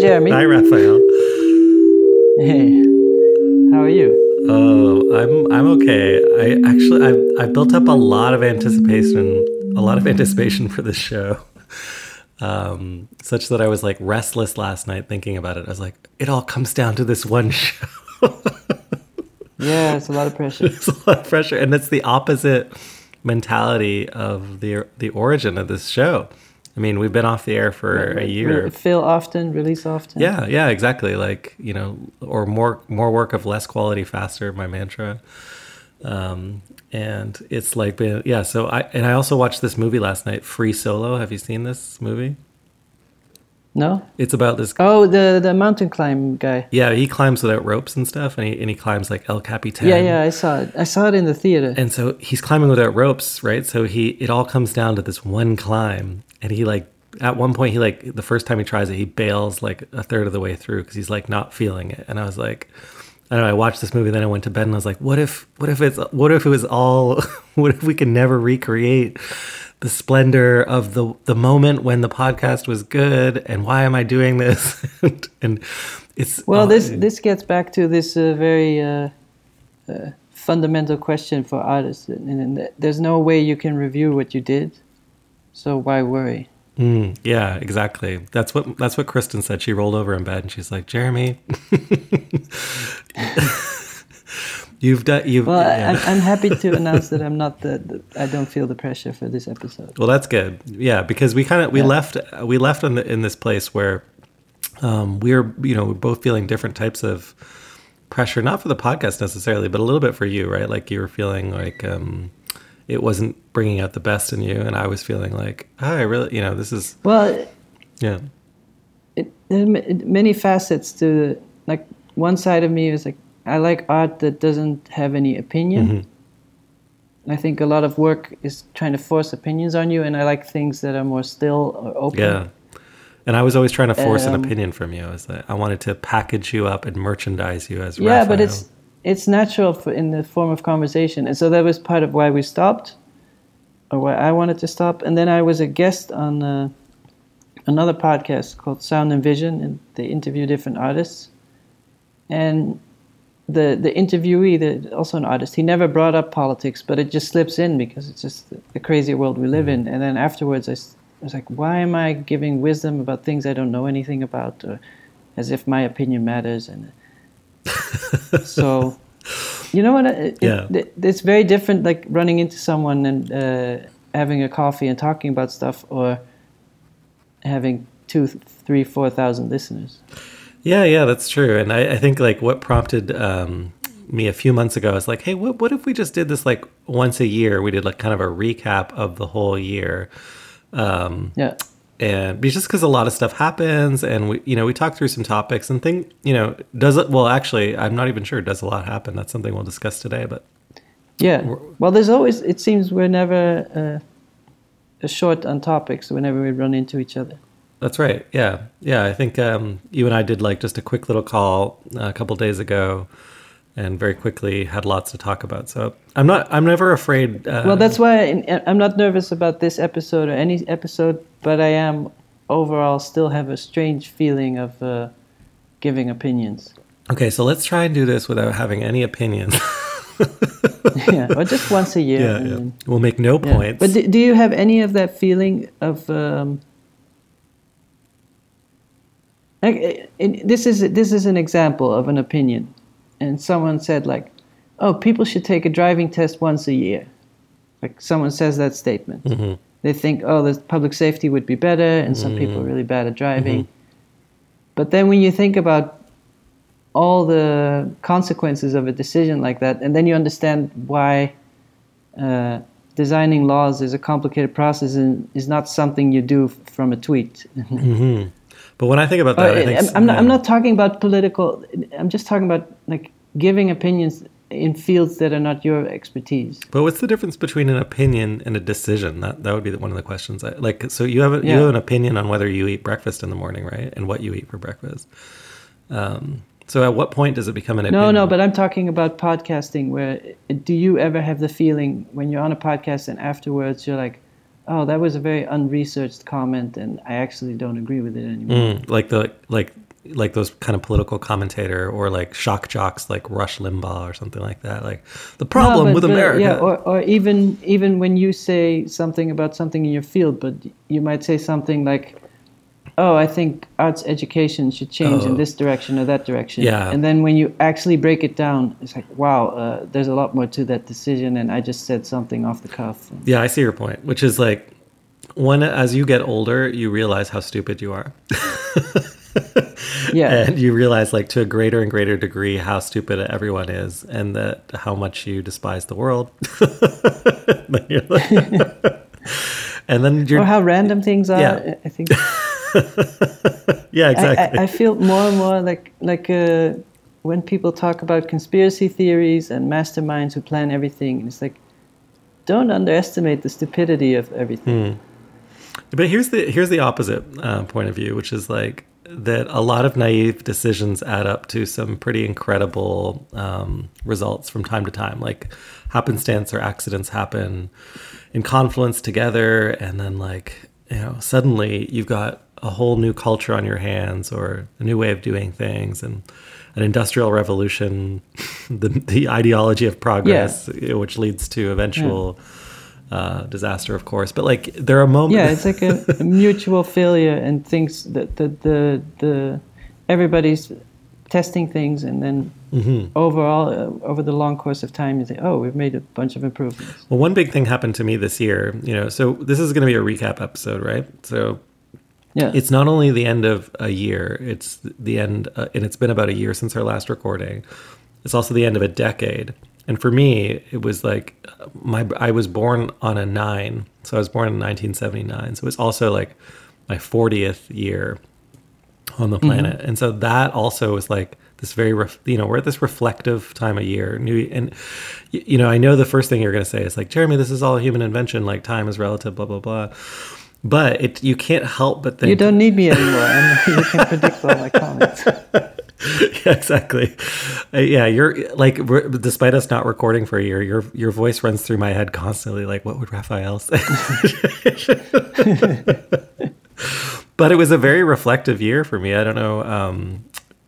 Jeremy. Hi, Raphael. Hey, how are you? Oh, I'm I'm okay. I actually I I built up a lot of anticipation, a lot of anticipation for this show, um, such that I was like restless last night thinking about it. I was like, it all comes down to this one show. Yeah, it's a lot of pressure. it's a lot of pressure, and it's the opposite mentality of the the origin of this show. I mean, we've been off the air for a year. Fail often, release often. Yeah, yeah, exactly. Like you know, or more more work of less quality faster. My mantra. Um, and it's like been yeah. So I and I also watched this movie last night, Free Solo. Have you seen this movie? No. It's about this. Oh, the the mountain climb guy. Yeah, he climbs without ropes and stuff, and he and he climbs like El Capitan. Yeah, yeah, I saw it. I saw it in the theater. And so he's climbing without ropes, right? So he it all comes down to this one climb, and he like at one point he like the first time he tries it, he bails like a third of the way through because he's like not feeling it. And I was like, I don't know. I watched this movie, then I went to bed, and I was like, what if what if it's what if it was all what if we can never recreate the splendor of the the moment when the podcast was good and why am I doing this and, and it's well uh, this this gets back to this uh, very uh, uh, fundamental question for artists and, and there's no way you can review what you did so why worry Mm, yeah, exactly. That's what that's what Kristen said. She rolled over in bed and she's like, "Jeremy, you've done you've." Well, yeah. I'm, I'm happy to announce that I'm not the, the I don't feel the pressure for this episode. Well, that's good. Yeah, because we kind of we Yeah. left we left in the, in this place where um, we're you know we're both feeling different types of pressure, not for the podcast necessarily, but a little bit for you, right? Like you were feeling like um, it wasn't bringing out the best in you, and I was feeling like, oh, I really, you know, this is Well, yeah, it, ma- many facets to the, like one side of me is like I like art that doesn't have any opinion. Mm-hmm. I think a lot of work is trying to force opinions on you, and I like things that are more still or open. yeah. And I was always trying to force an Um, opinion from you. I was like, I wanted to package you up and merchandise you as yeah, but it's it's natural for, in the form of conversation, and so that was part of why we stopped, or why I wanted to stop. And then I was a guest on uh, another podcast called Sound and Vision, and they interview different artists. And the the interviewee, the, also an artist, he never brought up politics, but it just slips in because it's just the, the crazy world we live in. And then afterwards, I was like, why am I giving wisdom about things I don't know anything about, or as if my opinion matters? And so, you know what? It, Yeah. it, it's very different, like running into someone and uh, having a coffee and talking about stuff, or having two, three, four thousand listeners. Yeah, yeah, that's true. And I, I think like what prompted um, me a few months ago is like, hey, what what if we just did this like once a year? We did like kind of a recap of the whole year. Um, Yeah. And just because a lot of stuff happens and we you know we talk through some topics and think you know does it well actually i'm not even sure does a lot happen that's something we'll discuss today but Yeah. Well, there's always. It seems we're never uh, short on topics whenever we run into each other. That's right. Yeah, yeah. I think um, you and I did like just a quick little call uh, a couple days ago, and very quickly had lots to talk about. So I'm not. I'm never afraid. Uh, Well, that's why I- I'm not nervous about this episode or any episode, but I am overall still have a strange feeling of uh, giving opinions. okay. So let's try and do this without having any opinions. yeah, or just once a year. yeah, yeah. then- We'll make no yeah. points. But do, do you have any of that feeling of? Um, like, uh, it, this is this is an example of an opinion, and someone said like, "Oh, people should take a driving test once a year." Like someone says that statement. Mm-hmm. They think, "Oh, the public safety would be better," and some people are really bad at driving. But then when you think about all the consequences of a decision like that, and then you understand why uh, designing laws is a complicated process and is not something you do f- from a tweet. hmm But when I think about Uh, that, I think I'm, I'm not, I'm not talking about political. I'm just talking about like giving opinions in fields that are not your expertise. But what's the difference between an opinion and a decision? That that would be one of the questions. I, like, so you have a, you have an opinion on whether you eat breakfast in the morning, right? And what you eat for breakfast. Um, so at what point does it become an opinion? no, no. but I'm talking about podcasting. Where uh, do you ever have the feeling when you're on a podcast and afterwards you're like, "Oh, that was a very unresearched comment, and I actually don't agree with it anymore." Mm, like the like like those kind of political commentator or like shock jocks like Rush Limbaugh or something like that. Like the problem No, but- with but, America. Yeah, or, or even even when you say something about something in your field, but you might say something like, "Oh, I think arts education should change Oh. in this direction or that direction." Yeah. And then when you actually break it down, it's like, "Wow, uh, there's a lot more to that decision," and I just said something off the cuff. yeah, I see your point, which is like when as you get older, you realize how stupid you are. Yeah. and you realize like to a greater and greater degree how stupid everyone is and that how much you despise the world Then you're like- and then you're or how random things are. Yeah. I think yeah exactly I, I feel more and more like like uh, when people talk about conspiracy theories and masterminds who plan everything, it's like don't underestimate the stupidity of everything. But here's the here's the opposite uh, point of view, which is like that a lot of naive decisions add up to some pretty incredible um, results from time to time. Like happenstance or accidents happen in confluence together, and then like you know suddenly you've got a whole new culture on your hands or a new way of doing things and an industrial revolution, the the ideology of progress, know, which leads to eventual. Uh, disaster, of course, but like there are moments. Yeah, it's like a, a mutual failure and things that the, the the everybody's testing things and then Mm-hmm. overall uh, over the long course of time you say, oh, we've made a bunch of improvements. Well, one big thing happened to me this year, you know, so this is going to be a recap episode, right? So Yeah, it's not only the end of a year, it's the end, uh, and it's been about a year since our last recording. It's also the end of a decade. And for me, it was like uh, my I was born on a nine, so I was born in 1979. So it was also like my 40th year on the planet, and so that also was like this very ref, you know we're at this reflective time of year. New and you know I know the first thing you're going to say is like Jeremy, this is all human invention. Like time is relative, blah blah blah. But it you can't help but think you don't need me anymore. and you can predict all my comments. yeah, exactly. Uh, yeah, you're like, despite us not recording for a year, your your voice runs through my head constantly. Like, what would Raphael say? but it was a very reflective year for me. I don't know, um,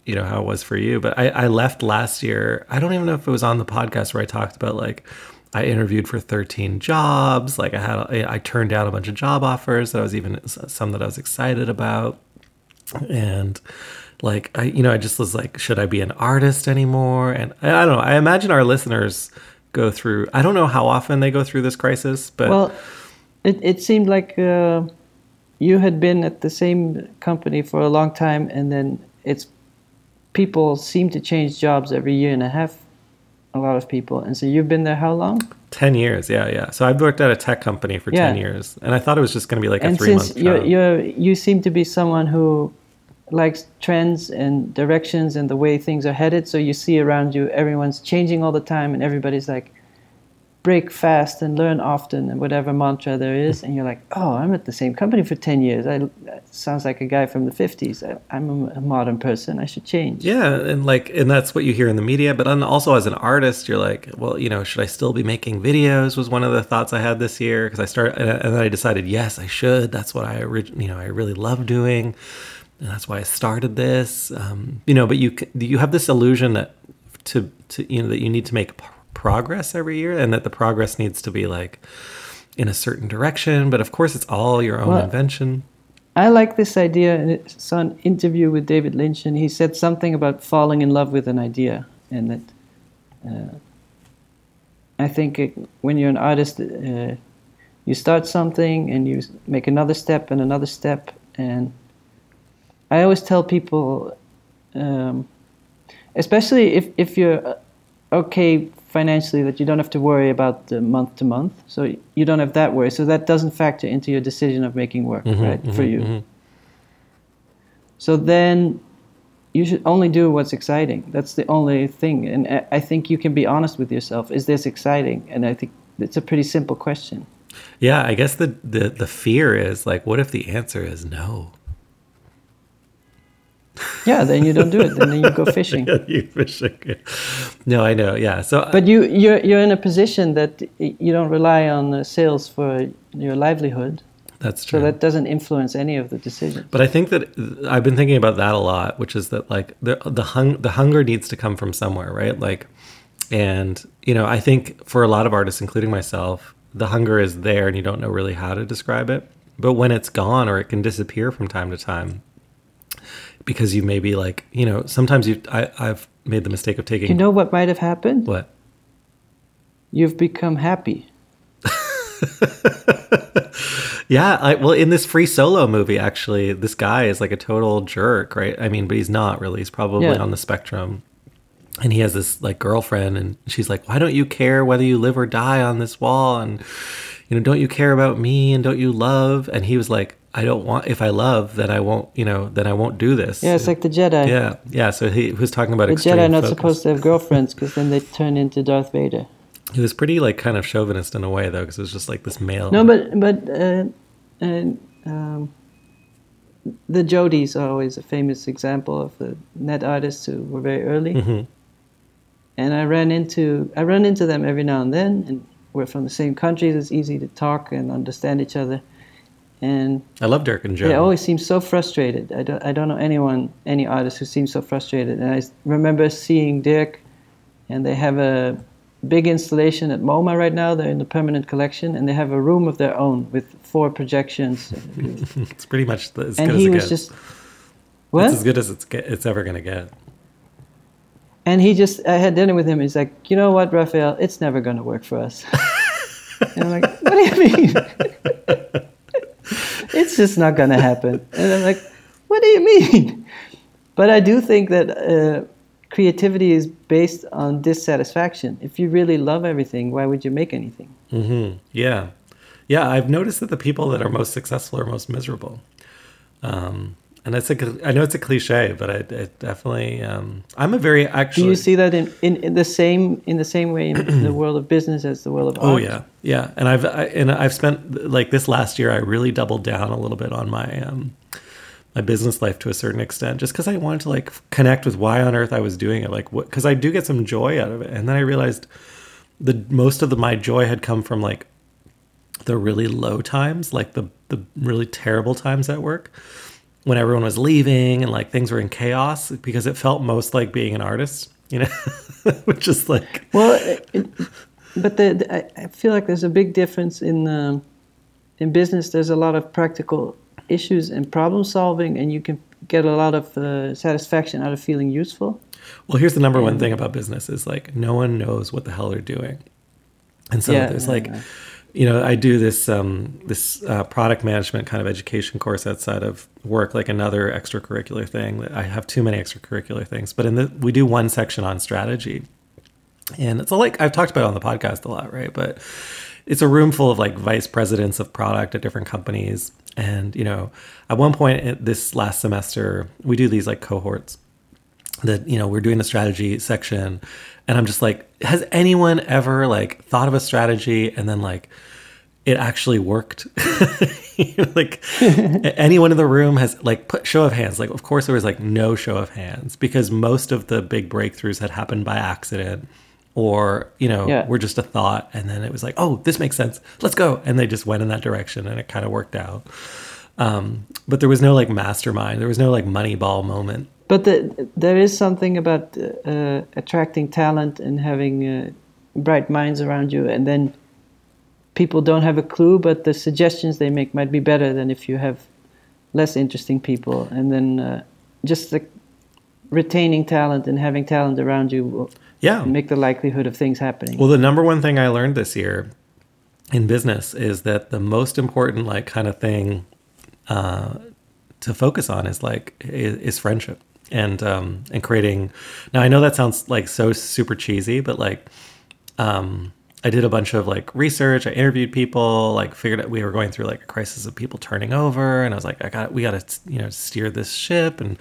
you know, how it was for you, but I, I left last year. I don't even know if it was on the podcast where I talked about like. I interviewed for 13 jobs. Like I had, I turned down a bunch of job offers that I was even some that I was excited about and like I, you know, I just was like, should I be an artist anymore? And I, I don't know. I imagine our listeners go through. I don't know how often they go through this crisis, but Well, it, it seemed like uh, you had been at the same company for a long time, and then it's people seem to change jobs every year and a half. A lot of people, and so you've been there how long? ten years, yeah, yeah. So I've worked at a tech company for ten years, and I thought it was just going to be like a three since month you're, job. you're you seem to be someone who likes trends and directions and the way things are headed, so you see around you everyone's changing all the time, and everybody's like break fast and learn often and whatever mantra there is and you're like oh i'm at the same company for 10 years i sounds like a guy from the 50s I, i'm a, a modern person i should change Yeah, and like, and that's what you hear in the media. But then also as an artist, you're like, well, you know, should I still be making videos? Was one of the thoughts I had this year because I started, and and then I decided, yes, I should. That's what I, you know, I really love doing, and that's why I started this. Um, you know, but you you have this illusion that to to you know that you need to make progress every year, and that the progress needs to be like in a certain direction. But of course, it's all your own Well, invention. I like this idea. And I saw an interview with David Lynch, and he said something about falling in love with an idea, and that uh, I think it, when you're an artist, uh, you start something and you make another step and another step, and I always tell people, um, especially if if you're uh, okay financially, that you don't have to worry about the month to month, so you don't have that worry. So that doesn't factor into your decision of making work, mm-hmm, right, mm-hmm, for you. Mm-hmm. So then you should only do what's exciting. That's the only thing. And I- I think you can be honest with yourself. Is this exciting? And I think it's a pretty simple question. Yeah, I guess the, the the fear is like, what if the answer is no? Yeah, then you don't do it. Then you go fishing. you fishing. No, I know. Yeah. So But you, you're, you're in a position that you don't rely on sales for your livelihood. That's true. So that doesn't influence any of the decisions. But I think that I've been thinking about that a lot, which is that like the the hung the hunger needs to come from somewhere, right? Like, and you know, I think for a lot of artists, including myself, the hunger is there, and you don't know really how to describe it. But when it's gone, or it can disappear from time to time, because you maybe like you know, sometimes you I, I've made the mistake of taking. You know what might have happened? what? You've become happy. Yeah, I, well, in this free solo movie, actually, this guy is like a total jerk, right? I mean, but he's not really. He's probably Yeah. on the spectrum. And he has this like girlfriend, and she's like, "Why don't you care whether you live or die on this wall?" And you know, don't you care about me? And don't you love? And he was like, "I don't want. If I love, then I won't. You know, then I won't do this." Yeah, it's like the Jedi. yeah, yeah. So he was talking about The Jedi are not focus. supposed to have girlfriends because then they turn into Darth Vader. He was pretty like kind of chauvinist in a way, though, because it was just like this male. No, but but uh, and um, the Jodies are always a famous example of the net artists who were very early. Mhm. And I ran into I run into them every now and then, and we're from the same countries. It's easy to talk and understand each other. And I love Dirk and Joe. they always seem so frustrated. I don't I don't know anyone any artist who seems so frustrated. And I remember seeing Dirk, and they have a big installation at MoMA right now. They're in the permanent collection, and they have a room of their own with four projections. it's pretty much the, as and good as he it was gets. just It's what? as good as it's get, it's ever gonna get. And he just I had dinner with him. He's like, you know what, Raphael, it's never going to work for us. and I'm like, what do you mean? it's just not going to happen. And I'm like, what do you mean? But I do think that uh, creativity is based on dissatisfaction. If you really love everything, why would you make anything? hmm Yeah, yeah. I've noticed that the people that are most successful are most miserable. Um, and it's a, I know it's a cliche, but it, it definitely. Um, I'm a very actually. Do you see that in, in, in the same in the same way in the world of business as the world of art? Oh yeah, yeah. And I've I, and I've spent like this last year. I really doubled down a little bit on my um, my business life to a certain extent, just because I wanted to like connect with why on earth I was doing it. Like, what? Because I do get some joy out of it, and then I realized the most of the my joy had come from like the really low times, like the the really terrible times at work when everyone was leaving and like things were in chaos because it felt most like being an artist, you know, which is like Well, it, it- but the, the, I- I feel like there's a big difference in um, in business. There's a lot of practical issues and problem solving, and you can get a lot of uh, satisfaction out of feeling useful. Well, here's the number one thing about business is like no one knows what the hell they're doing, and so Yeah, there's yeah, like, yeah. You know, I do this um, this uh, product management kind of education course outside of work, like another extracurricular thing. I have too many extracurricular things, but in the we do one section on strategy, and it's like I've talked about on the podcast a lot, right? But it's a room full of like vice presidents of product at different companies, and you know, at one point this last semester, we do these like cohorts that you know we're doing the strategy section and i'm just like has anyone ever like thought of a strategy and then like it actually worked? Like anyone in the room has like put show of hands. Like of course there was like no show of hands because most of the big breakthroughs had happened by accident or you know Yeah. were just a thought and then it was like oh this makes sense. Let's go. And they just went in that direction and it kind of worked out. Um, but there was no like mastermind. There was no like money ball moment But the, there is something about uh, attracting talent and having uh, bright minds around you, and then people don't have a clue, but the suggestions they make might be better than if you have less interesting people, and then uh, just like retaining talent and having talent around you will yeah. make the likelihood of things happening. Well, the number one thing I learned this year in business is that the most important, like, kind of thing uh, to focus on is like is, is friendship and um, and creating. Now, I know that sounds like so super cheesy, but like, um, I did a bunch of like research. I interviewed people. Like, figured out we were going through like a crisis of people turning over, and I was like, I got we got to you know steer this ship and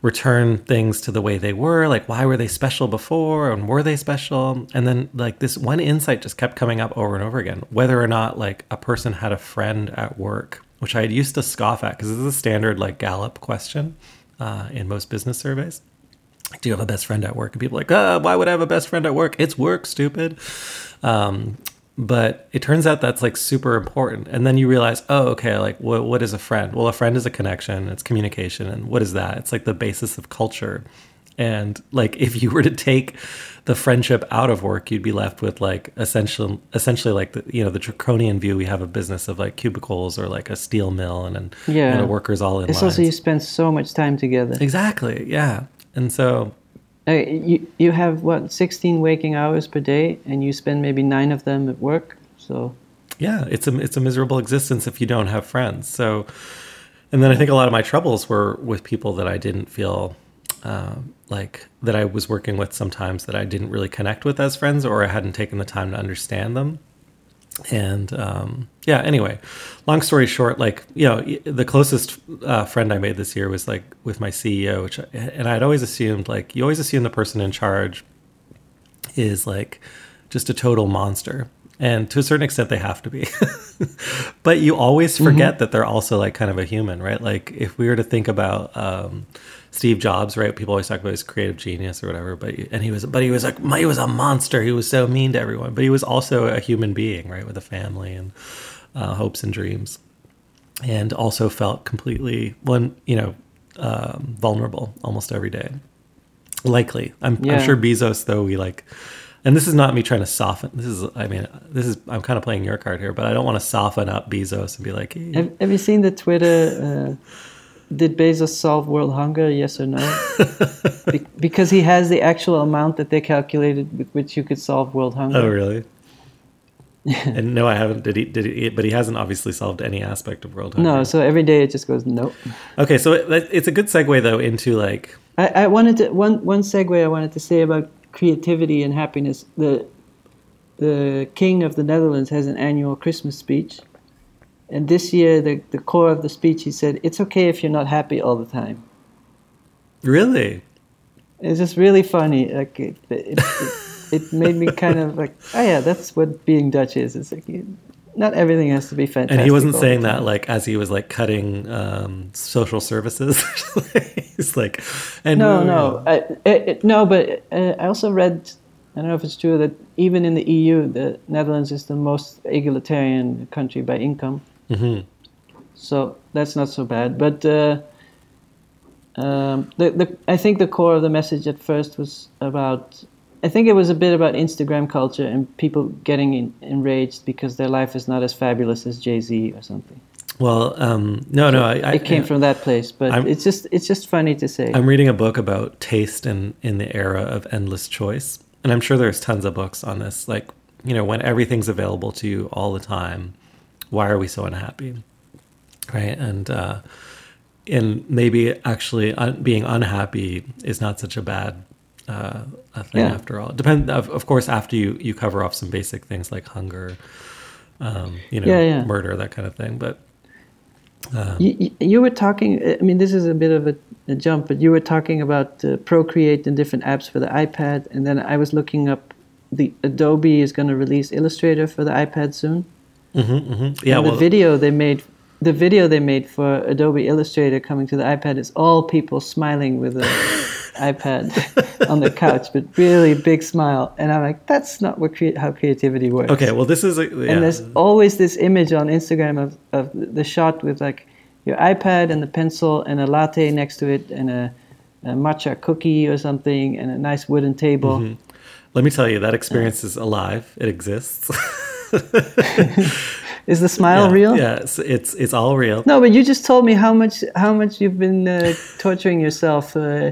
return things to the way they were. Like, why were they special before, and were they special? And then like this one insight just kept coming up over and over again. Whether or not like a person had a friend at work, which I used to scoff at because this is a standard like Gallup question uh, in most business surveys. Do you have a best friend at work? And people are like, ah, why would I have a best friend at work? It's work, stupid. Um, but it turns out that's like super important. And then you realize, oh, okay, like what what is a friend? Well, a friend is a connection, it's communication, and what is that? It's like the basis of culture. And like if you were to take the friendship out of work, you'd be left with like essentially essentially like the you know the draconian view we have of business of like cubicles or like a steel mill and and Yeah. you know, workers all in It's lines. also you spend so much time together. exactly, yeah. And so Uh, you you have what 16 waking hours per day, and you spend maybe nine of them at work. So yeah, it's a it's a miserable existence if you don't have friends. So, and then I think a lot of my troubles were with people that I didn't feel um, like that I was working with sometimes that I didn't really connect with as friends, or I hadn't taken the time to understand them. And um, yeah, anyway, long story short, like you know, the closest uh, friend I made this year was like with my CEO, which I, and I'd always assumed like you always assume the person in charge is like just a total monster. And to a certain extent, they have to be. but you always forget that they're also like kind of a human, right? Like if we were to think about um, Steve Jobs, right? People always talk about his creative genius or whatever, but and he was, but he was like, he was a monster. He was so mean to everyone, but he was also a human being, right, with a family and uh, hopes and dreams, and also felt completely one, you know, um, vulnerable almost every day. Likely, I'm, I'm sure Bezos, though, we like, and this is not me trying to soften. This is, I mean, this is I'm kind of playing your card here, but I don't want to soften up Bezos and be like, hey, have, have you seen the Twitter? Uh, did Bezos solve world hunger? Yes or no? Be- because he has the actual amount that they calculated with which you could solve world hunger. oh really? and no, I haven't. Did he? Did he? But he hasn't obviously solved any aspect of world hunger. No, so every day it just goes nope. Okay, so it, it's a good segue though into like I, I wanted to one one segue I wanted to say about creativity and happiness. The the king of the Netherlands has an annual Christmas speech, and this year the the core of the speech he said it's okay if you're not happy all the time. really. It's just really funny. Like it, it, it, it made me kind of like, oh yeah, that's what being Dutch is. It's like you, not everything has to be fantastic. And he wasn't saying that like as he was like cutting um, social services. He's like, and No, no, I, it, it- no. But uh, I also read. I don't know if it's true that even in the EU, the Netherlands is the most egalitarian country by income. Mhm. So that's not so bad. But uh, um, the, the I think the core of the message at first was about. I think it was a bit about Instagram culture and people getting in, enraged because their life is not as fabulous as Jay Z or something. Well, um, no, no, I, I, it came from that place, but I'm- it's just it's just funny to say. I'm reading a book about taste in in the era of endless choice, and I'm sure there's tons of books on this. Like, you know, when everything's available to you all the time, why are we so unhappy, right? And uh, and maybe actually un- being unhappy is not such a bad uh, a thing Yeah. after all. Depend, of, of course, after you you cover off some basic things like hunger, um, you know, Yeah, yeah. murder, that kind of thing. But You, you- you were talking. I mean, this is a bit of a, a jump, but you were talking about uh, Procreate and different apps for the iPad, and then I was looking up. The Adobe is going to release Illustrator for the iPad soon. Mhm, mhm. yeah, and well, the video they made, the video they made for Adobe Illustrator coming to the iPad is all people smiling with an iPad on the couch, but really big smile, and I'm like, that's not what how creativity works. okay, well, this is a, yeah. And there's always this image on Instagram of, of the shot with like your iPad and the pencil and a latte next to it and a, a matcha cookie or something and a nice wooden table. Mm-hmm. Let me tell you, that experience is alive. It exists. Is the smile yeah, real? Yeah, it's, it's it's all real. No, but you just told me how much how much you've been uh, torturing yourself. Uh,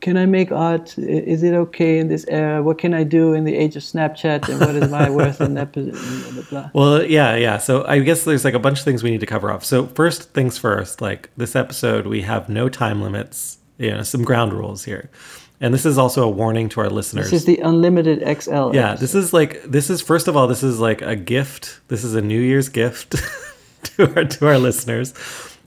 can I make art? Is it okay in this era? What can I do in the age of Snapchat? And what is my worth in that? posi- Blah, blah, blah. Well, yeah, yeah. So I guess there's like a bunch of things we need to cover off. So first things first, like this episode, we have no time limits. You know, some ground rules here, and this is also a warning to our listeners. This is the unlimited XL. yeah, this is like this is first of all, this is like a gift. This is a New Year's gift to our to our listeners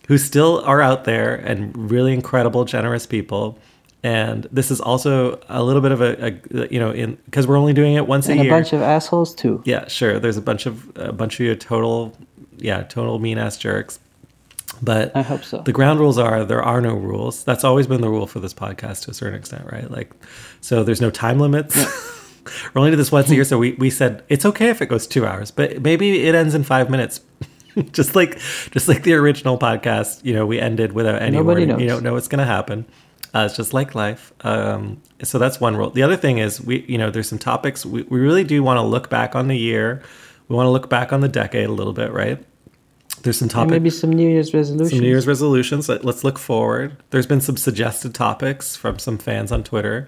who still are out there and really incredible, generous people. And this is also a little bit of a, a you know, in because we're only doing it once and a a year. A bunch of assholes too. Yeah, sure. There's a bunch of a bunch of you total, yeah, total mean ass jerks. But I hope so. the ground rules are there are no rules. That's always been the rule for this podcast to a certain extent, right? Like, so there's no time limits. we're only do this once a year, so we, we said it's okay if it goes two hours, but maybe it ends in five minutes. just like just like the original podcast, you know, we ended without any Nobody warning. knows. You don't know what's going to happen. Uh, it's just like life. Um, so that's one rule. The other thing is we, you know, there's some topics we, we really do want to look back on the year. We want to look back on the decade a little bit, right? There's some topics. maybe some New Year's resolutions. Some New Year's resolutions. Let- Let's look forward. There's been some suggested topics from some fans on Twitter.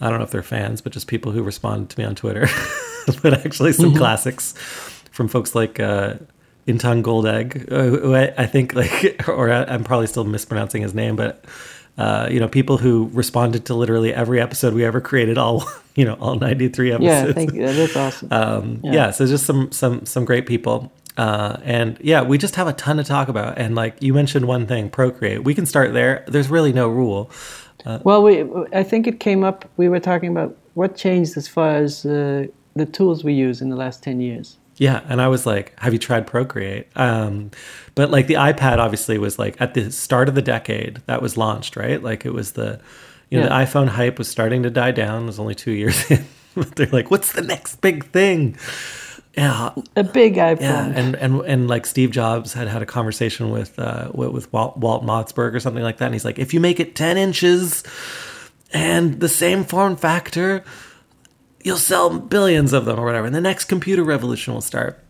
I don't know if they're fans, but just people who responded to me on Twitter. but actually, some classics from folks like uh, Intan Goldegg, uh, who I, I think like, or I, I'm probably still mispronouncing his name, but uh, you know, people who responded to literally every episode we ever created, all you know, all 93 episodes. Yeah, thank you. That's awesome. Um, yeah. Yeah. so just some some some great people. Uh, and yeah, we just have a ton to talk about. And like you mentioned one thing, procreate. We can start there. There's really no rule. Well, we I think it came up. We were talking about what changed as far as uh, the tools we use in the last ten years. Yeah, and I was like, "Have you tried Procreate?" Um, but like the iPad, obviously, was like at the start of the decade that was launched, right? Like it was the, you know, Yeah. the iPhone hype was starting to die down. It was only two years in. But They're like, "What's the next big thing?" Yeah, A big iPhone. Yeah, and and and like Steve Jobs had had a conversation with uh, with Walt, Walt Mossberg or something like that, and he's like, if you make it ten inches and the same form factor, you'll sell billions of them or whatever, and the next computer revolution will start.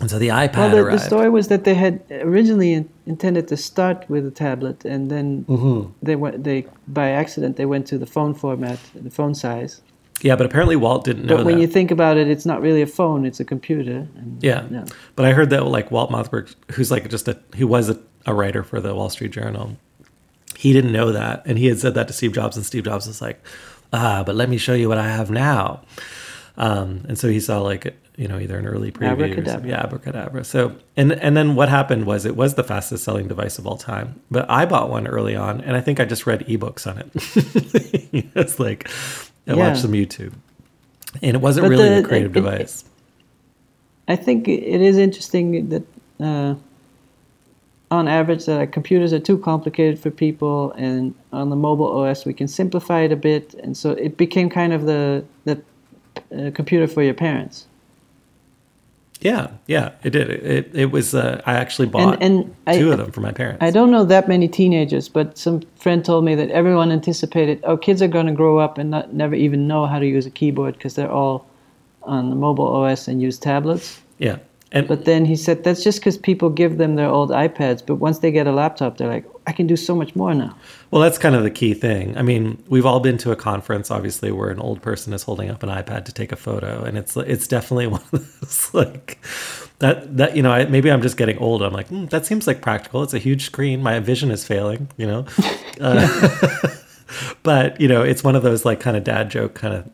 And so the iPad well, the, the story was that they had originally in, intended to start with a tablet, and then Mm-hmm. they went. They by accident they went to the phone format, the phone size. Yeah, but apparently Walt didn't know But when that. you think about it, it's not really a phone; it's a computer. And, Yeah. yeah. But I heard that like Walt Mossberg, who's like just a who was a, a writer for the Wall Street Journal, he didn't know that, and he had said that to Steve Jobs, and Steve Jobs was like, "Ah, but let me show you what I have now." Um, and so he saw like you know either an early preview, or Abracadabra. something. yeah, abracadabra. So and and then what happened was it was the fastest selling device of all time. But I bought one early on, and I think I just read ebooks on it. it's like I Yeah. watched some YouTube, and it wasn't But really the- a creative it- it- device. I think it is interesting that, uh, on average, that our computers are too complicated for people, and on the mobile OS we can simplify it a bit, and so it became kind of the the uh, computer for your parents. Yeah, yeah, it did. It it, it was. Uh, I actually bought and I- two of them for my parents. I don't know that many teenagers, but some friend told me that everyone anticipated, oh, kids are going to grow up and not never even know how to use a keyboard because they're all on the mobile OS and use tablets. yeah, and But then he said that's just because people give them their old iPads, but once they get a laptop, they're like, I can do so much more now. well, that's kind of the key thing. I mean, we've all been to a conference, obviously, where an old person is holding up an iPad to take a photo, and it's it's definitely one of those like that that you know. I, maybe I'm just getting old. I'm like, mm, that seems like practical. It's a huge screen. My vision is failing. You know. Uh, but you know, it's one of those like kind of dad joke kind of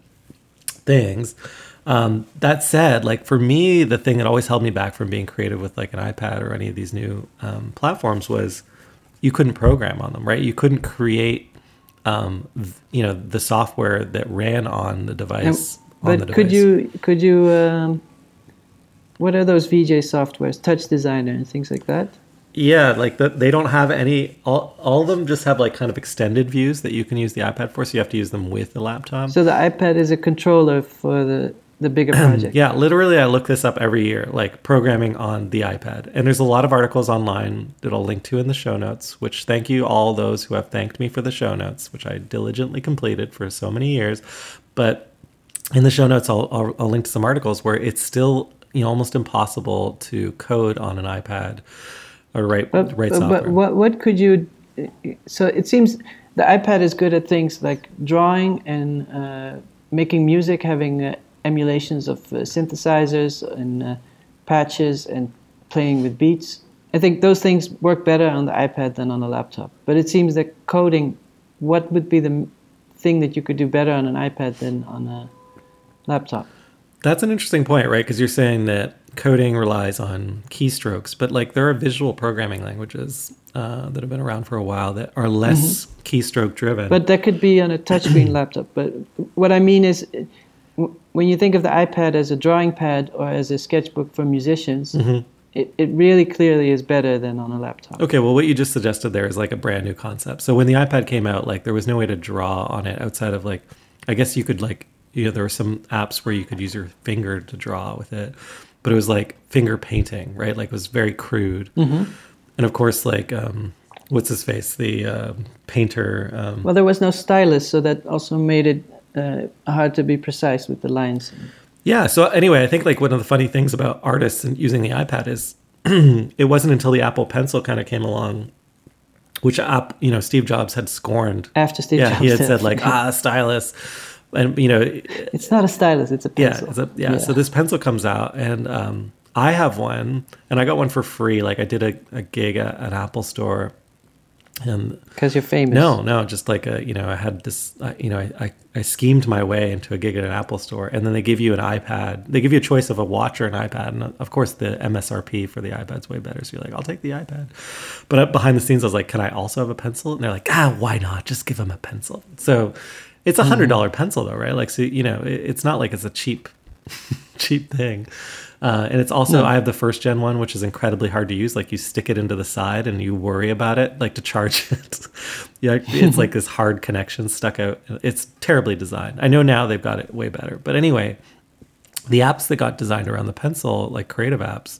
things. Um, that said, like for me, the thing that always held me back from being creative with like an iPad or any of these new um, platforms was you couldn't program on them, right? You couldn't create, um, v- you know, the software that ran on the device. on But the could device. you could you um, what are those VJ softwares, Touch Designer and things like that? Yeah, like the, they don't have any. All, all of them just have like kind of extended views that you can use the iPad for. So you have to use them with the laptop. So the iPad is a controller for the the bigger project. Yeah, literally, I look this up every year, like programming on the iPad. And there's a lot of articles online that I'll link to in the show notes, which thank you all those who have thanked me for the show notes, which I diligently completed for so many years. But in the show notes, I'll, I'll, I'll link to some articles where it's still you know almost impossible to code on an iPad or write But, write software. but what what could you? So it seems the iPad is good at things like drawing and uh, making music, having uh, emulations of uh, synthesizers and uh, patches and playing with beats. I think those things work better on the iPad than on a laptop. But it seems that coding, what would be the thing that you could do better on an iPad than on a laptop? That's an interesting point, right? Because you're saying that coding relies on keystrokes, but like there are visual programming languages uh, that have been around for a while that are less keystroke driven. Mm-hmm. But that could be on a touchscreen laptop. But what I mean is, when you think of the iPad as a drawing pad or as a sketchbook for musicians, it, it really clearly is better than on a laptop. okay, well, what you just suggested there is like a brand new concept. So when the iPad came out, like there was no way to draw on it outside of like, I guess you could like you know there were some apps where you could use your finger to draw with it, but it was like finger painting, right? Like it was very crude. Mm-hmm. And of course, like um, what's his face, the uh, painter. Um, Well, there was no stylus, so that also made it uh, hard to be precise with the lines. Yeah. So anyway, I think like one of the funny things about artists and using the iPad is it wasn't until the Apple Pencil kind of came along, which app you know Steve Jobs had scorned. After Steve yeah, Jobs he had said like ah stylus, and you know It's not a stylus; it's a yeah, pencil. it's a, yeah, So this pencil comes out, and um, I have one, and I got one for free. Like I did a, a gig at an Apple store, and because you're famous. no, no, just like a you know, I had this, uh, you know, I, I I schemed my way into a gig at an Apple store, and then they give you an iPad. They give you a choice of a watch or an iPad, and uh, of course the MSRP for the iPad's way better. So you're like, I'll take the iPad. But up behind the scenes, I was like, can I also have a pencil? And they're like, ah, why not? Just give them a pencil. So it's a hundred dollar pencil though, right? Like, so you know, it, it's not like it's a cheap, cheap thing. Uh, and it's also No. I have the first gen one, which is incredibly hard to use. Like you stick it into the side and you worry about it, like to charge it. yeah, it's like this hard connection stuck out. It's terribly designed. I know now they've got it way better. But anyway, the apps that got designed around the pencil, like creative apps,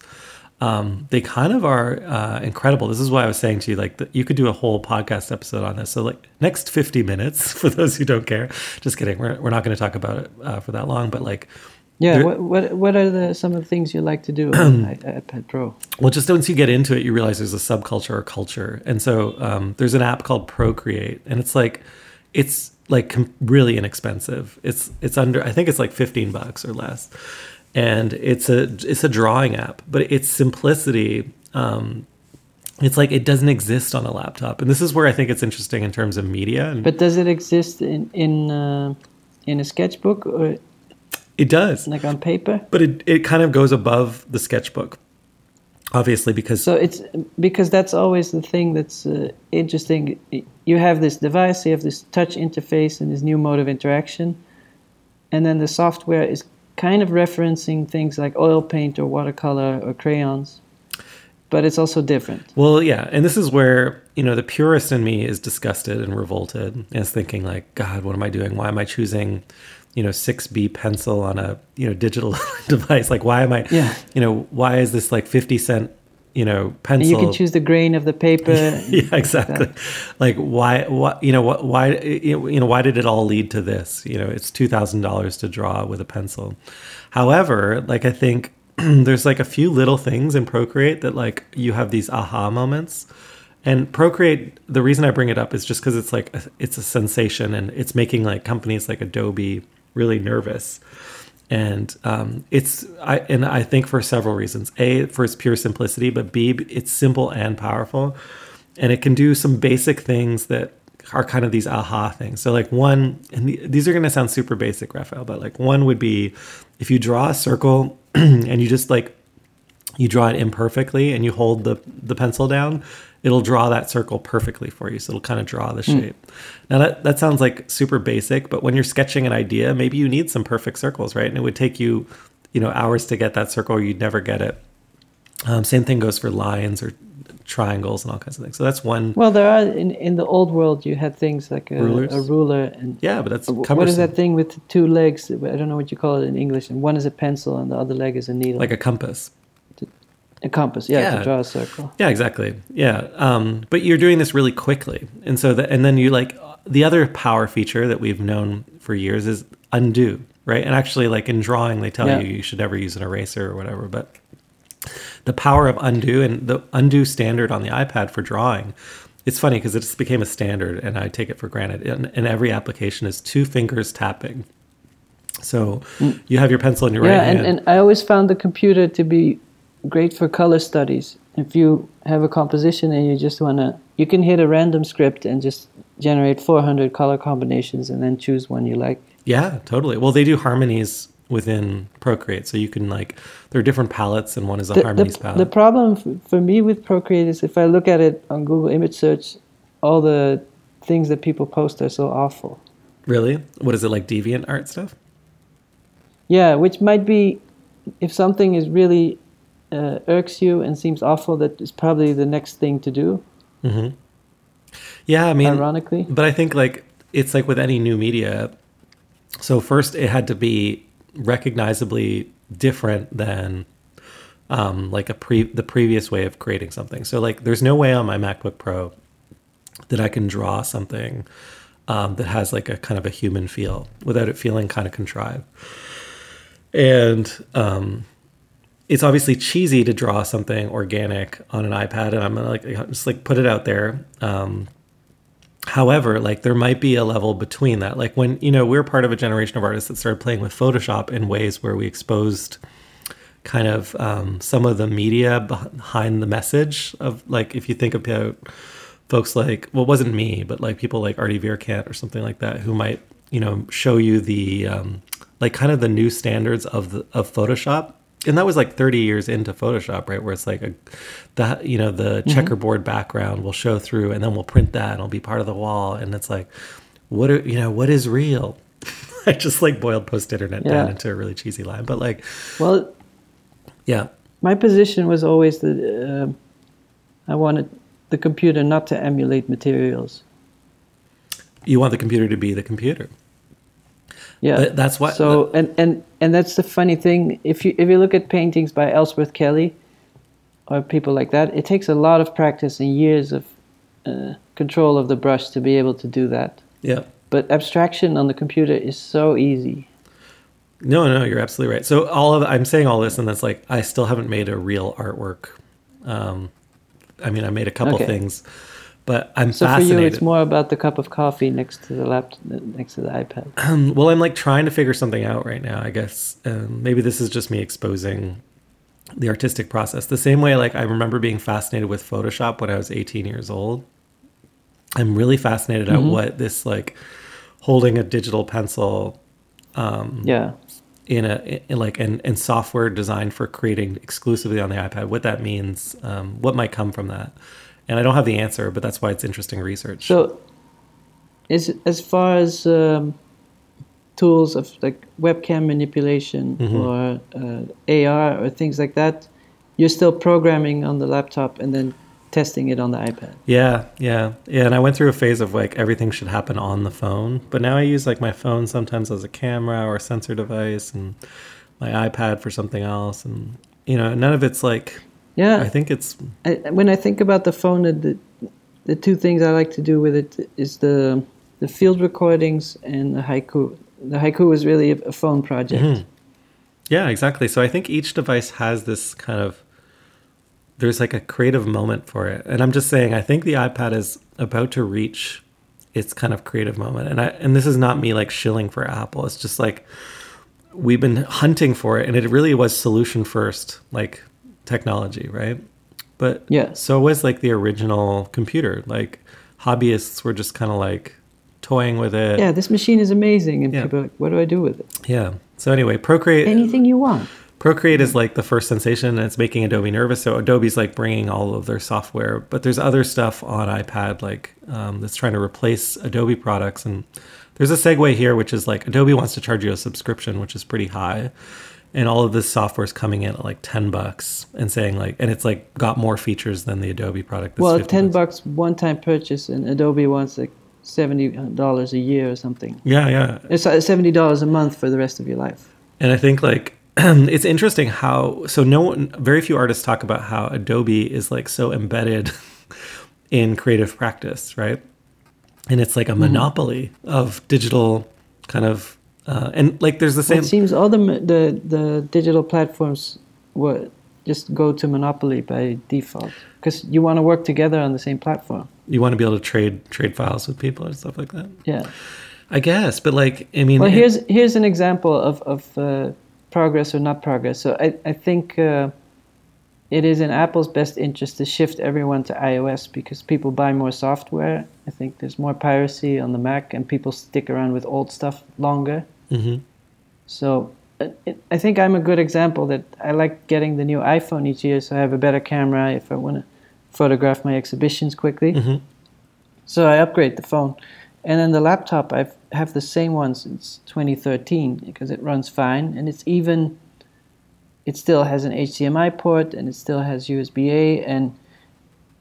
um, they kind of are uh, incredible. This is why I was saying to you, like, that you could do a whole podcast episode on this. So, like, next 50 minutes, for those who don't care, just kidding. We're, we're not going to talk about it uh, for that long, but like, Yeah. There- What, what What are the some of the things you like to do on i- iPad Pro? Well, just once you get into it, you realize there's a subculture or culture. And so um, there's an app called Procreate, and it's like, it's like com- really inexpensive. It's it's under, I think it's like 15 bucks or less, and it's a it's a drawing app, but its simplicity. Um, it's like it doesn't exist on a laptop, and this is where I think it's interesting in terms of media. And But does it exist in in uh, in a sketchbook or it does, like on paper? but it it kind of goes above the sketchbook, obviously because So it's because that's always the thing that's uh, interesting. You have this device, you have this touch interface, and this new mode of interaction, and then the software is kind of referencing things like oil paint or watercolor or crayons, but it's also different. Well, yeah, and this is where you know the purist in me is disgusted and revolted, and is thinking like, God, what am I doing? Why am I choosing, you know, six B pencil on a you know digital device? Like, why am I, Yeah. you know, why is this like fifty cent, you know, And pencil? you can choose the grain of the paper. yeah, exactly. Like, why, why, you know, what, why, you know, why did it all lead to this? You know, it's two thousand dollars to draw with a pencil. However, like I think there's like a few little things in Procreate that like you have these aha moments. And Procreate, the reason I bring it up is just because it's like a, it's a sensation, and it's making like companies like Adobe really nervous. And um, it's I and I think for several reasons. A for its pure simplicity, but B it's simple and powerful, and it can do some basic things that are kind of these aha things. So like one, and the, these are going to sound super basic, Raphael, but like one would be if you draw a circle and you just like you draw it imperfectly and you hold the the pencil down it'll draw that circle perfectly for you so it'll kind of draw the shape now that that sounds like super basic but when you're sketching an idea maybe you need some perfect circles right and it would take you you know hours to get that circle you'd never get it um, same thing goes for lines or triangles and all kinds of things so that's one Well, there are in, in the old world. You had things like a, a ruler and yeah but that's Uh, cumbersome. what is that thing with two legs? I don't know what you call it in English. And one is a pencil, and the other leg is a needle. like a compass a compass. Yeah, Yeah. to draw a circle. Yeah, exactly. Yeah, um, but you're doing this really quickly, and so that, and then you like the other power feature that we've known for years is undo, right? And actually, like in drawing, they tell Yeah. you you should never use an eraser or whatever, but the power of undo and the undo standard on the iPad for drawing. It's funny because it just became a standard, and I take it for granted. And, and every application is two fingers tapping. So you have your pencil in your Mm. yeah, right and, hand. and I always found the computer to be great for color studies. If you have a composition and you just want to, you can hit a random script and just generate 400 color combinations and then choose one you like. Yeah, totally. Well, they do harmonies within Procreate, so you can like there are different palettes, and one is a The, harmonies the, palette. the problem for me with Procreate is if I look at it on Google image search, all the things that people post are so awful. really, what is it like? Deviant art stuff? Yeah, which might be if something is really uh, irks you and seems awful, that is probably the next thing to do. Yeah, I mean, ironically, but I think like it's like with any new media, So first, it had to be recognizably different than um, like a pre the previous way of creating something. So like, there's no way on my MacBook Pro that I can draw something um, that has like a kind of a human feel without it feeling kind of contrived. And um, it's obviously cheesy to draw something organic on an iPad, and I'm gonna like just like put it out there. Um, however, like there might be a level between that. Like when you know we're part of a generation of artists that started playing with Photoshop in ways where we exposed kind of um, some of the media behind the message of like if you think about folks like well it wasn't me but like people like Artie Vierkant or something like that who might you know show you the um, like kind of the new standards of the, of Photoshop and that was like 30 years into Photoshop, right? Where it's like a, the you know the mm-hmm. checkerboard background will show through, and then we'll print that, and it'll be part of the wall, and it's like, what are you know what is real? I just like boiled post internet yeah. down into a really cheesy line, but like, well, yeah. My position was always that uh, I wanted the computer not to emulate materials. You want the computer to be the computer. Yeah, but that's what. So and and and that's the funny thing. If you if you look at paintings by Ellsworth Kelly, or people like that, it takes a lot of practice and years of uh, control of the brush to be able to do that. Yeah. But abstraction on the computer is so easy. No, no, you're absolutely right. So all of I'm saying all this, and that's like I still haven't made a real artwork. Um, I mean, I made a couple okay. things, but I'm so fascinated. for you, it's more about the cup of coffee next to the laptop, next to the iPad. Um, well, I'm like trying to figure something out right now. I guess um, maybe this is just me exposing the artistic process. The same way, like I remember being fascinated with Photoshop when I was 18 years old. I'm really fascinated mm-hmm. at what this like holding a digital pencil um, yeah in a in like and, and software designed for creating exclusively on the ipad what that means um, what might come from that and i don't have the answer but that's why it's interesting research so is as far as um, tools of like webcam manipulation mm-hmm. or uh, ar or things like that you're still programming on the laptop and then testing it on the iPad. Yeah, yeah, yeah. And I went through a phase of like everything should happen on the phone, but now I use like my phone sometimes as a camera or a sensor device, and my iPad for something else, and you know, none of it's like. Yeah, I think it's. I, when I think about the phone, the the two things I like to do with it is the the field recordings and the haiku. The haiku was really a phone project. Mm-hmm. Yeah, exactly. So I think each device has this kind of there's like a creative moment for it. And I'm just saying, I think the iPad is about to reach its kind of creative moment. And I and this is not me like shilling for Apple. It's just like we've been hunting for it, and it really was solution first, like technology, right? But yeah, so was like the original computer. Like hobbyists were just kind of like toying with it. Yeah, this machine is amazing, and yeah. people are like, what do I do with it? Yeah. So anyway, Procreate. Anything you want. Procreate is like the first sensation and it's making Adobe nervous. So Adobe's like bringing all of their software, but there's other stuff on iPad like um, that's trying to replace Adobe products. And there's a segue here, which is like Adobe wants to charge you a subscription, which is pretty high. And all of this software is coming in at like 10 bucks and saying like, and it's like got more features than the Adobe product. well, 10 bucks one time purchase and Adobe wants like $70 a year or something. Yeah, yeah. It's $70 a month for the rest of your life. And I think like it's interesting how so no one very few artists talk about how Adobe is like so embedded in creative practice, right? And it's like a mm-hmm. monopoly mm-hmm. of digital kind of uh, and like there's the same. It seems all the the the digital platforms were just go to monopoly by default because you want to work together on the same platform. You want to be able to trade trade files with people and stuff like that. Yeah, I guess, but like I mean, well, here's here's an example of of uh, progress or not progress. So I, I think uh, it is in Apple's best interest to shift everyone to iOS because people buy more software. I think there's more piracy on the Mac and people stick around with old stuff longer. Mm-hmm. So uh, it, I think I'm a good example that I like getting the new iPhone each year so I have a better camera if I want to photograph my exhibitions quickly. Mm-hmm. So I upgrade the phone. And then the laptop, I have the same one since 2013 because it runs fine, and it's even. It still has an HDMI port, and it still has USB A, and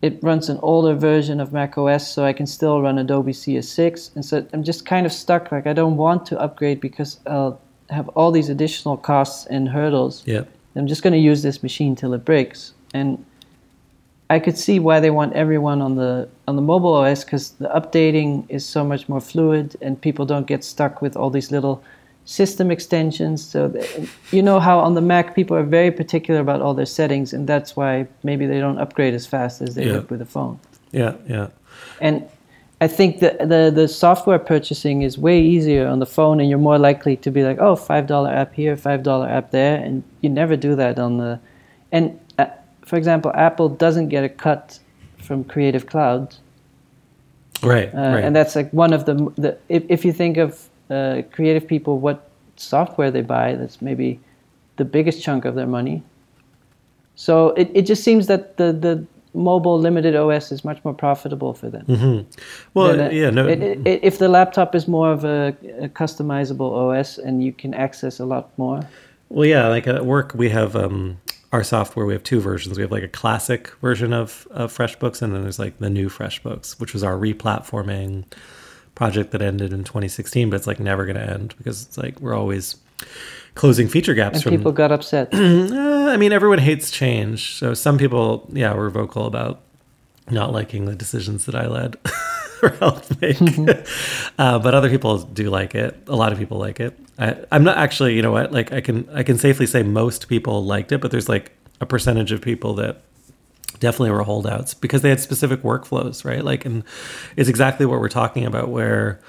it runs an older version of Mac OS, so I can still run Adobe CS6. And so I'm just kind of stuck. Like I don't want to upgrade because I'll have all these additional costs and hurdles. Yeah. I'm just going to use this machine till it breaks. And I could see why they want everyone on the on the mobile OS because the updating is so much more fluid and people don't get stuck with all these little system extensions. So you know how on the Mac people are very particular about all their settings, and that's why maybe they don't upgrade as fast as they Yeah. would with a phone. Yeah. Yeah. And I think the, the the software purchasing is way easier on the phone, and you're more likely to be like, oh, five dollar app here, five dollar app there, and you never do that on the. And uh, for example, Apple doesn't get a cut from Creative Cloud, Right. uh, right. and that's like one of the the if if you think of uh, creative people, what software they buy, that's maybe the biggest chunk of their money. So it, it just seems that the the mobile limited OS is much more profitable for them. Mm-hmm. well, uh, yeah. No. it- it- if the laptop is more of a, a customizable OS and you can access a lot more. Well, yeah, like at work, we have um, our software. We have two versions. We have like a classic version of, of FreshBooks, and then there's like the new FreshBooks, which was our replatforming project that ended in 2016. But it's like never going to end because it's like we're always closing feature gaps And from. people got upset. Uh, I mean, everyone hates change. So some people, yeah, were vocal about not liking the decisions that I led or helped make. uh, but other people do like it. A lot of people like it. I, I'm not actually, you know what? Like I can, I can safely say most people liked it, but there's like a percentage of people that definitely were holdouts because they had specific workflows, right? Like, and it's exactly what we're talking about where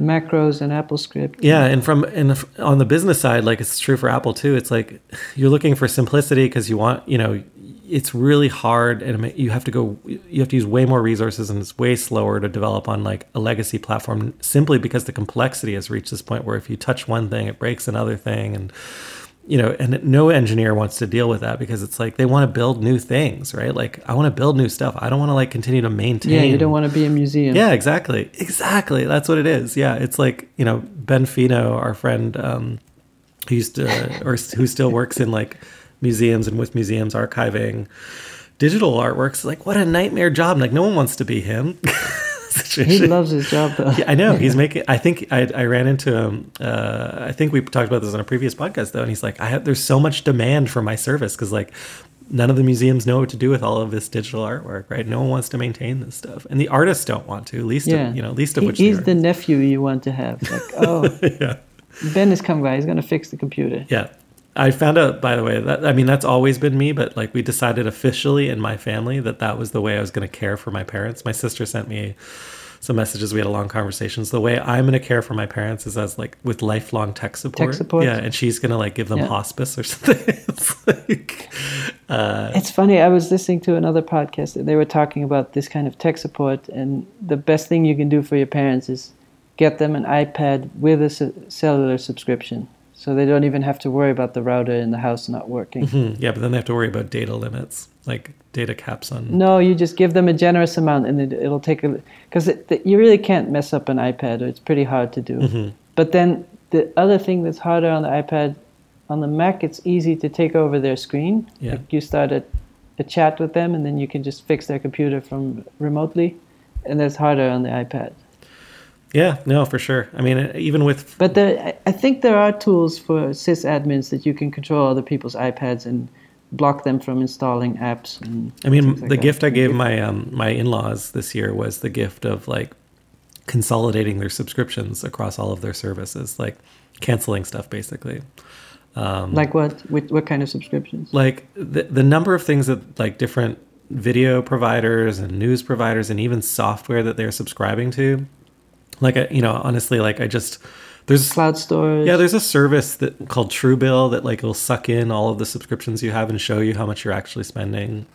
Macros and AppleScript. yeah, and from and on the business side, like it's true for Apple too. It's like you're looking for simplicity because you want, you know, it's really hard and you have to go, you have to use way more resources and it's way slower to develop on like a legacy platform simply because the complexity has reached this point where if you touch one thing, it breaks another thing, and you know, and no engineer wants to deal with that because it's like they want to build new things, right? Like I want to build new stuff. I don't want to like continue to maintain. Yeah, you don't want to be a museum. Yeah, exactly. Exactly. That's what it is. Yeah. It's like, you know, Ben Fino, our friend, um, who used to, or who still works in like museums and with museums archiving digital artworks. Like, what a nightmare job. Like, no one wants to be him. He loves his job though. Yeah, I know he's making. I think I, I ran into him. Uh, I think we talked about this on a previous podcast though, and he's like, "I have there's so much demand for my service because like none of the museums know what to do with all of this digital artwork, right? No one wants to maintain this stuff, and the artists don't want to. Least Yeah. of you know, least of He- which he's the nephew you want to have. Like, oh, yeah, Ben is coming by. He's going to fix the computer. yeah. I found out, by the way, that I mean that's always been me, but like we decided officially in my family that that was the way I was going to care for my parents. My sister sent me some messages. We had a long conversations. The way I'm going to care for my parents is as like with lifelong tech support. Tech support? Yeah, and she's going to like give them Yeah. hospice or something. it's like, uh, It's funny. I was listening to another podcast. and They were talking about this kind of tech support, and the best thing you can do for your parents is get them an iPad with a cellular subscription, so they don't even have to worry about the router in the house not working. hmm, yeah, but then they have to worry about data limits, like data caps on. No, you just give them a generous amount, and it, it'll take a because it, you really can't mess up an iPad, or it's pretty hard to do. Mhm. But then the other thing that's harder on the iPad, on the Mac, it's easy to take over their screen. Yeah. Like you start a, a chat with them, and then you can just fix their computer from remotely, and that's harder on the iPad. Yeah, no, for sure. I mean, even with But there, I- think there are tools for sysadmins that you can control other people's iPads and block them from installing apps. And I mean, like the that. gift I gave my um, my in laws this year was the gift of like consolidating their subscriptions across all of their services, like canceling stuff basically. Um, Like what? What, what kind of subscriptions? like the the number of things that like different video providers and news providers and even software that they're subscribing to. Like I, you know, honestly, like I just there's Cloud storage. yeah, there's a service that called Truebill that like will suck in all of the subscriptions you have and show you how much you're actually spending.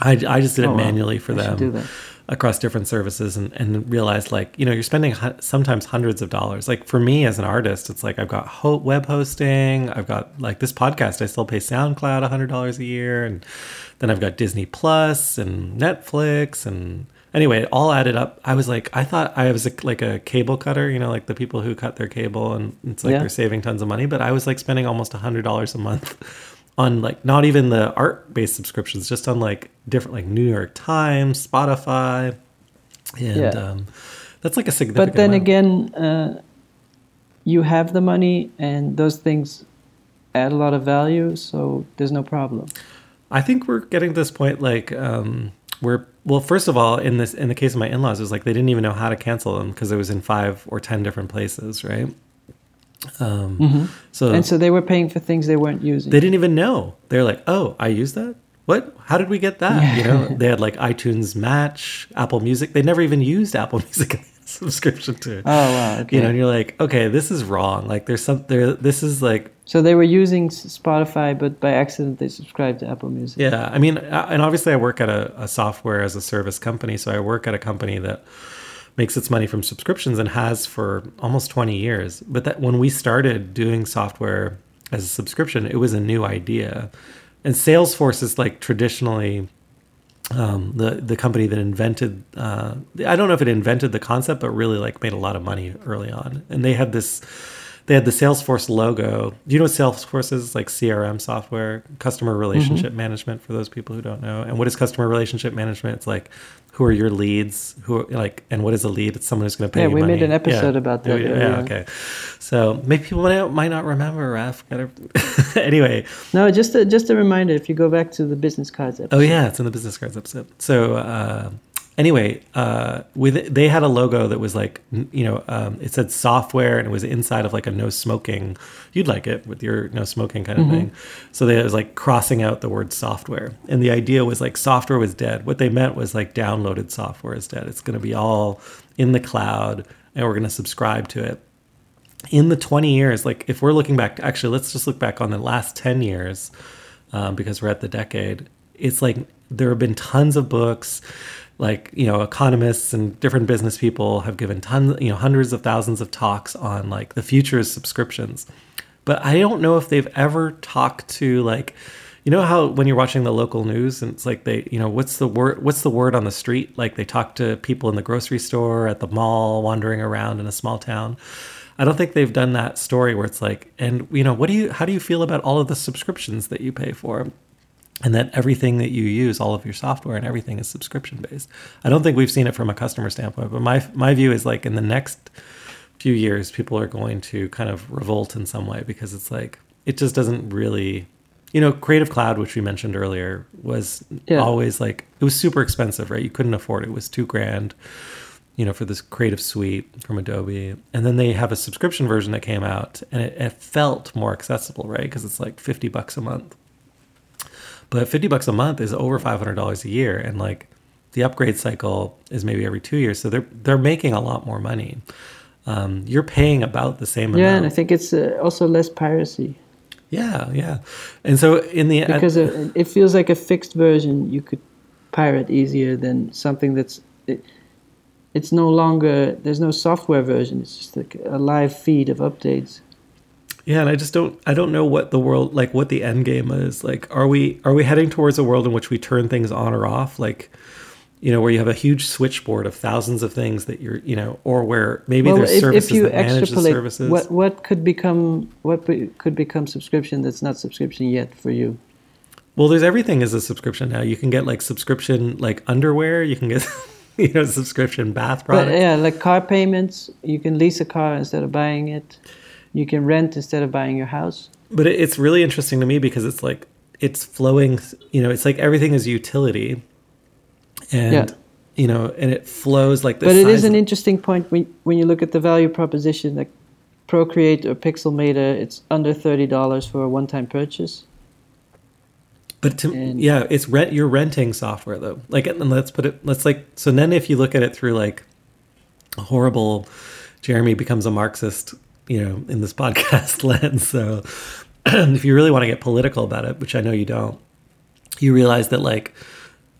I, I just did it Oh, wow. manually for I them across different services and, and realized like you know you're spending hu- sometimes hundreds of dollars like for me as an artist it's like i've got ho- web hosting i've got like this podcast i still pay soundcloud $100 a year and then i've got disney plus and netflix and anyway it all added up i was like i thought i was a, like a cable cutter you know like the people who cut their cable and it's like Yeah. they're saving tons of money but i was like spending almost a $100 a month on like not even the art based subscriptions, just on like different like New York Times, Spotify, and Yeah. um, that's like a significant. But then amount. again, uh, you have the money, and those things add a lot of value, so there's no problem. I think we're getting to this point like um we're well first of all in this in the case of my in-laws it was like they didn't even know how to cancel them because it was in five or ten different places right? Um so Mm-hmm. And so they were paying for things they weren't using. they didn't even know. They're like oh i used that? What? How did we get that? You know they had like itunes match apple music. They never even used apple music subscription to it oh wow! Okay. you know and you're like okay this is wrong like there's some there this is like so they were using Spotify, but by accident they subscribed to Apple Music. Yeah, I mean, uh, and obviously, I work at a, a software as a service company, so I work at a company that makes its money from subscriptions and has for almost 20 years. But that when we started doing software as a subscription, it was a new idea, and Salesforce is like traditionally um, the the company that invented. Uh, I don't know if it invented the concept, but really like made a lot of money early on, and they had this they had the Salesforce logo. Do you know what Salesforce is? It's like CRM software, customer relationship management for those people who don't know. And what is customer relationship management? It's like who are your leads? Who are, like and what is a lead? It's someone who's going to pay Yeah, we money. made an episode about that Yeah, earlier. okay. So maybe people might, not remember, Raf. Anyway, No, just a, just a reminder. If you go back to the business cards episode, Oh yeah, it's in the business cards episode. So uh, anyway, uh, with they had a logo that was like you know um, it said software and it was inside of like a no smoking. You'd like it with your no smoking kind of thing. So they it was like crossing out the word software, and the idea was like software was dead. What they meant was like downloaded software is dead. It's going to be all in the cloud, and we're going to subscribe to it in the 20 years, like if we're looking back, actually, let's just look back on the last 10 years um, because we're at the decade. It's like there have been tons of books, like, you know, economists and different business people have given tons, you know, hundreds of thousands of talks on like the future of subscriptions. But I don't know if they've ever talked to like, you know how when you're watching the local news and it's like they, you know, what's the word what's the word on the street? Like they talk to people in the grocery store, at the mall, wandering around in a small town. I don't think they've done that story where it's like, and you know, what do you how do you feel about all of the subscriptions that you pay for? And that everything that you use, all of your software and everything is subscription based. I don't think we've seen it from a customer standpoint, but my my view is like in the next few years, people are going to kind of revolt in some way because it's like it just doesn't really, you know, Creative Cloud, which we mentioned earlier, was Yeah. always like it was super expensive, right? You couldn't afford it. It was two grand, you know, for this Creative Suite from Adobe, and then they have a subscription version that came out, and it, it felt more accessible, right? Because it's like fifty bucks a month. But 50 bucks a month is over $500 a year and like the upgrade cycle is maybe every 2 years. So they're they're making a lot more money. Um, you're paying about the same yeah, amount. Yeah. And I think it's uh, also less piracy yeah, yeah. And so in the because it, it feels like a fixed version you could pirate easier than something that's it, it's no longer there's no software version. It's just like a live feed of updates. Yeah, and I just don't I don't know what the world like what the end game is. Like are we are we heading towards a world in which we turn things on or off like you know where you have a huge switchboard of thousands of things that you're you know or where maybe well, there's if, services if you that manage the services. what what could become what be, could become subscription that's not subscription yet for you? Well, there's everything is a subscription now. You can get like subscription like underwear, you can get you know subscription bath But products. yeah, like car payments, you can lease a car instead of buying it. You can rent instead of buying your house. but it's really interesting to me because it's like it's flowing you know it's like everything is utility and Yeah. you know and it flows like this But it is an interesting point when when you look at the value proposition. Like Procreate or Pixelmator, it's under thirty dollars for a one-time purchase. but to, and- yeah it's rent you're renting software though like and let's put it let's like so then if you look at it through like a horrible jeremy becomes a marxist you know in this podcast lens so if you really want to get political about it which i know you don't you realize that like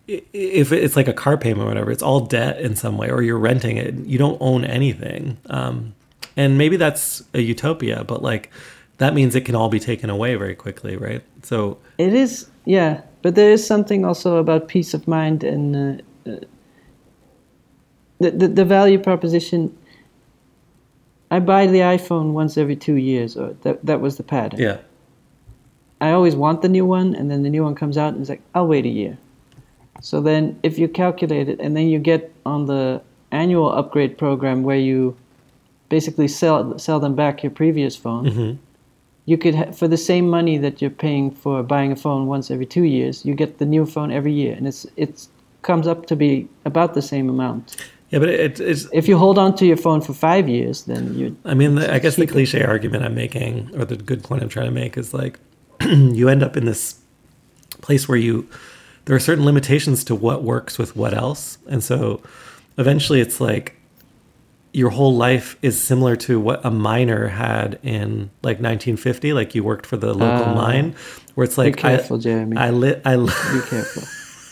if it's like a car payment or whatever it's all debt in some way or you're renting it you don't own anything um, and maybe that's a utopia but like that means it can all be taken away very quickly right so It is, yeah. But there is something also about peace of mind and uh, uh, the, the the value proposition. I buy the iPhone once every two years, or that that was the pattern. yeah I always want the new one, and then the new one comes out, and it's like I'll wait a year. So then, if you calculate it, and then you get on the annual upgrade program where you basically sell sell them back your previous phone. Mm-hmm. You could ha- for the same money that you're paying for buying a phone once every two years, you get the new phone every year, and it's it's comes up to be about the same amount. Yeah, but it, it's. If you hold on to your phone for five years, then you. I mean, the, I guess the cliche argument I'm making, or the good point I'm trying to make, is like you end up in this place where you there are certain limitations to what works with what else, and so eventually it's like your whole life is similar to what a miner had in like 1950 like you worked for the local Ah. mine where it's like Be careful, I, Jeremy. I lit I li- Be careful.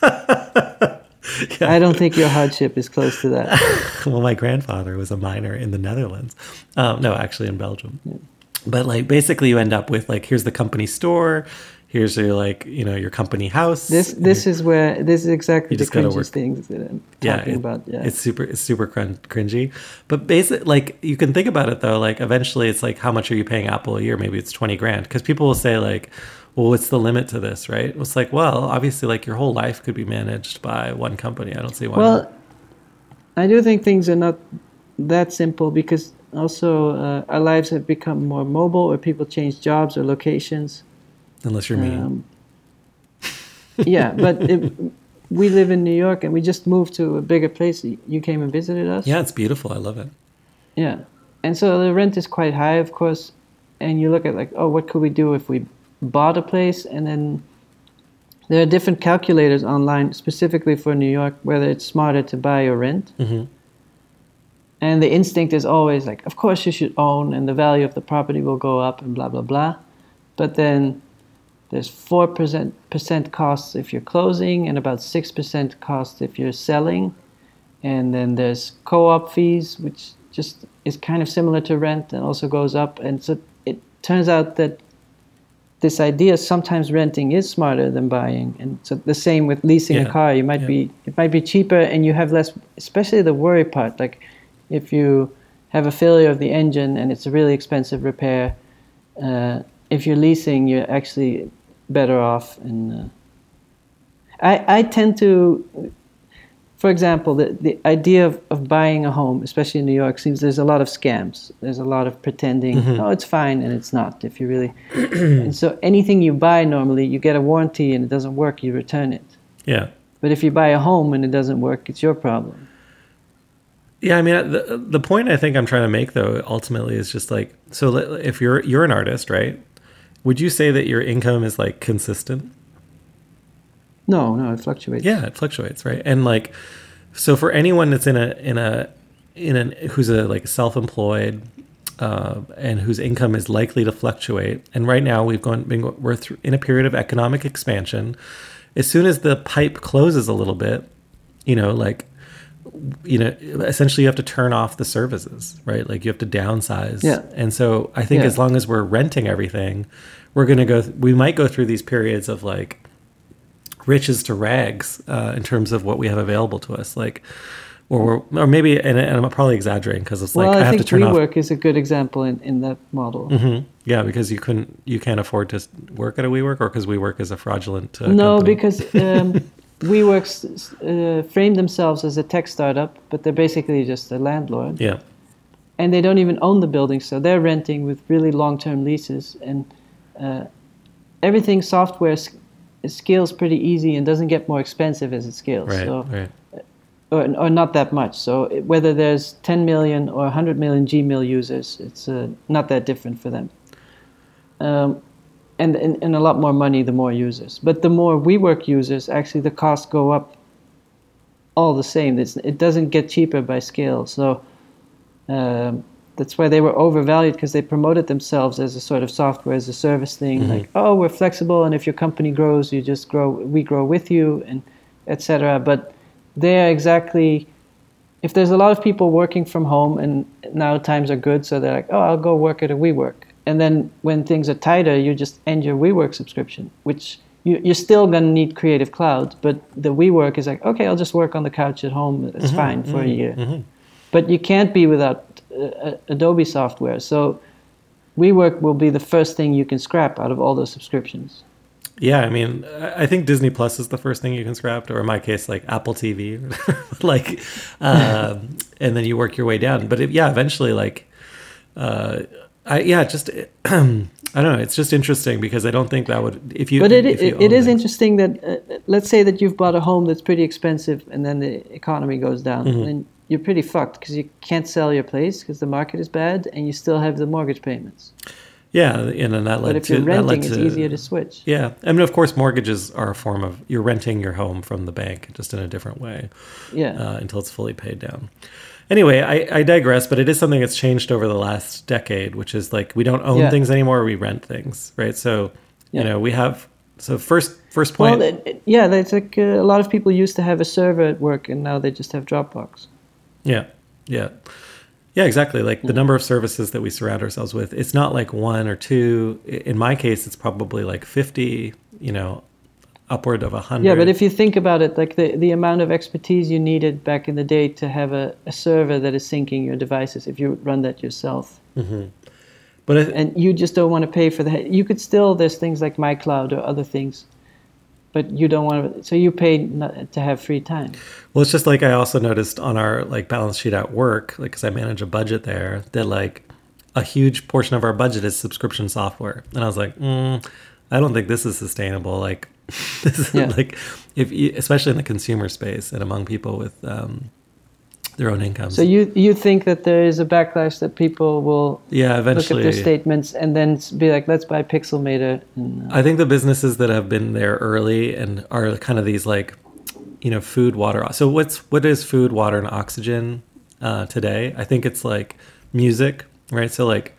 I don't think your hardship is close to that. well, my grandfather was a miner in the Netherlands. Um, no, actually in Belgium. But like basically, you end up with like here's the company store, here's your like you know your company house. This this is where this is exactly You the cringy things that I'm yeah, talking it- about. Yeah. it's super it's super crin- cringy. But basically like you can think about it though. Like eventually, it's like how much are you paying Apple a year? Maybe it's twenty grand because people will say like. Well, what's the limit to this, right? It's like, well, obviously, like your whole life could be managed by one company. I don't see why. Well, I do think things are not that simple because also uh, our lives have become more mobile, or people change jobs or locations. unless you're me. Um, yeah, but it, we live in New York, and we just moved to a bigger place. You came and visited us. yeah, it's beautiful. I love it. Yeah, and so the rent is quite high, of course. And you look at like, oh, what could we do if we bought a place? And then there are different calculators online specifically for New York, whether it's smarter to buy or rent. hmm And the instinct is always like, of course you should own, and the value of the property will go up, and blah blah blah. But then there's four percent percent costs if you're closing, and about six percent cost if you're selling, and then there's co-op fees, which just is kind of similar to rent and also goes up. And so it turns out that this idea sometimes renting is smarter than buying, and so the same with leasing Yeah, a car. You might yeah. be it might be cheaper, and you have less, especially the worry part, like if you have a failure of the engine and it's a really expensive repair, uh, if you're leasing, you're actually better off. And uh, I, I tend to, for example, the, the idea of, of buying a home, especially in New York, seems there's a lot of scams. There's a lot of pretending, mm-hmm. oh, it's fine, and it's not. If you really, and so anything you buy normally, you get a warranty and it doesn't work, you return it. Yeah. But if you buy a home and it doesn't work, it's your problem. Yeah, I mean, uh, the uh, the point I think I'm trying to make though ultimately is just like so if you're you're an artist, right? Would you say that your income is like consistent? No, no, it fluctuates. Yeah, it fluctuates, right? And like so for anyone that's in a in a in an who's a like self-employed uh, and whose income is likely to fluctuate. And right now we've gone been we're through, in a period of economic expansion. As soon as the pipe closes a little bit, you know, like you know, essentially you have to turn off the services, right? Like you have to downsize. Yeah. And so I think Yeah. as long as we're renting everything, we're going to go, th- we might go through these periods of like riches to rags uh, in terms of what we have available to us. Like, or, or maybe, and, and I'm probably exaggerating because it's like well, I, I, have to turn off. WeWork is a good example in, in that model. Mhm. Yeah, because you couldn't, you can't afford to work at a WeWork or because WeWork is a fraudulent uh, no, company? because um, WeWorks uh, frame themselves as a tech startup, but they're basically just a landlord. Yeah. And they don't even own the building, so they're renting with really long term leases. And uh, everything software s- scales pretty easy and doesn't get more expensive as it scales. Right. So, right. or, or not that much. So whether there's 10 million or 100 million Gmail users, it's uh, not that different for them. Um, and, and, and a lot more money the more users. But the more WeWork users, actually the costs go up all the same. It's, it doesn't get cheaper by scale. So um, that's why they were overvalued because they promoted themselves as a sort of software as a service thing. Mm-hmm. Like, oh, we're flexible, and if your company grows, you just grow. We grow with you, and etc. But they're exactly. If there's a lot of people working from home and now times are good, so they're like, oh, I'll go work at a WeWork. And then when things are tighter, you just end your WeWork subscription, which you, you're still going to need Creative Cloud. But the WeWork is like, okay, I'll just work on the couch at home. It's mm-hmm. fine for a mm-hmm. year. But you can't be without Adobe software. So WeWork will be the first thing you can scrap out of all those subscriptions. Yeah, I mean, I think Disney Plus is the first thing you can scrap, or in my case, like Apple TV, like, um, and then you work your way down. But it, yeah, eventually, like, uh, I yeah, just I don't know. It's just interesting because I don't think that would if you. But it, you it, it is it. interesting that uh, let's say that you've bought a home that's pretty expensive, and then the economy goes down, Mm-hmm. then you're pretty fucked because you can't sell your place because the market is bad, and you still have the mortgage payments. Yeah, and then that led But if you're renting, it's easier to switch. Yeah, I mean, of course, mortgages are a form of you're renting your home from the bank, just in a different way. Yeah. uh, until it's fully paid down. Anyway, I, I digress, but it is something that's changed over the last decade, which is like we don't own Yeah. things anymore; we rent things, right? So, you know, we have so first first well, point. it- yeah, that's like uh, a lot of people used to have a server at work, and now they just have Dropbox. Yeah, yeah, yeah, exactly. Like the hmm. number of services that we surround ourselves with, it's not like one or two. In my case, it's probably like fifty. You know, upward of a hundred. Yeah, but if you think about it, like the, the amount of expertise you needed back in the day to have a, a server that is syncing your devices, if you run that yourself, mm-hmm. but I, and you just don't want to pay for that, you could still, there's things like MyCloud or other things, but you don't want to, so you pay to have free time. Well, it's just like I also noticed on our like balance sheet at work, like because I manage a budget there, that like a huge portion of our budget is subscription software, and I was like, mm, I don't think this is sustainable. Like, this is Yeah. like if you, especially in the consumer space and among people with um, their own incomes. So you you think that there is a backlash that people will yeah, eventually look at their statements and then be like, let's buy Pixelmator. And, uh, I think the businesses that have been there early and are kind of these like, you know, food, water. So what's what is food, water, and oxygen uh, today? I think it's like music, right? So like,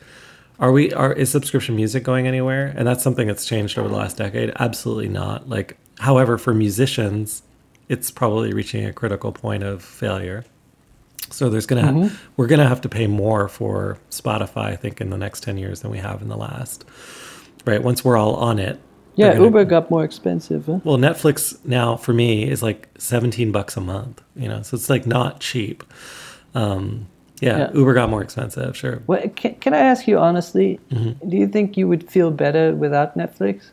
are we are is subscription music going anywhere? And that's something that's changed over the last decade. Absolutely not. Like, however, for musicians, it's probably reaching a critical point of failure. So there's gonna we're gonna have to pay more for Spotify, I think, in the next ten years than we have in the last. Right? Once we're all on it. yeah, gonna- Uber got more expensive. Huh? Well, Netflix now for me is like seventeen bucks a month. You know, so it's like not cheap. Um, yeah, Yeah. Uber got more expensive, sure. Well, can, can I ask you honestly, Mm-hmm. do you think you would feel better without Netflix?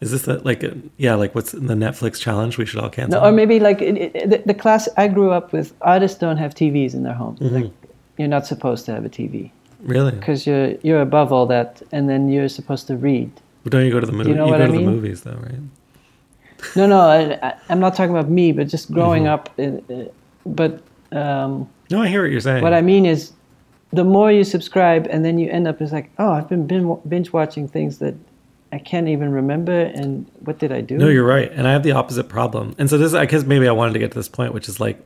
Is this a, like a, yeah, like what's the Netflix challenge? We should all cancel. No, or maybe like it, it, the, the class I grew up with, artists don't have TVs in their homes. Mm-hmm. Like, you're not supposed to have a TV really? because you're you're above all that, and then you're supposed to read. But don't you go to the movie? you know you go I to mean? the movies though, right? No, no, I, I'm not talking about me, but just growing Mm-hmm. up. In, uh, but um, No, I hear what you're saying. what I mean is, the more you subscribe, and then you end up is like, oh, I've been binge watching things that I can't even remember, and what did I do? No, you're right, and I have the opposite problem. And so this, I guess, maybe I wanted to get to this point, which is like,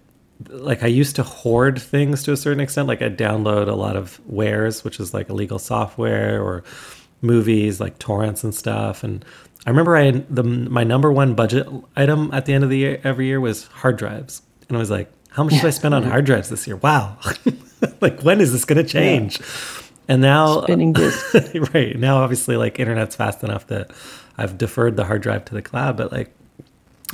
like I used to hoard things to a certain extent. Like I download a lot of warez, which is like illegal software or movies, like torrents and stuff. And I remember I had the my number one budget item at the end of the year every year was hard drives, and I was like, how much did I spend on hard drives this year? Wow, like when is this going to change? And now Spinning disc. right now obviously like internet's fast enough that i've deferred the hard drive to the cloud but like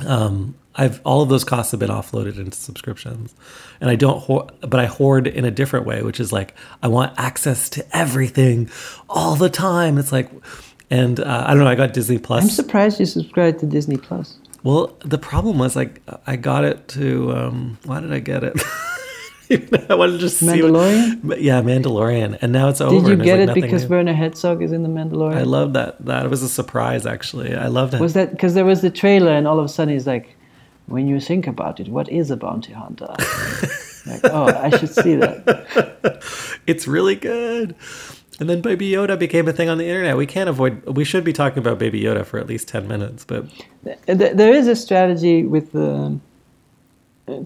um i've all of those costs have been offloaded into subscriptions and i don't hoard but i hoard in a different way which is like i want access to everything all the time it's like and uh, i don't know i got disney Plus. I'm surprised you subscribed to Disney Plus. well the problem was like i got it to um why did i get it i wanted to just see what- Mandalorian? yeah mandalorian and now it's over Did you get like, it because new. Werner Herzog is in the Mandalorian? I love that. That was a surprise, actually. I loved it. was that because there was the trailer, and all of a sudden he's like, "When you think about it, what is a bounty hunter?" like, oh, I should see that. it's really good. And then Baby Yoda became a thing on the internet. We can't avoid. We should be talking about Baby Yoda for at least ten minutes. But There is a strategy with the uh,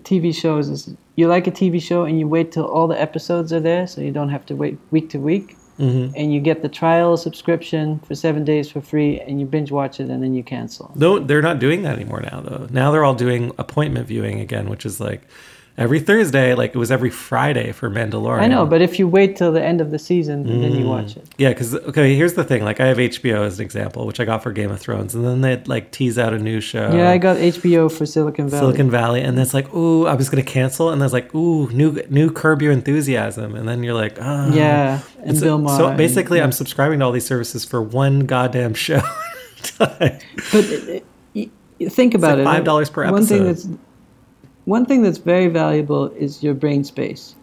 TV shows. Is you like a TV show and you wait till all the episodes are there, so you don't have to wait week to week, Mm-hmm. and you get the trial subscription for seven days for free, and you binge watch it, and then you cancel. no, they're not doing that anymore now. Though now they're all doing appointment viewing again, which is like every Thursday, like it was every Friday for Mandalorian. I know, but if you wait till the end of the season, then you watch it. Yeah, because okay, here's the thing. Like I have HBO as an example, which I got for Game of Thrones, and then they like tease out a new show. Yeah, I got HBO for Silicon Valley. Silicon Valley, and it's like, ooh, I was gonna cancel, and there's like, ooh, new new Curb Your Enthusiasm, and then you're like, oh, Yeah, and It's- Bill Maher. So basically, yeah. I'm subscribing to all these services for one goddamn show. But uh, y- y- think about like it. $5 per episode. One thing that's one thing that's very valuable is your brain space.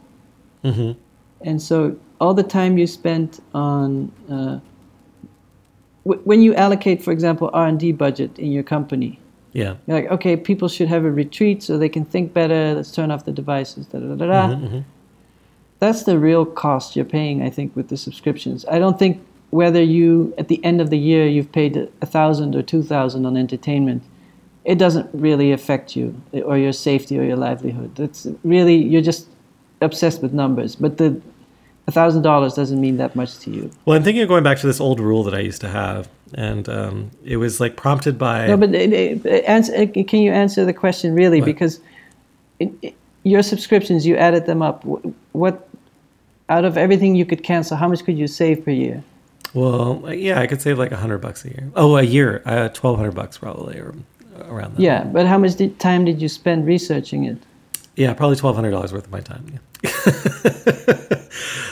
Mhm. And so all the time you spent on uh, w- when you allocate, for example, R and D budget in your company, yeah, you're like, okay, people should have a retreat so they can think better. Let's turn off the devices. Da, da, da, da. Mm-hmm, That's the real cost you're paying, I think, with the subscriptions. I don't think whether you at the end of the year you've paid a thousand or two thousand on entertainment, it doesn't really affect you or your safety or your livelihood. It's really you're just obsessed with numbers. But the thousand dollars doesn't mean that much to you. Well, I'm thinking of going back to this old rule that I used to have, and um, it was like prompted by. No, but it, it, it answer, can you answer the question really? What? Because your subscriptions, you added them up. What out of everything you could cancel, how much could you save per year? well, yeah, I could save like a hundred bucks a year. Oh, a year, uh, twelve hundred bucks probably, or around that. Yeah, but how much did, time did you spend researching it? yeah, probably twelve hundred dollars worth of my time. Yeah.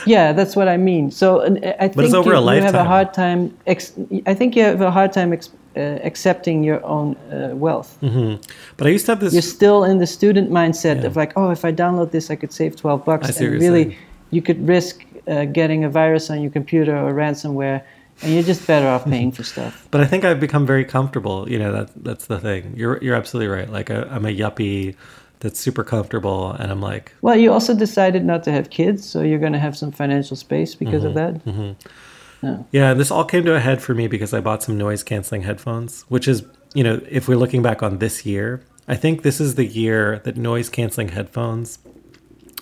Yeah, that's what I mean. So uh, I think it's over you, a you have a hard time. Ex- I think you have a hard time ex- uh, accepting your own uh, wealth. hmm But I used to have this. You're still in the student mindset Yeah. of like, oh, if I download this, I could save twelve bucks, I and really, you could risk uh, getting a virus on your computer or ransomware, and you're just better off paying for stuff. But I think I've become very comfortable. You know, that that's the thing. You're you're absolutely right. Like I, I'm a yuppie that's super comfortable, and I'm like, Well, you also decided not to have kids, so you're going to have some financial space because of mm-hmm. that. Mm-hmm. Oh. yeah. And this all came to a head for me because I bought some noise canceling headphones, which is, you know, if we're looking back on this year, I think this is the year that noise canceling headphones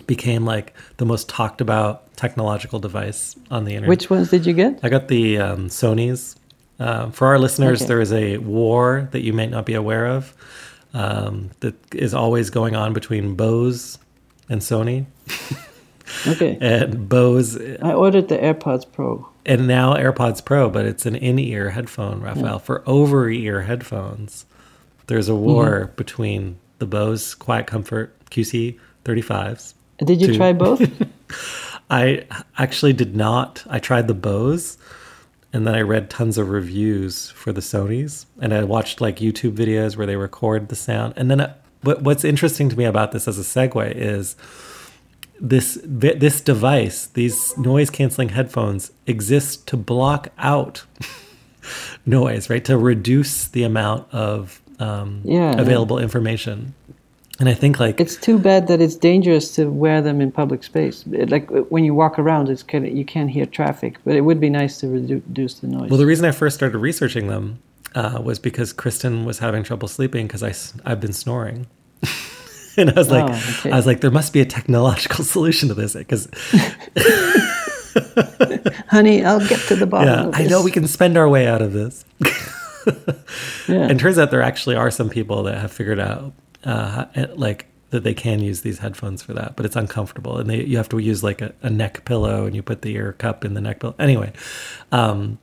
became like the most talked about technological device on the internet. Which ones did you get? I got the um, Sony's. Uh, for our listeners, Okay. there is a war that you may not be aware of um, that is always going on between Bose and Sony. Okay. And Bose, I ordered the AirPods Pro. and now AirPods Pro, but it's an in-ear headphone, Raphael. For over-ear headphones, there's a war between the Bose Quiet Comfort QC 35s. Did you try both? I actually did not. I tried the Bose, and then I read tons of reviews for the Sony's, and I watched like YouTube videos where they record the sound. And then, uh, what, what's interesting to me about this as a segue is this this device, these noise canceling headphones, exist to block out noise, right? To reduce the amount of um, Yeah. available information. And I think like it's too bad that it's dangerous to wear them in public space. Like when you walk around, it's kind of, you can't hear traffic, but it would be nice to reduce the noise. Well, the reason I first started researching them uh, was because Kristen was having trouble sleeping because I I've been snoring, and I was like, Oh, okay. I was like, there must be a technological solution to this because Honey, I'll get to the bottom yeah, I know we can spend our way out of this. Yeah. And turns out there actually are some people that have figured out uh, like that they can use these headphones for that, but it's uncomfortable, and they you have to use like a, a neck pillow, and you put the ear cup in the neck pillow. Anyway, um,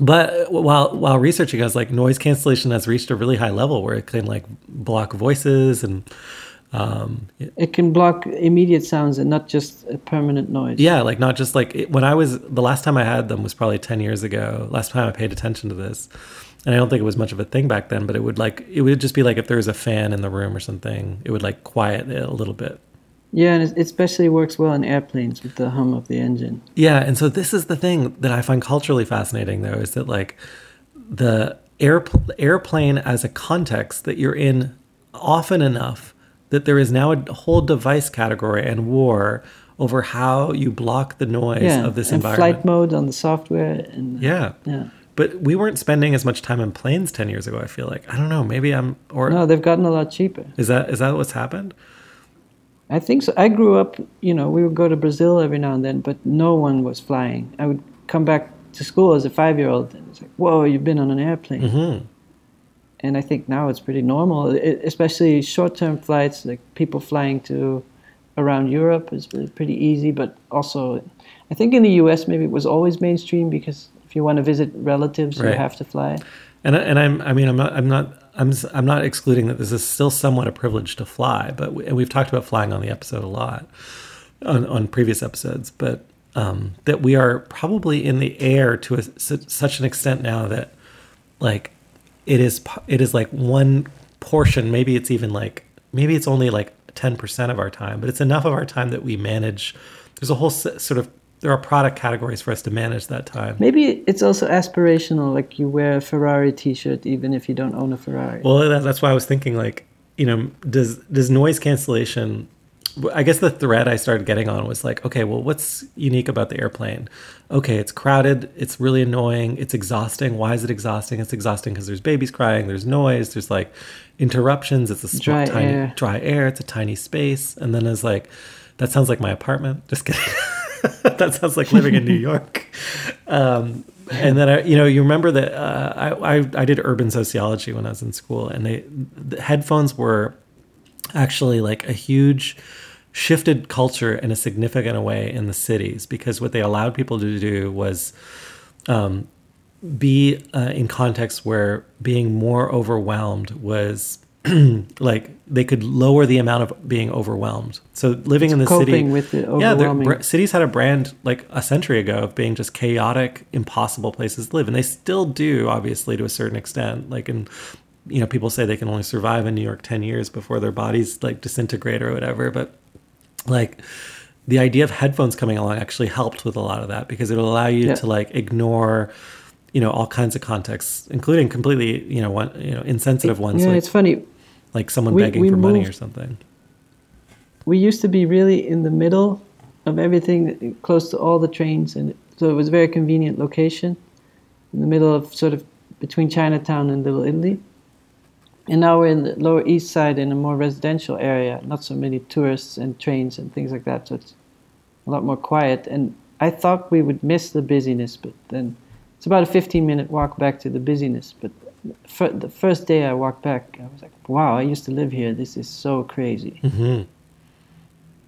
but while while researching, I was like, noise cancellation has reached a really high level where it can like block voices and um, It can block immediate sounds and not just a permanent noise. yeah, like not just like it, when I was the last time I had them was probably ten years ago. Last time I paid attention to this, and I don't think it was much of a thing back then. But it would like it would just be like if there was a fan in the room or something, it would like quiet it a little bit. Yeah, and it especially works well in airplanes with the hum of the engine. Yeah, and so this is the thing that I find culturally fascinating, though, is that like the airpl- airplane as a context that you're in often enough that there is now a whole device category and war over how you block the noise yeah, of this and environment. flight mode on the software. And yeah. yeah. But we weren't spending as much time in planes 10 years ago, I feel like. I don't know, maybe I'm or No, they've gotten a lot cheaper. is that is that what's happened? I think so. I grew up, you know, we would go to Brazil every now and then, but no one was flying. I would come back to school as a five year old and it's like, whoa, you've been on an airplane. Mhm. and I think now it's pretty normal, it, especially short-term flights, like people flying to around Europe is pretty easy. But also, I think in the U.S. maybe it was always mainstream because if you want to visit relatives, Right. you have to fly. And and I'm I mean I'm not I'm not I'm I'm not excluding that this is still somewhat a privilege to fly, but we, and we've talked about flying on the episode a lot on on previous episodes, but um, that we are probably in the air to a, such an extent now that like it is it is like one portion, maybe it's even like maybe it's only like 10% of our time, but it's enough of our time that we manage there's a whole sort of there are product categories for us to manage that time. Maybe it's also aspirational, like you wear a Ferrari T-shirt even if you don't own a Ferrari. Well, that, that's why I was thinking, like, you know, does does noise cancellation? I guess the thread I started getting on was like, okay, well, what's unique about the airplane? Okay, it's crowded, it's really annoying, it's exhausting. Why is it exhausting? It's exhausting because there's babies crying, there's noise, there's like interruptions. It's a small, Dry tiny air. dry air. It's a tiny space, and then it's like, that sounds like my apartment. Just kidding. that sounds like living in New York. Um, and then I, you know, you remember that uh, I, I I did urban sociology when I was in school, and they the headphones were actually like a huge shifted culture in a significant way in the cities because what they allowed people to do was um, be uh, in contexts where being more overwhelmed was like they could lower the amount of being overwhelmed. So living in the city, with the yeah, overwhelming- br- cities had a brand like a century ago of being just chaotic, impossible places to live, and they still do, obviously, to a certain extent. Like in, you know, people say they can only survive in New York ten years before their bodies like disintegrate or whatever, but like the idea of headphones coming along actually helped with a lot of that because it'll allow you Yeah. to like ignore you know all kinds of contexts including completely you know one you know insensitive ones yeah, like, it's funny. Like someone we- begging we for money or something We used to be really in the middle of everything, close to all the trains, and so it was a very convenient location in the middle of sort of between Chinatown and Little Italy. And now we're in the Lower East Side in a more residential area, not so many tourists and trains and things like that. So it's a lot more quiet. And I thought we would miss the busyness, but then it's about a 15 minute walk back to the busyness. But the first day I walked back, I was like, wow, I used to live here. This is so crazy. hmm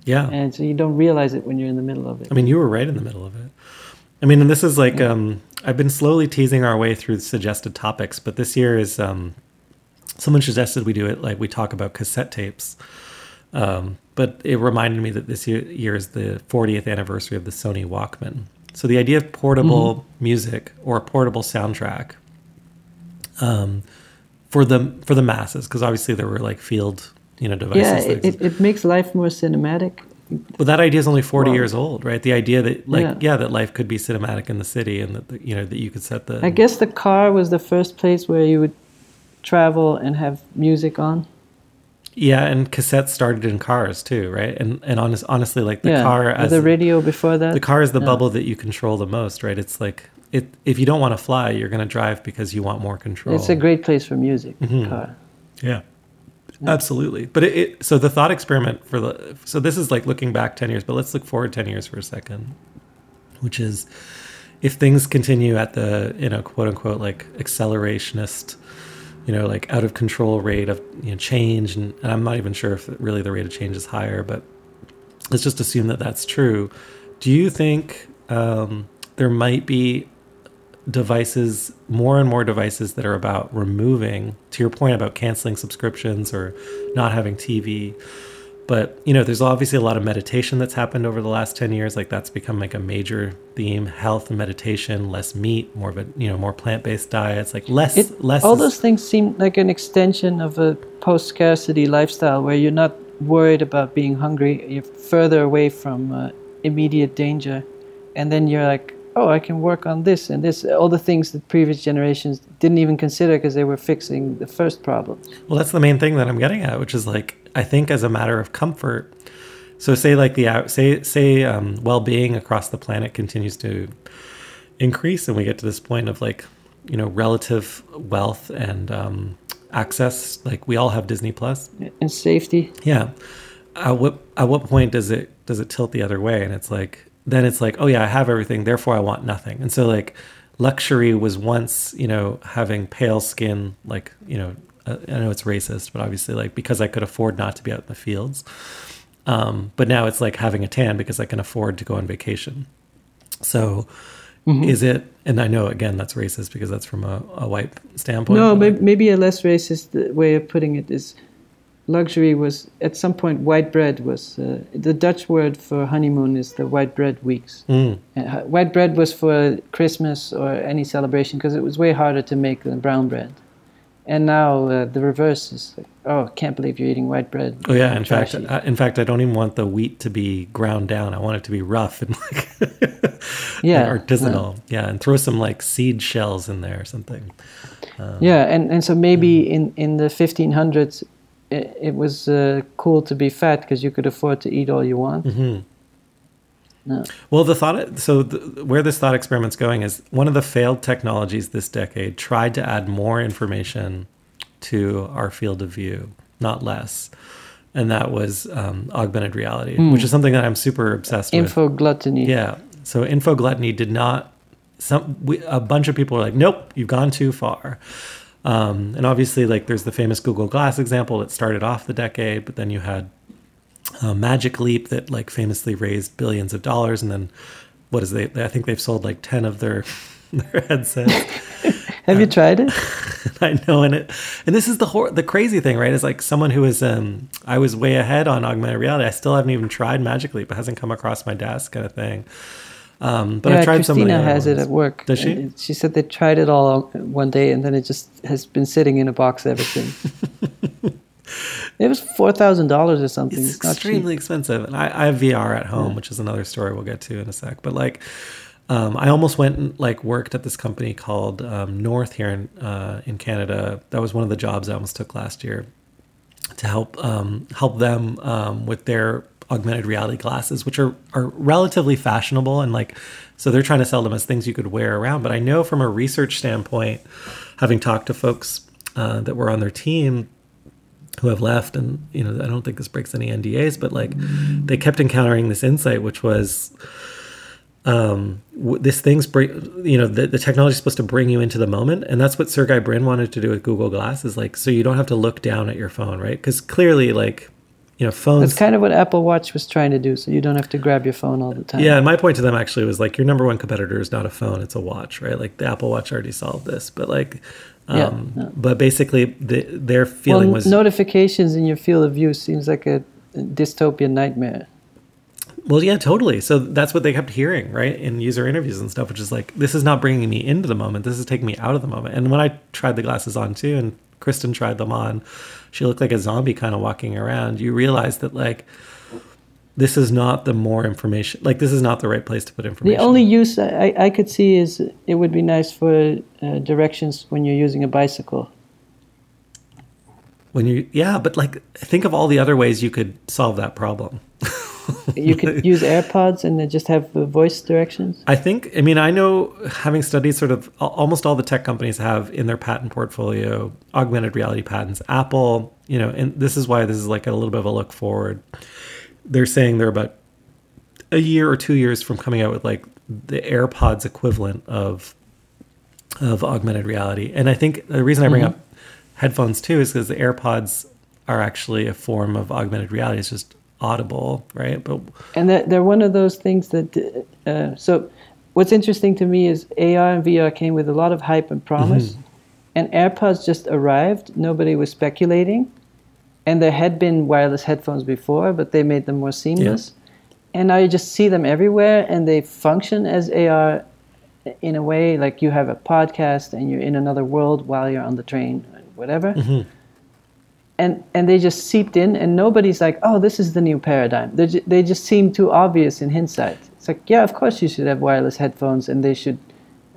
yeah And so you don't realize it when you're in the middle of it. I mean, you were right in the middle of it. I mean, and this is like um, I've been slowly teasing our way through suggested topics, but this year is um, someone suggested we do it like we talk about cassette tapes. Um, but it reminded me that this year, year is the 40th anniversary of the Sony Walkman. So the idea of portable music or a portable soundtrack um, for the for the masses, because obviously there were like field you know devices. yeah, that it, it, it makes life more cinematic. but that idea is only 40 Well- years old, right? The idea that like Yeah. yeah. that life could be cinematic in the city and that the, you know that you could set the I guess the car was the first place where you would travel and have music on. yeah, and cassettes started in cars too, right? And and honest, honestly like the yeah, car as the radio before that. the car is the Yeah. bubble that you control the most, right? It's like it if you don't want to fly, you're going to drive because you want more control. It's a great place for music. Mhm. Car. Yeah. Absolutely. But it, it so the thought experiment for the so this is like looking back 10 years, but let's look forward 10 years for a second. Which is if things continue at the, you know, quote unquote like accelerationist, you know, like out of control rate of you know change and, and I'm not even sure if really the rate of change is higher, but let's just assume that that's true. Do you think um, there might be devices, more and more devices that are about removing, to your point about canceling subscriptions or not having TV. But, you know, there's obviously a lot of meditation that's happened over the last 10 years. Like that's become like a major theme, health and meditation, less meat, more of a, you know, more plant-based diets, like less, It, less. all is- those things seem like an extension of a post-scarcity lifestyle where you're not worried about being hungry. You're further away from uh, immediate danger, and then you're like, oh, I can work on this and this. All the things that previous generations didn't even consider because they were fixing the first problem. Well, that's the main thing that I'm getting at, which is like I think as a matter of comfort. So say like the out say say um, well-being across the planet continues to increase, and we get to this point of like you know relative wealth and um, access. Like we all have Disney And safety. Yeah. At what at what point does it does it tilt the other way? And it's like then it's like oh yeah I have everything, therefore I want nothing. And so like luxury was once, you know, having pale skin, like, you know, uh, I know it's racist, but obviously, like, because I could afford not to be out in the fields. Um, but now it's like having a tan because I can afford to go on vacation. So, mm-hmm. is it? And I know again that's racist because that's from a, a white standpoint. No, maybe, maybe a less racist way of putting it is luxury was at some point white bread was uh, the Dutch word for honeymoon is the white bread weeks. Mm. Uh, white bread was for Christmas or any celebration because it was way harder to make than brown bread. And now uh, the reverse is like, oh, can't believe you're eating white bread. Oh yeah, in fact, I, in fact, I don't even want the wheat to be ground down. I want it to be rough and like yeah, like artisanal. Yeah. yeah. and throw some like seed shells in there or something. Um, yeah, and, and so maybe mm. in in the 1500s, it, it was uh, cool to be fat because you could afford to eat all you want. Mm-hmm. No. Well, the thought so the, where this thought experiment's going is one of the failed technologies this decade tried to add more information to our field of view, not less. And that was um, augmented reality, mm. which is something that I'm super obsessed info with. Info gluttony. Yeah. So info gluttony did not. Some we, a bunch of people are like, nope, you've gone too far. Um, and obviously, like there's the famous Google Glass example that started off the decade, but then you had uh, Magic Leap that like famously raised billions of dollars, and then what is they? I think they've sold like ten of their their headsets. Have you tried it? I know, and it and this is the hor- the crazy thing, right? Is like someone who is um I was way ahead on augmented reality. I still haven't even tried Magic Leap. It hasn't come across my desk, kind of thing. Um, but yeah, I tried Christina has it at work. Does she? She said they tried it all one day, and then it just has been sitting in a box ever since. it was four thousand dollars or something. It's, it's extremely expensive, and I, I, have VR at home, yeah. which is another story we'll get to in a sec. But like, um, I almost went and like worked at this company called um, North here in uh, in Canada. That was one of the jobs I almost took last year to help um, help them um, with their augmented reality glasses, which are are relatively fashionable and like so they're trying to sell them as things you could wear around. But I know from a research standpoint, having talked to folks uh, that were on their team who have left, and you know I don't think this breaks any NDAs, but like they kept encountering this insight, which was. Um, this thing's break you know the, the technology is supposed to bring you into the moment and that's what sergey brin wanted to do with google glass is like so you don't have to look down at your phone right because clearly like you know, phones. That's kind of what Apple Watch was trying to do, so you don't have to grab your phone all the time. Yeah, and my point to them actually was like, your number one competitor is not a phone; it's a watch, right? Like the Apple Watch already solved this, but like, um, yeah, but basically, the, their feeling well, was notifications in your field of view seems like a dystopian nightmare. Well, yeah, totally. So that's what they kept hearing, right, in user interviews and stuff, which is like, this is not bringing me into the moment. This is taking me out of the moment. And when I tried the glasses on too, and Kristen tried them on, she looked like a zombie kind of walking around. You realize that like this is not the more information like this is not the right place to put information the only use i, I could see is it would be nice for uh, directions when you're using a bicycle when you yeah but like think of all the other ways you could solve that problem you could use AirPods and then just have voice directions. I think. I mean, I know having studied sort of almost all the tech companies have in their patent portfolio augmented reality patents. Apple, you know, and this is why this is like a little bit of a look forward. They're saying they're about a year or two years from coming out with like the AirPods equivalent of of augmented reality. And I think the reason I bring mm-hmm. up headphones too is because the AirPods are actually a form of augmented reality. It's just audible, right? But and that they're one of those things that. Uh, so, what's interesting to me is AR and VR came with a lot of hype and promise, mm-hmm. and AirPods just arrived. Nobody was speculating, and there had been wireless headphones before, but they made them more seamless. Yeah. And now you just see them everywhere, and they function as AR in a way like you have a podcast and you're in another world while you're on the train, whatever. Mm-hmm and and they just seeped in and nobody's like oh this is the new paradigm they, they just seem too obvious in hindsight it's like yeah of course you should have wireless headphones and they should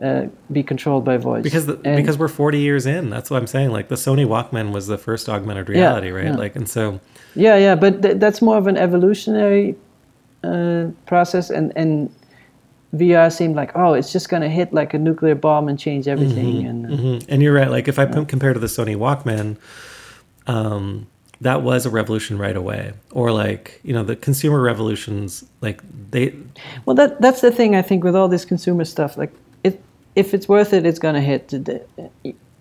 uh, be controlled by voice because the, because we're 40 years in that's what i'm saying like the sony walkman was the first augmented reality yeah, right yeah. like and so yeah yeah but th- that's more of an evolutionary uh, process and and VR seemed like, oh, it's just going to hit like a nuclear bomb and change everything. Mm-hmm, and uh, mm-hmm. and you're right. Like if I yeah. compare to the Sony Walkman, um, that was a revolution right away or like you know the consumer revolutions like they well that that's the thing i think with all this consumer stuff like it if it's worth it, it's going to hit.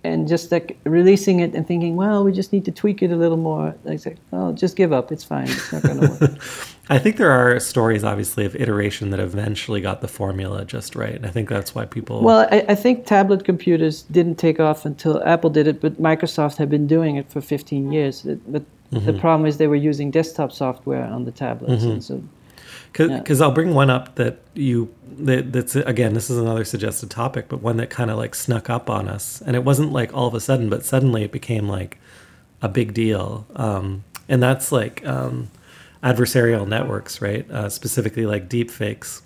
And just like releasing it and thinking, well, we just need to tweak it a little more. Like, oh, just give up. It's fine. It's not going to work. I think there are stories, obviously, of iteration that eventually got the formula just right. And I think that's why people. Well, I, I, think tablet computers didn't take off until Apple did it, but Microsoft had been doing it for 15 years. But mm-hmm. the problem is they were using desktop software on the tablets. Mm-hmm. And so because yeah. I'll bring one up that you that, that's again this is another suggested topic, but one that kind of like snuck up on us, and it wasn't like all of a sudden, but suddenly it became like a big deal, um, and that's like um, adversarial networks, right? Uh, specifically like deep fakes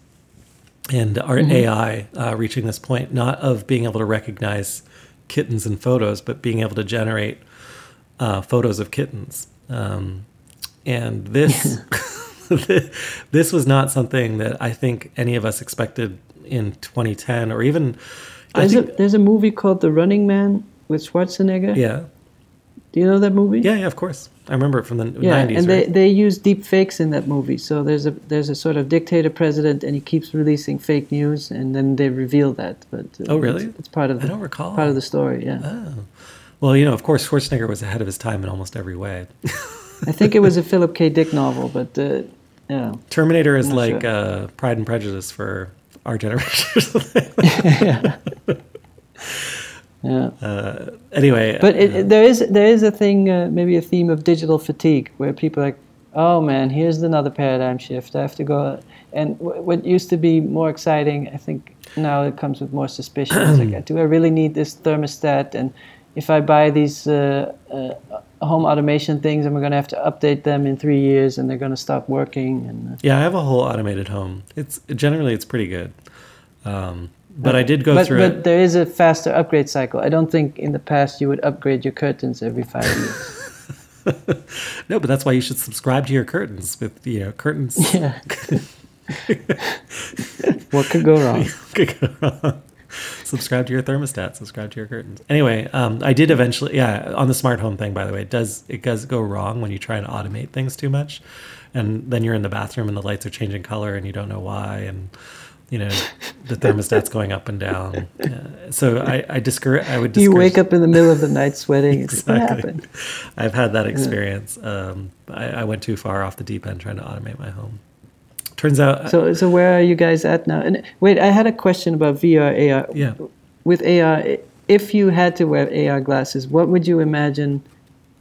and our mm-hmm. AI uh, reaching this point, not of being able to recognize kittens in photos, but being able to generate uh, photos of kittens. Um, and this this was not something that I think any of us expected in 2010 or even. There's, think, a, there's a movie called The Running Man with Schwarzenegger. Yeah. Do you know that movie? Yeah, yeah, of course. I remember it from the yeah, 90s. and they, they use deep fakes in that movie. So there's a there's a sort of dictator president, and he keeps releasing fake news, and then they reveal that. But uh, oh, really? It's, it's, part of the, I don't recall. part of the story. Yeah. Oh. Well, you know, of course, Schwarzenegger was ahead of his time in almost every way. I think it was a Philip K. Dick novel, but uh, yeah. Terminator is like uh, Pride and Prejudice for our generation. yeah. yeah. Uh, anyway, but it, uh, there is there is a thing, uh, maybe a theme of digital fatigue, where people are like, oh man, here's another paradigm shift. I have to go. And w- what used to be more exciting, I think now it comes with more suspicion. like, do I really need this thermostat? And if I buy these uh, uh, home automation things and we're going to have to update them in three years and they're going to stop working and uh, yeah i have a whole automated home. It's generally it's pretty good. Um, but i did go but, through but it. there is a faster upgrade cycle. I don't think in the past you would upgrade your curtains every five years. No but that's why you should subscribe to your curtains with you know curtains. Yeah. What could go wrong? Could go wrong subscribe to your thermostat, subscribe to your curtains. Anyway, um, I did eventually, yeah, on the smart home thing, by the way, it does, it does go wrong when you try and automate things too much. And then you're in the bathroom and the lights are changing color and you don't know why. And, you know, the thermostat's going up and down. Uh, so I, I discourage, I would discourage. You wake up in the middle of the night sweating. exactly. What happened? I've had that experience. Um, I, I went too far off the deep end trying to automate my home. Turns out. So, so where are you guys at now? And wait, I had a question about VR, AR. Yeah. With AR, if you had to wear AR glasses, what would you imagine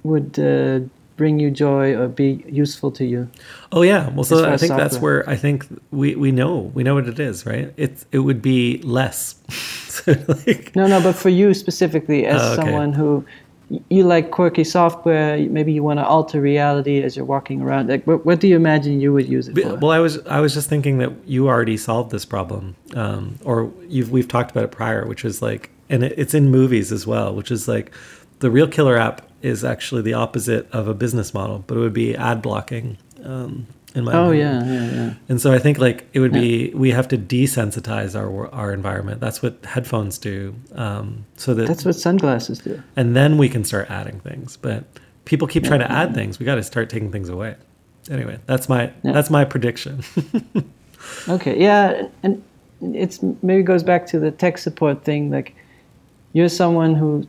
would uh, bring you joy or be useful to you? Oh yeah, well, so I think software. that's where I think we, we know we know what it is, right? It it would be less. so like, no, no, but for you specifically, as oh, okay. someone who you like quirky software. Maybe you want to alter reality as you're walking around. Like, what, what do you imagine you would use it for? Well, I was I was just thinking that you already solved this problem, um, or you've we've talked about it prior, which is like, and it, it's in movies as well, which is like, the real killer app is actually the opposite of a business model, but it would be ad blocking. Um, in my oh yeah, yeah, yeah. And so I think like it would yeah. be we have to desensitize our our environment. That's what headphones do. Um, so that that's what sunglasses do. And then we can start adding things. But people keep yeah, trying to add things. We got to start taking things away. Anyway, that's my that's my prediction. okay, yeah, and it's maybe goes back to the tech support thing. Like you're someone who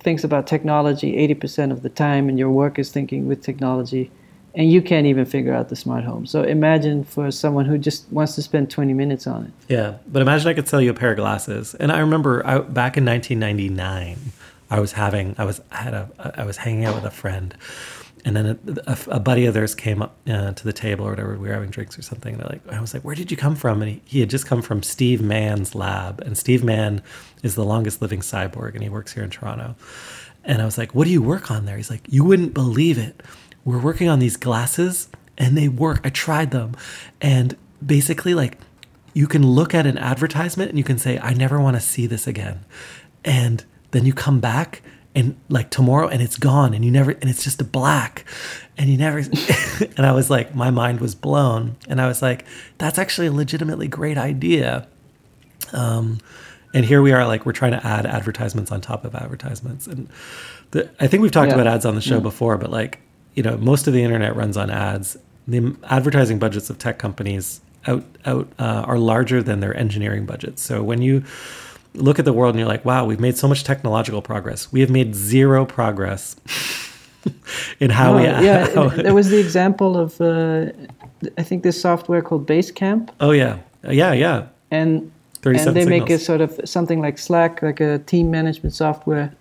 thinks about technology 80% of the time and your work is thinking with technology and you can't even figure out the smart home. So imagine for someone who just wants to spend 20 minutes on it. Yeah, but imagine I could sell you a pair of glasses. And I remember I, back in 1999, I was having I was I had a I was hanging out with a friend, and then a, a, a buddy of theirs came up uh, to the table or whatever. We were having drinks or something. And they're like, I was like, "Where did you come from?" And he, he had just come from Steve Mann's lab, and Steve Mann is the longest living cyborg, and he works here in Toronto. And I was like, "What do you work on there?" He's like, "You wouldn't believe it." We're working on these glasses and they work. I tried them. And basically, like, you can look at an advertisement and you can say, I never want to see this again. And then you come back and like tomorrow and it's gone and you never, and it's just a black and you never, and I was like, my mind was blown. And I was like, that's actually a legitimately great idea. Um, and here we are, like, we're trying to add advertisements on top of advertisements. And the, I think we've talked yeah. about ads on the show yeah. before, but like, you know, most of the internet runs on ads. The advertising budgets of tech companies out out uh, are larger than their engineering budgets. So when you look at the world and you're like, wow, we've made so much technological progress. We have made zero progress in how Oh, we. yeah, how- there was the example of uh, I think this software called Basecamp, oh yeah, yeah, yeah. and and they make a sort of something like Slack, like a team management software.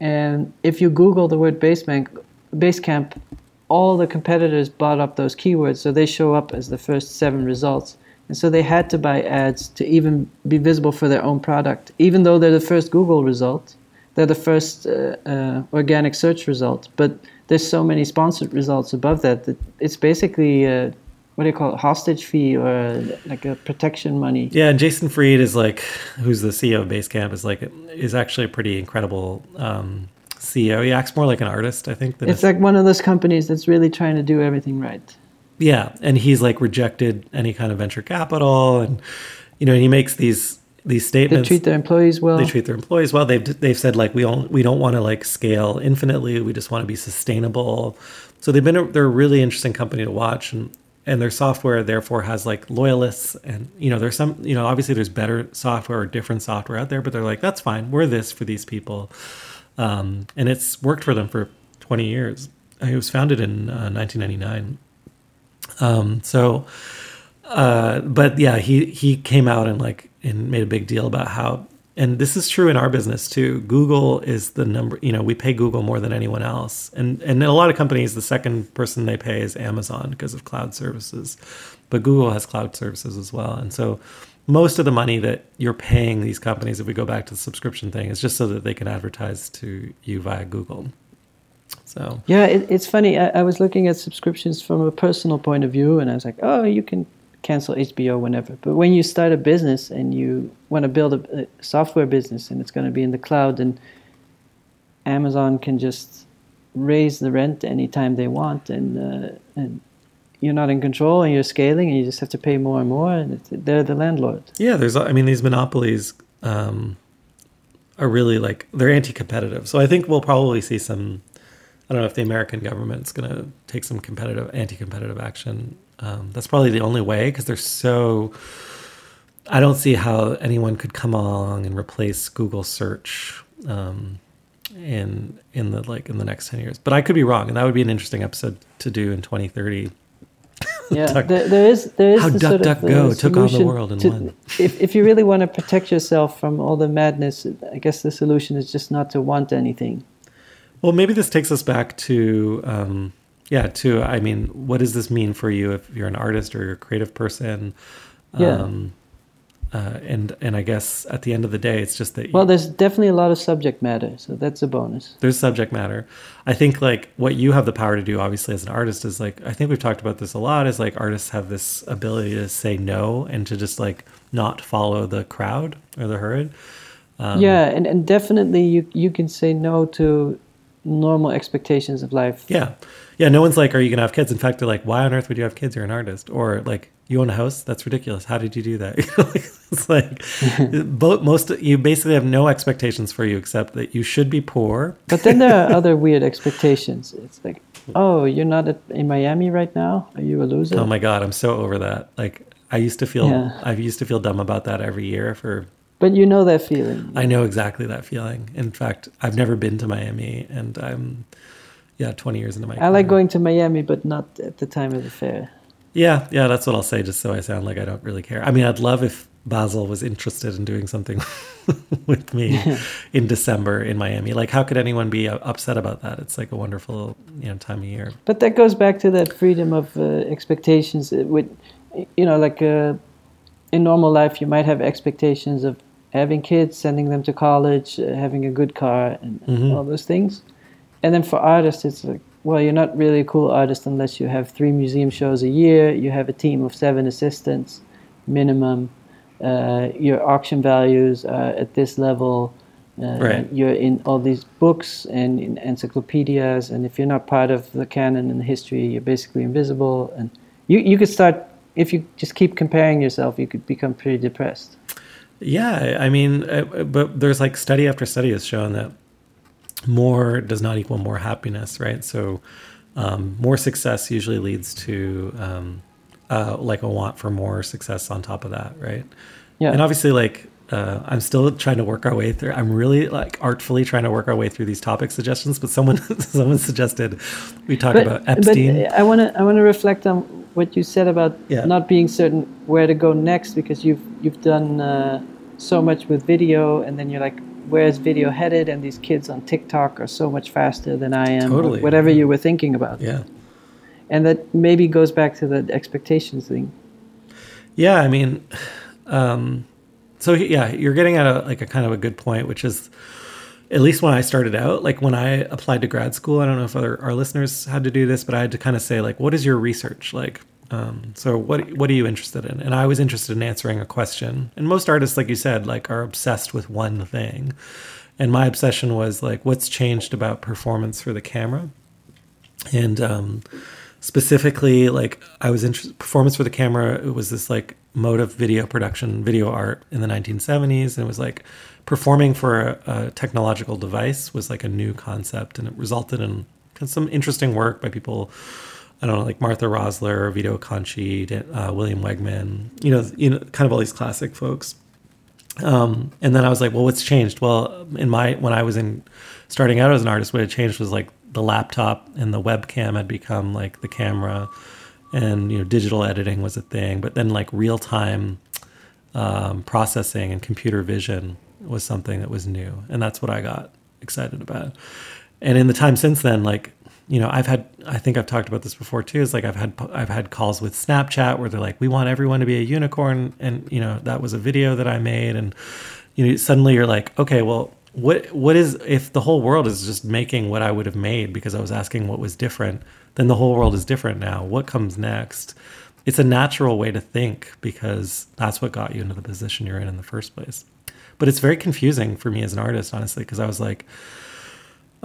And if you Google the word Basebank, Basecamp, all the competitors bought up those keywords, so they show up as the first seven results. And so they had to buy ads to even be visible for their own product, even though they're the first Google result, they're the first uh, uh, organic search result. But there's so many sponsored results above that that it's basically uh, what do you call it, hostage fee or like a protection money. Yeah, and Jason Fried is like, who's the CEO of Basecamp, is like, is actually a pretty incredible um, CEO. He acts more like an artist, I think. Than It's like one of those companies that's really trying to do everything right. yeah, and he's like rejected any kind of venture capital, and you know, and he makes these these statements. They treat their employees well. they treat their employees well. They've they've said like we don't we don't want to like scale infinitely. We just want to be sustainable. So they've been a, they're a really interesting company to watch, and and their software therefore has like loyalists, and you know there's some you know obviously there's better software or different software out there, but they're like that's fine. We're this for these people, um, and it's worked for them for 20 years. It was founded in uh, 1999. Um, so uh, but yeah, he he came out and like and made a big deal about how and this is true in our business too. Google is the number, you know, we pay Google more than anyone else. And and in a lot of companies the second person they pay is Amazon because of cloud services. But Google has cloud services as well. And so most of the money that you're paying these companies if we go back to the subscription thing is just so that they can advertise to you via Google. So yeah, it, it's funny. I, I was looking at subscriptions from a personal point of view, and I was like, oh, you can cancel HBO whenever. But when you start a business and you want to build a, a software business and it's going to be in the cloud, and Amazon can just raise the rent anytime they want, and uh, and you're not in control, and you're scaling, and you just have to pay more and more, and they're the landlord. Yeah, there's. I mean, these monopolies um, are really like they're anti-competitive. So I think we'll probably see some. I don't know if the American government's going to take some competitive, anti-competitive action. Um, that's probably the only way because they're so. I don't see how anyone could come along and replace Google search um, in in the like in the next ten years. But I could be wrong, and that would be an interesting episode to do in 2030. Yeah, Duck- there, there is there is How the sort of, DuckDuckGo uh, took on the world in to- one. If if you really want to protect yourself from all the madness, I guess the solution is just not to want anything. Well, maybe this takes us back to, um, yeah, to, I mean, what does this mean for you if you're an artist or you're a creative person? Yeah. Um, uh, and and I guess at the end of the day, it's just that Well, there's definitely a lot of subject matter, so that's a bonus. there's subject matter. I think like what you have the power to do, obviously, as an artist, is like I think we've talked about this a lot. Is like artists have this ability to say no and to just like not follow the crowd or the herd. Um, yeah, and, and definitely you you can say no to normal expectations of life. Yeah. Yeah. No one's like, are you going to have kids? In fact, they're like, why on earth would you have kids? You're an artist. Or like, you own a house? That's ridiculous. How did you do that? it's like, both, most, you basically have no expectations for you except that you should be poor. But then there are other weird expectations. It's like, oh, you're not at, in Miami right now? Are you a loser? Oh my God. I'm so over that. Like, I used to feel, Yeah. I used to feel dumb about that every year for, but you know that feeling. I know exactly that feeling. In fact, I've never been to Miami and I'm, yeah, 20 years into my I like going to Miami, but not at the time of the fair. Yeah, yeah, that's what I'll say, just so I sound like I don't really care. I mean, I'd love if Basel was interested in doing something with me in December in Miami. Like, how could anyone be uh, upset about that? It's like a wonderful, you know, time of year. But that goes back to that freedom of uh, expectations. It would, you know, like uh, in normal life, you might have expectations of having kids, sending them to college, uh, having a good car, and, Mhm. all those things. And then for artists, it's like, well, you're not really a cool artist unless you have three museum shows a year, you have a team of seven assistants, minimum. Uh, your auction values are at this level. Uh, Right. You're in all these books and in encyclopedias, and if you're not part of the canon and the history, you're basically invisible. And you, you could start, if you just keep comparing yourself, you could become pretty depressed. Yeah, I mean, uh, but there's like study after study has shown that more does not equal more happiness, right? So, um, more success usually leads to um, uh, like a want for more success on top of that, right? Yeah. And obviously, like uh, I'm still trying to work our way through. I'm really like artfully trying to work our way through these topic suggestions. But someone someone suggested we talk But, about Epstein. but I want to I want to reflect on what you said about Yeah. not being certain where to go next because you've you've done uh, so much with video, and then you're like, where's video headed? And these kids on TikTok are so much faster than I am. Totally. Whatever you were thinking about, yeah. and that maybe goes back to the expectations thing. Yeah, I mean, um, so yeah, you're getting at a like a kind of a good point, which is at least when I started out, like when I applied to grad school, I don't know if other our listeners had to do this, but I had to kind of say like, what is your research like? Um, so what what are you interested in? And I was interested in answering a question. And most artists, like you said, like are obsessed with one thing. And my obsession was like, what's changed about performance for the camera? and um, specifically like i was interested performance for the camera it was this like mode of video production video art in the 1970s and it was like performing for a, a technological device was like a new concept and it resulted in some interesting work by people I don't know, like Martha Rosler, Vito Acconci, uh, William Wegman, you know, you know, kind of all these classic folks. Um, and then I was like, well, what's changed? Well, in my when I was in starting out as an artist, what had changed was like the laptop and the webcam had become like the camera, and you know, digital editing was a thing. But then like real time um, processing and computer vision was something that was new, and that's what I got excited about. And in the time since then, like you know, I've had I think I've talked about this before too. Is like I've had I've had calls with Snapchat where they're like, we want everyone to be a unicorn, and you know that was a video that I made, and you know suddenly you're like, okay, well, what what is if the whole world is just making what I would have made because I was asking what was different, then the whole world is different now. What comes next? It's a natural way to think because that's what got you into the position you're in in the first place. But it's very confusing for me as an artist, honestly, because I was like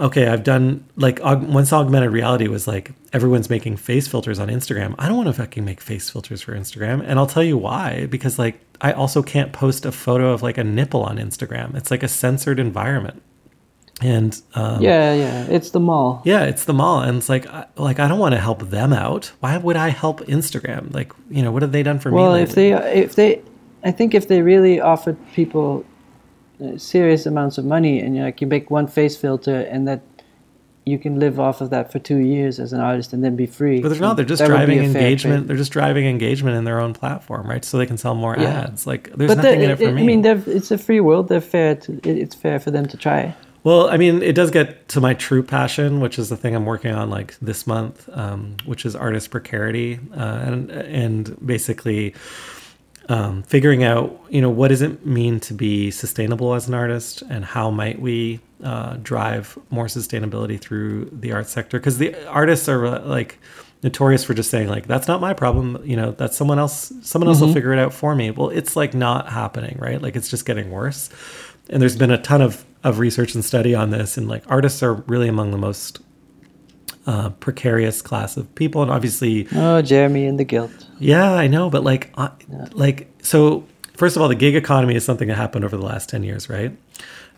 okay, I've done like aug- once augmented reality was like everyone's making face filters on Instagram. I don't want to fucking make face filters for Instagram, and I'll tell you why. Because like I also can't post a photo of like a nipple on Instagram. It's like a censored environment, and um, Yeah, yeah, it's the mall. yeah, it's the mall, and it's like I, like I don't want to help them out. Why would I help Instagram? Like you know what have they done for Well, me? Well, if they if they, I think if they really offered people serious amounts of money, and you like you make one face filter, and that you can live off of that for two years as an artist, and then be free. But they're not. They're just That would be driving engagement. They're just driving engagement in their own platform, right? So they can sell more Yeah. ads. Like there's But nothing in it for I me. I mean, it's a free world. They're fair. To, it, it's fair for them to try. Well, I mean, it does get to my true passion, which is the thing I'm working on like this month, um, which is artist precarity, uh, and and basically um, figuring out, you know, what does it mean to be sustainable as an artist, and how might we uh, drive more sustainability through the art sector? Because the artists are uh, like notorious for just saying like that's not my problem you know that's someone else someone else will figure it out for me. Well it's like not happening right? Like it's just getting worse. And there's been a ton of, of research and study on this and like artists are really among the most uh, precarious class of people and obviously Oh, Jeremy and the guilt. yeah i know but like uh, like so first of all the gig economy is something that happened over the last 10 years right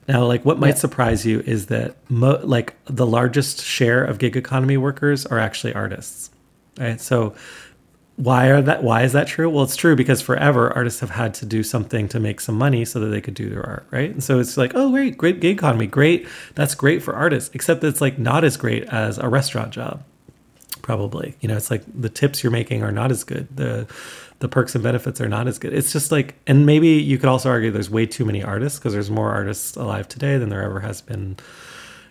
now like what might Yeah. surprise you is that mo- like the largest share of gig economy workers are actually artists right so why are that why is that true? Well it's true because forever artists have had to do something to make some money so that they could do their art right? And so it's like oh great great gig economy great that's great for artists except that it's like not as great as a restaurant job probably. You know it's like the tips you're making are not as good. The the perks and benefits are not as good. It's just like and maybe you could also argue there's way too many artists because there's more artists alive today than there ever has been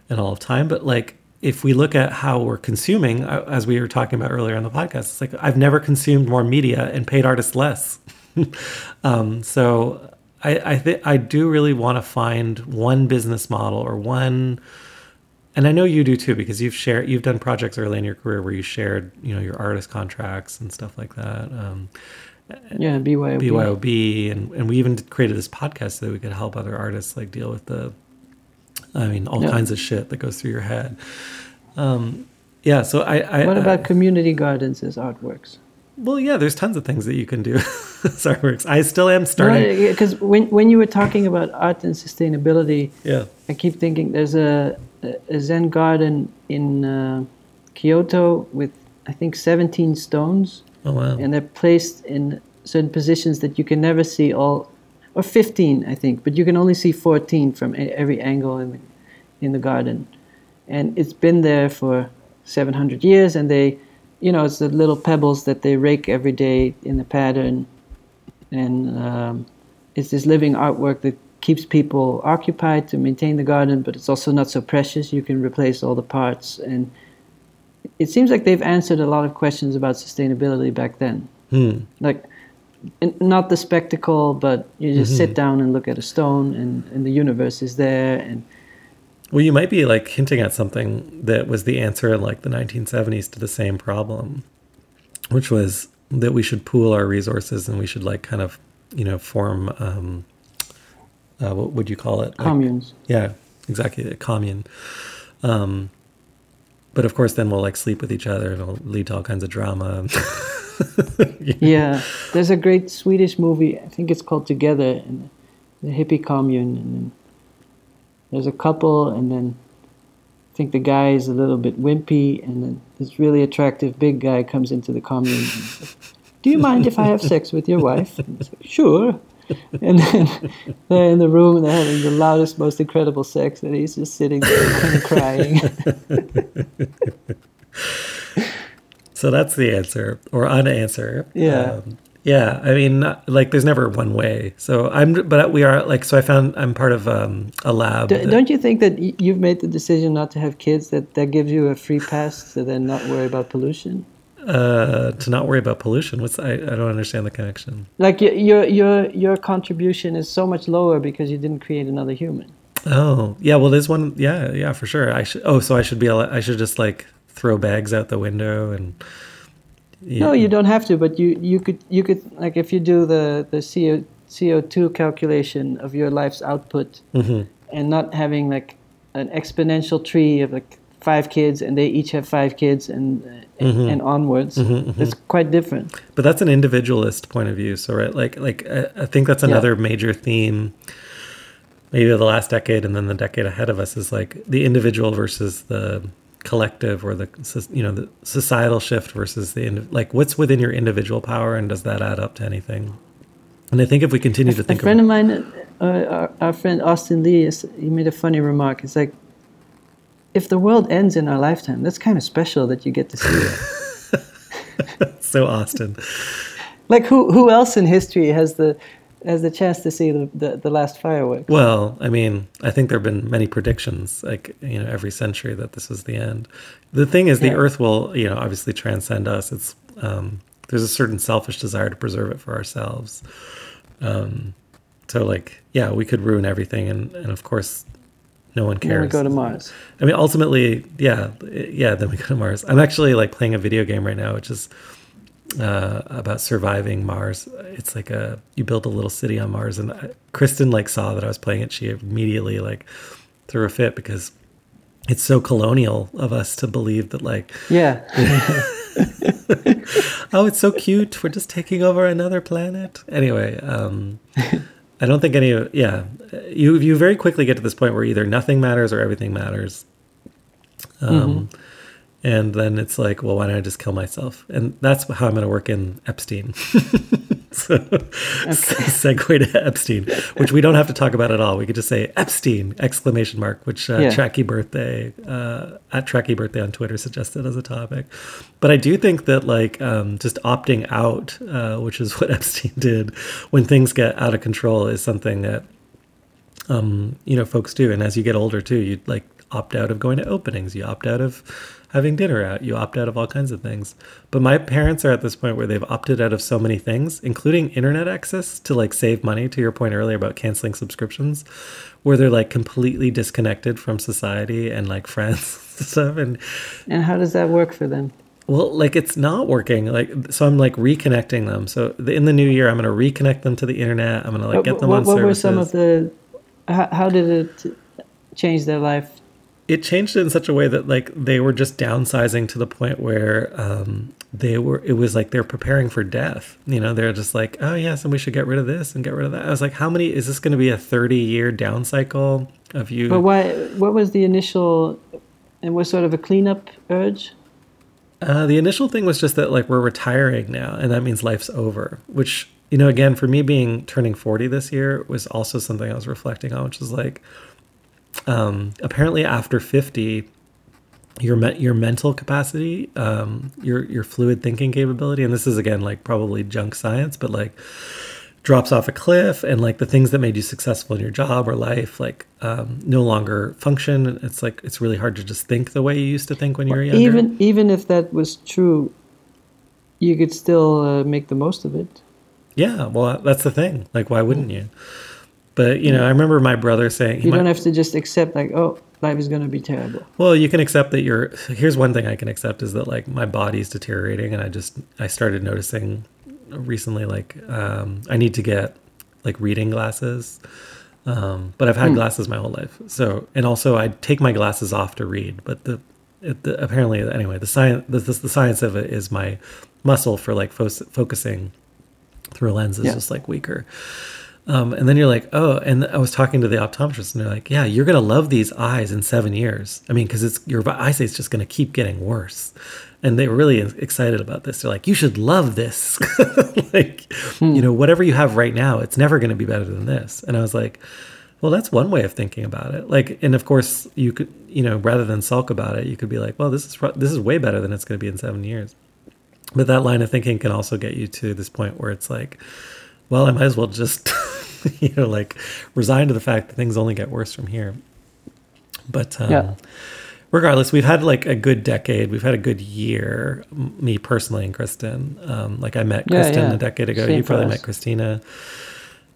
in all of time but like if we look at how we're consuming uh, as we were talking about earlier on the podcast it's like i've never consumed more media and paid artists less um, so i i think i do really want to find one business model or one and I know you do too because you've shared you've done projects early in your career where you shared you know your artist contracts and stuff like that. Um, Yeah, BYOB. BYOB and and we even created this podcast so that we could help other artists like deal with the, I mean all kinds of shit that goes through your head. Um, yeah, so I, I What I- about community gardens as artworks? well, yeah, there's tons of things that you can do. as artworks. I still am starting. Because when when you were talking about art and sustainability, Yeah, I keep thinking there's a a Zen garden in uh, Kyoto with I think 17 stones, oh wow, and they're placed in certain positions that you can never see all or 15, I think, but you can only see 14 from every angle in the, in the garden. And it's been there for 700 years, and they, you know, it's the little pebbles that they rake every day in the pattern. And um, it's this living artwork that keeps people occupied to maintain the garden, but it's also not so precious. You can replace all the parts. And it seems like they've answered a lot of questions about sustainability back then. Hmm. Like, not the spectacle, but you just Mm-hmm. sit down and look at a stone, and, and the universe is there. And Well, you might be like hinting at something that was the answer in like the 1970s to the same problem, which was that we should pool our resources and we should like kind of, you know, form, um, uh, what would you call it? Like- communes. yeah, exactly, a commune. Um, but of course, then we'll like sleep with each other and it'll lead to all kinds of drama. Yeah, there's a great Swedish movie. I think it's called Together, and the hippie commune. And then there's a couple, and then I think the guy is a little bit wimpy, and then this really attractive big guy comes into the commune. And he's Do you mind if I have sex with your wife? And like, sure. And then they're in the room and they're having the loudest, most incredible sex, and he's just sitting there of crying. So that's the answer or unanswer. Yeah. Um, yeah. I mean, not, like there's never one way. So I'm, but we are like, so I found I'm part of um, a lab. Do, don't you think that y- you've made the decision not to have kids that that gives you a free pass to then not worry about pollution? uh, to not worry about pollution. What's, I, I don't understand the connection. Like your your your your contribution is so much lower because you didn't create another human. Oh, yeah. Well, there's one. Yeah. Yeah, for sure. I should, oh, so I should be, I should just like throw bags out the window and. No, you don't have to, but you you could you could like if you do the the CO CO two calculation of your life's output Mhm. and not having like an exponential tree of like five kids and they each have five kids and uh, and onwards, it's quite different. but that's an individualist point of view so right like like i, I think that's another major theme maybe of the last decade and then the decade ahead of us is like the individual versus the collective or the you know the societal shift versus the like what's within your individual power and does that add up to anything and i think if we continue to think A friend of of mine, uh, our, our friend Austin Lee, is, he made a funny remark. It's like, if the world ends in our lifetime, that's kind of special that you get to see it. so austin like, who who else in history has the has the chance to see the, the, the last fireworks? Well, I mean, I think there have been many predictions, like, you know, every century that this was the end. The thing is, the Yeah. earth will, you know, obviously transcend us. It's, um, there's a certain selfish desire to preserve it for ourselves. Um, so, like, yeah, we could ruin everything. And, and of course, no one And then we cares. go to Mars. I mean, ultimately, yeah, yeah. Then we go to Mars. I'm actually like playing a video game right now, which is uh, about surviving Mars. It's like a you build a little city on Mars, and I, Kristen like saw that I was playing it. She immediately like threw a fit because it's so colonial of us to believe that like Yeah. oh it's so cute we're just taking over another planet anyway um i don't think any of yeah you you very quickly get to this point where either nothing matters or everything matters um and then it's like well why don't i just kill myself? And that's how i'm going to work in epstein. So segue to epstein which we don't have to talk about at all. We could just say epstein exclamation mark which uh, Yeah. tracky birthday uh, at tracky birthday on twitter suggested as a topic. But i do think that like um, just opting out uh, which is what epstein did when things get out of control is something that um, you know folks do. And as you get older too you like opt out of going to openings. You opt out of having dinner out you opt out of all kinds of things but my parents are at this point where they've opted out of so many things including internet access to like save money to your point earlier about canceling subscriptions where they're like completely disconnected from society and like friends and stuff and and how does that work for them? well, like it's not working. Like so, I'm like reconnecting them. So the, in the new year, I'm going to reconnect them to the internet. I'm going to like get them what, on what were some of the? How, how did it change their life? It changed it in such a way that like they were just downsizing to the point where um, they were. It was like they're preparing for death. You know, they're just like, oh yes, and we should get rid of this and get rid of that. I was like, how many is this going to be a 30 year down cycle of you? But why? What was the initial? and was sort of a cleanup urge. Uh, the initial thing was just that like we're retiring now, and that means life's over. Which you know, again, for me being turning 40 this year was also something I was reflecting on, which is like, um, apparently after 50, your me- your mental capacity, um, your your fluid thinking capability, and this is again like probably junk science, but like drops off a cliff, and like the things that made you successful in your job or life, like um, no longer function. It's like it's really hard to just think the way you used to think when you were younger. Even even if that was true, you could still uh, make the most of it. Yeah, well, that's the thing. Like, why wouldn't you? But you know, I remember my brother saying, You don't have to just accept like, oh, life is going to be terrible. Well, you can accept that you're. Here's one thing I can accept is that like my body's deteriorating, and I just I started noticing recently like um, I need to get like reading glasses. Um, but I've had glasses my whole life. So and also I take my glasses off to read. But the, it, the apparently anyway the science the, the, the science of it is my muscle for like fo- focusing through a lens is Yeah. just like weaker. Um, and then you're like, oh, and I was talking to the optometrist, and they're like, yeah, you're gonna love these eyes in seven years. I mean, because it's your eyesight's just gonna keep getting worse. And they were really excited about this. They're like, you should love this. like, you know, whatever you have right now, it's never gonna be better than this. And I was like, well, that's one way of thinking about it. Like, and of course, you could, you know, rather than sulk about it, you could be like, well, this is this is way better than it's gonna be in seven years. But that line of thinking can also get you to this point where it's like, well, I might as well just, you know, like resigned to the fact that things only get worse from here. But um, Yeah. regardless, we've had like a good decade. We've had a good year, me personally and Kristen. Um, like I met Yeah, Kristen yeah. a decade ago. Same you probably met Christina.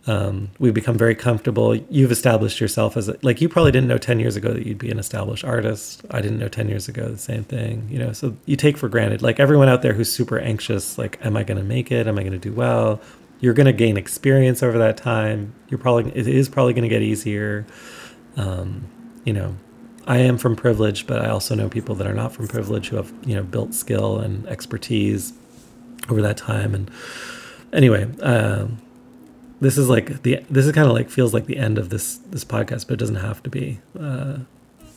Um, we've become very comfortable. You've established yourself as a, like you probably didn't know ten years ago that you'd be an established artist. I didn't know ten years ago the same thing. You know, so you take for granted. Like everyone out there who's super anxious, like, am I going to make it? Am I going to do well? You're going to gain experience over that time. You're probably it is probably going to get easier. Um, you know, I am from privilege, but I also know people that are not from privilege who have you know built skill and expertise over that time. And anyway, um, this is like the this is kind of like feels like the end of this this podcast, but it doesn't have to be. Uh,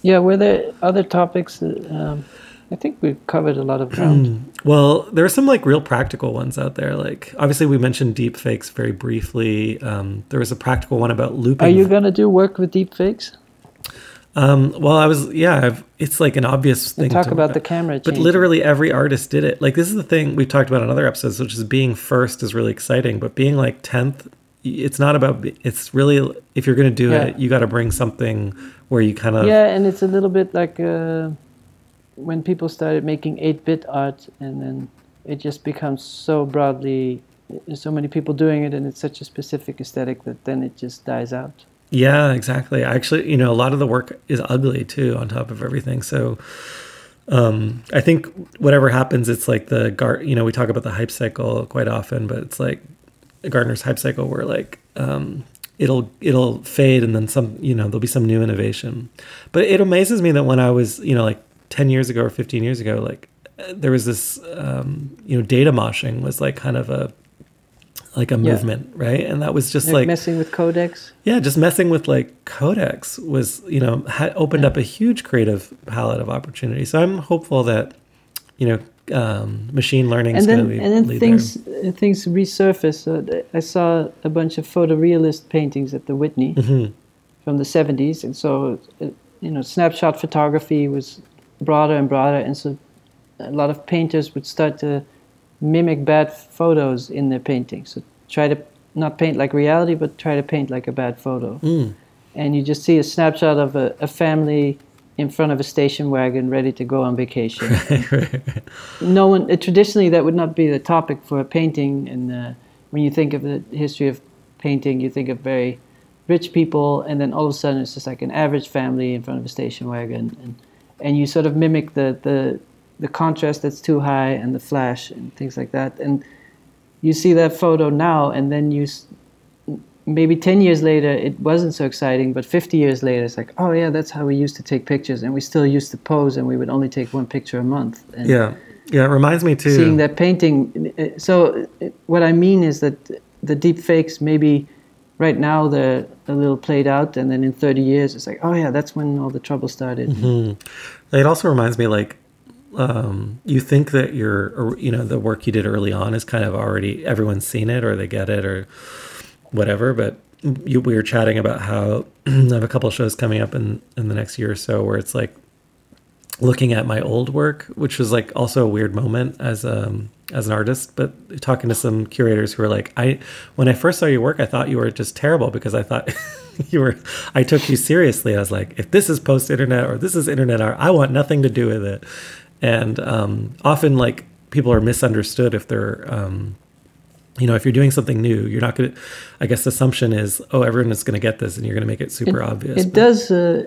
Yeah, were there other topics? Um, I think we've covered a lot of ground. well, there are some like real practical ones out there. Like obviously, we mentioned deep fakes very briefly. Um, there was a practical one about looping. Are you going to do work with deepfakes? Um, well, I was, yeah, I've, it's like an obvious thing. And talk to- about the camera But literally every artist did it. Like this is the thing we've talked about in other episodes, which is being first is really exciting, but being like tenth, it's not about. It's really if you're going to do Yeah. it, you got to bring something where you kind of. Yeah, and it's a little bit like uh, when people started making 8 bit art, and then it just becomes so broadly, so many people doing it, and it's such a specific aesthetic that then it just dies out. Yeah, exactly. Actually, you know, a lot of the work is ugly too, on top of everything. So, um, I think whatever happens, it's like the Gart. You know, we talk about the hype cycle quite often, but it's like Gartner's hype cycle, where like um, it'll it'll fade, and then some. You know, there'll be some new innovation. But it amazes me that when I was, you know, like ten years ago or fifteen years ago, like uh, there was this, um, you know, data moshing was like kind of a like a Yeah. movement, right? And that was just Like, like messing with codecs. yeah, just messing with like codecs was, you know, had opened up a huge creative palette of opportunity. So I'm hopeful that, you know, um, machine learning is and going to then be and then lead things uh, things resurface. So I saw a bunch of photorealist paintings at the Whitney there. Mhm. from the 70s, and so uh, you know snapshot photography was broader and broader, and so a lot of painters would start to mimic bad photos in their paintings. So try to not paint like reality, but try to paint like a bad photo. Mm. And you just see a snapshot of a, a family in front of a station wagon ready to go on vacation. no one uh, traditionally that would not be the topic for a painting and uh, when you think of the history of painting you think of very rich people and then all of a sudden it's just like an average family in front of a station wagon and and you sort of mimic the the the contrast that's too high and the flash and things like that and you see that photo now and then you maybe 10 years later it wasn't so exciting but 50 years later it's like oh yeah that's how we used to take pictures and we still used to pose and we would only take one picture a month and Yeah. Yeah. It reminds me too. seeing that painting uh, so uh, what i mean is that the deep fakes maybe right now they're a little played out and then in 30 years it's like oh yeah that's when all the trouble started It also reminds me like um, you think that your, you know, the work you did early on is kind of already everyone's seen it or they get it or whatever. But you, we were chatting about how I have a couple shows coming up in in the next year or so where it's like looking at my old work, which was like also a weird moment as um as an artist, but talking to some curators who were like, I when I first saw your work, I thought you were just terrible because I thought you were I took you seriously. I was like, if this is post internet or this is internet art, I want nothing to do with it. And um, often like people are misunderstood if they're um, you know, if you're doing something new, you're not going to, I guess the assumption is, oh, everyone is going to get this and you're going to make it super it, obvious. It but. does, uh,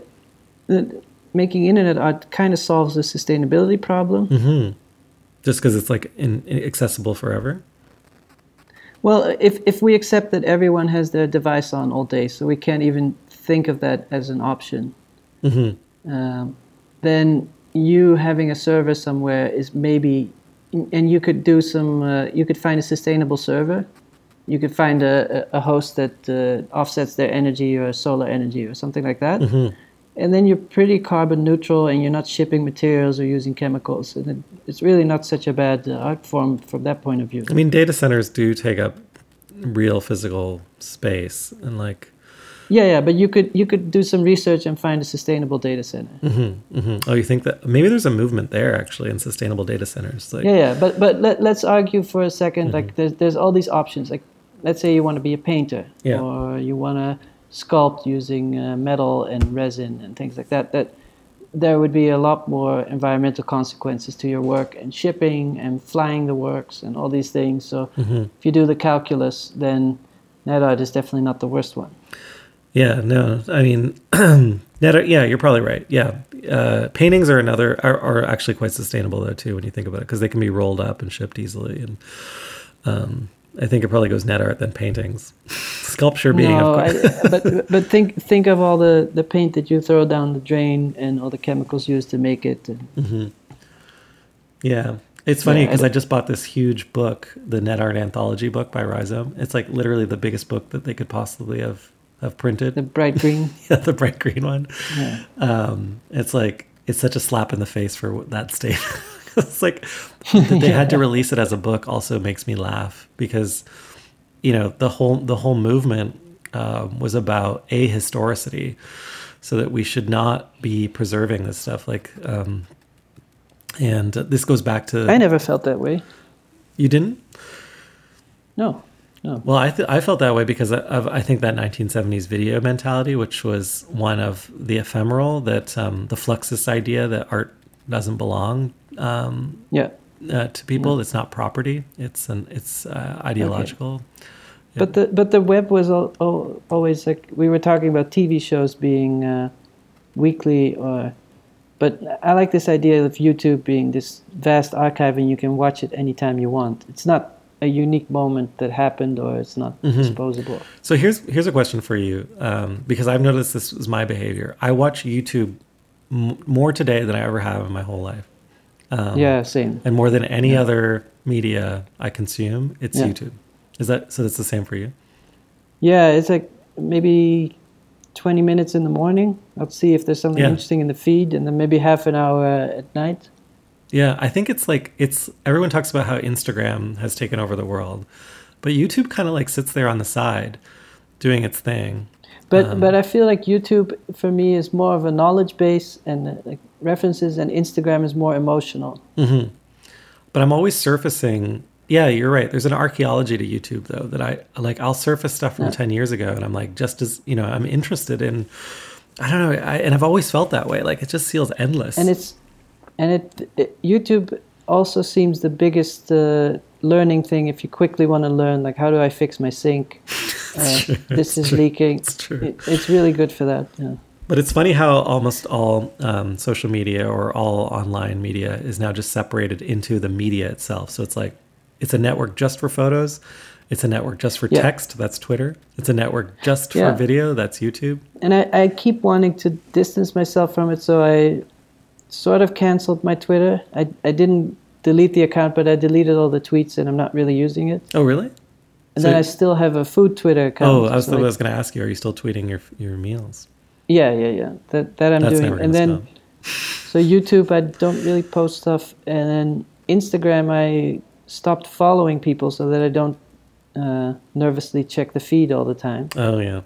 making internet art kind of solves the sustainability problem. Mm-hmm. Just because it's like in, in accessible forever? Well, if, if we accept that everyone has their device on all day, so we can't even think of that as an option, mm-hmm. um, then you having a server somewhere is maybe and you could do some uh, you could find a sustainable server you could find a, a host that uh, offsets their energy or solar energy or something like that mm-hmm. And then you're pretty carbon neutral and you're not shipping materials or using chemicals and it, it's really not such a bad uh, art form from that point of view i mean data centers do take up real physical space and like yeah, yeah, but you could you could do some research and find a sustainable data center. Mm-hmm, mm-hmm. Oh, you think that maybe there's a movement there actually in sustainable data centers? Like, yeah, yeah, but but let, let's argue for a 2nd mm-hmm. Like there's there's all these options. Like let's say you want to be a painter, yeah. or you want to sculpt using uh, metal and resin and things like that. That there would be a lot more environmental consequences to your work and shipping and flying the works and all these things. So mm-hmm. if you do the calculus, then net art is definitely not the worst one. Yeah, no, I mean, net, yeah, you're probably right. Yeah, uh, paintings are another are, are, actually quite sustainable though too when you think about it because they can be rolled up and shipped easily, and um, I think it probably goes net art than paintings. Sculpture being, no, I, but but think think of all the the paint that you throw down the drain and all the chemicals used to make it. Mm-hmm. Yeah, it's funny because yeah, I, I, just bought this huge book, the Net Art Anthology book by Rhizome. It's like literally the biggest book that they could possibly have have printed. The bright green. yeah, the bright green one. Yeah. Um, it's like it's such a slap in the face for that state. it's like that they had to release it as a book also makes me laugh because you know the whole the whole movement um, was about ahistoricity, so that we should not be preserving this stuff. Like, um, and this goes back to. I never felt that way. You didn't? No. Oh. Well, I th- I felt that way because of I think that 1970s video mentality, which was one of the ephemeral, that um, the fluxus idea that art doesn't belong. Um, yeah. Uh, to people, yeah. it's not property. It's an it's uh, ideological. Okay. Yeah. But the but the web was al- al- always like we were talking about TV shows being uh, weekly or. But I like this idea of YouTube being this vast archive and you can watch it anytime you want. It's not a unique moment that happened or it's not mm-hmm. disposable. So here's here's a question for you um, because I've noticed this is my behavior. I watch YouTube m- more today than I ever have in my whole life. Um, yeah, same. And more than any yeah. other media I consume, it's yeah. YouTube. Is that so? That's the same for you? Yeah, it's like maybe 20 minutes in the morning. I'll see if there's something yeah. interesting in the feed, and then maybe half an hour at night. Yeah, I think it's like it's everyone talks about how Instagram has taken over the world, but YouTube kind of like sits there on the side doing its thing. But um, but I feel like YouTube for me is more of a knowledge base and like references, and Instagram is more emotional. Mm-hmm. But I'm always surfacing. Yeah, you're right. There's an archaeology to YouTube though that I like. I'll surface stuff from yeah. ten years ago, and I'm like, just as you know, I'm interested in. I don't know, I, and I've always felt that way. Like it just feels endless. And it's and it, it YouTube also seems the biggest uh, learning thing if you quickly want to learn like how do I fix my sink? Uh, this is true. leaking. It's true. It, it's really good for that. Yeah. But it's funny how almost all um, social media or all online media is now just separated into the media itself. So it's like it's a network just for photos. It's a network just for yeah. text. That's Twitter. It's a network just yeah. for video. That's YouTube. And I, I keep wanting to distance myself from it, so I sort of canceled my Twitter. I, I didn't delete the account, but I deleted all the tweets and I'm not really using it. Oh, really? And so then I still have a food Twitter account. Oh, I was, so I was going to ask you, are you still tweeting your your meals? Yeah, yeah, yeah. That that I'm That's doing. and then stop. So YouTube, I don't really post stuff, and then Instagram, I stopped following people so that I don't uh, nervously check the feed all the time. Oh yeah.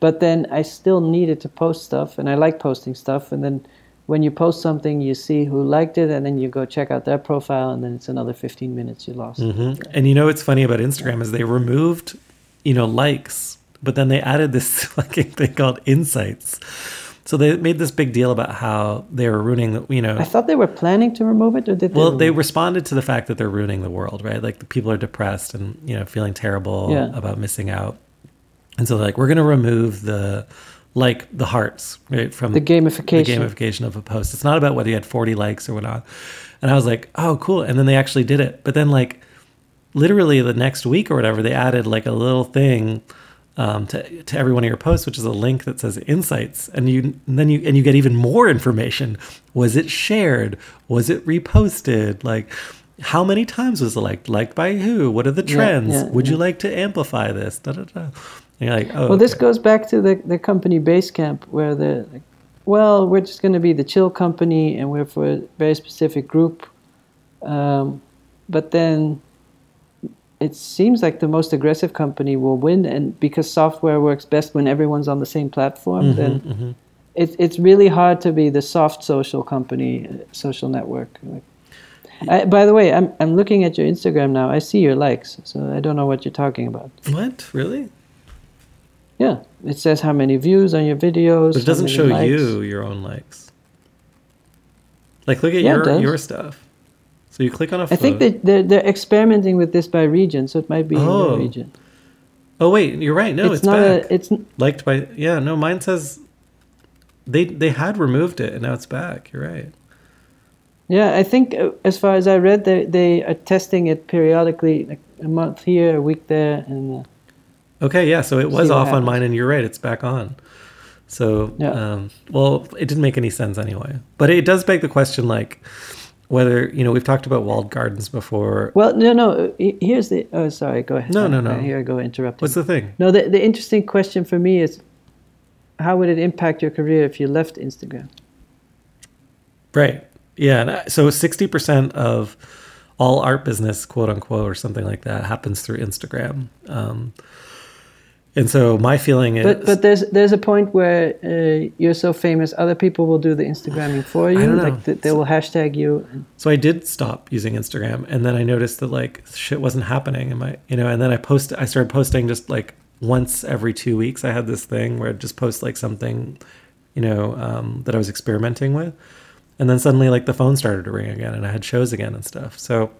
But then I still needed to post stuff, and I like posting stuff. And then when you post something, you see who liked it, and then you go check out their profile, and then it's another 15 minutes you lost. hmm And you know what's funny about Instagram is they removed, you know, likes, but then they added this fucking thing called insights. So they made this big deal about how they were ruining, the, you know. I thought they were planning to remove it, or did they? Well, they responded to the fact that they're ruining the world, right? Like the people are depressed and you know feeling terrible Yeah. about missing out, and so like we're going to remove the like the hearts right from The gamification. the gamification of a post. It's not about whether you had forty likes or whatnot. And I was like, oh, cool. And then they actually did it. But then like literally the next week or whatever, they added like a little thing um, to to every one of your posts, which is a link that says insights, and you and then you and you get even more information. Was it shared? Was it reposted? Like. How many times was it liked? Liked by who? What are the trends? yeah, Would you like to amplify this? Da, da, da. You're like, oh, Well, this okay. goes back to the, the company Basecamp, where they're like, well, we're just going to be the chill company and we're for a very specific group. Um, but then it seems like the most aggressive company will win. And because software works best when everyone's on the same platform, Mhm, then mhm. it, it's really hard to be the soft social company, uh, social network. Like, I, by the way, I'm, I'm looking at your Instagram now. I see your likes, so I don't know what you're talking about. What really? Yeah, it says how many views on your videos. But it doesn't show likes. you your own likes. Like, look at Yeah, your your stuff. So you click on a I photo. I think that they're, they're experimenting with this by region, so it might be in Oh, your region. Oh wait, you're right. No, it's, not back. a. It's Liked by yeah. No, mine says they they had removed it and now it's back. You're right. yeah. I think uh, as far as I read, they they are testing it periodically, like a month here, a week there, and uh, Okay, yeah. So it was off on mine, and you're right. It's back on. So Yeah. um, well, it didn't make any sense anyway. But it does beg the question, like whether you know we've talked about walled gardens before. well, no, no. uh, Here's the. Oh, sorry. Go ahead. No, no, no. Here I go interrupting. What's the thing? no, the the interesting question for me is, how would it impact your career if you left Instagram? Right. Yeah. So sixty percent of all art business, quote unquote, or something like that, happens through Instagram. Um, and so my feeling is, But but there's there's a point where uh, you're so famous, other people will do the Instagramming for you. Like th- they will hashtag you. So I did stop using Instagram, and then I noticed that like shit wasn't happening, and my you know, and then I post, I started posting just like once every two weeks. I had this thing where I'd just post like something, you know, um, that I was experimenting with, and then suddenly like the phone started to ring again, and I had shows again and stuff. So.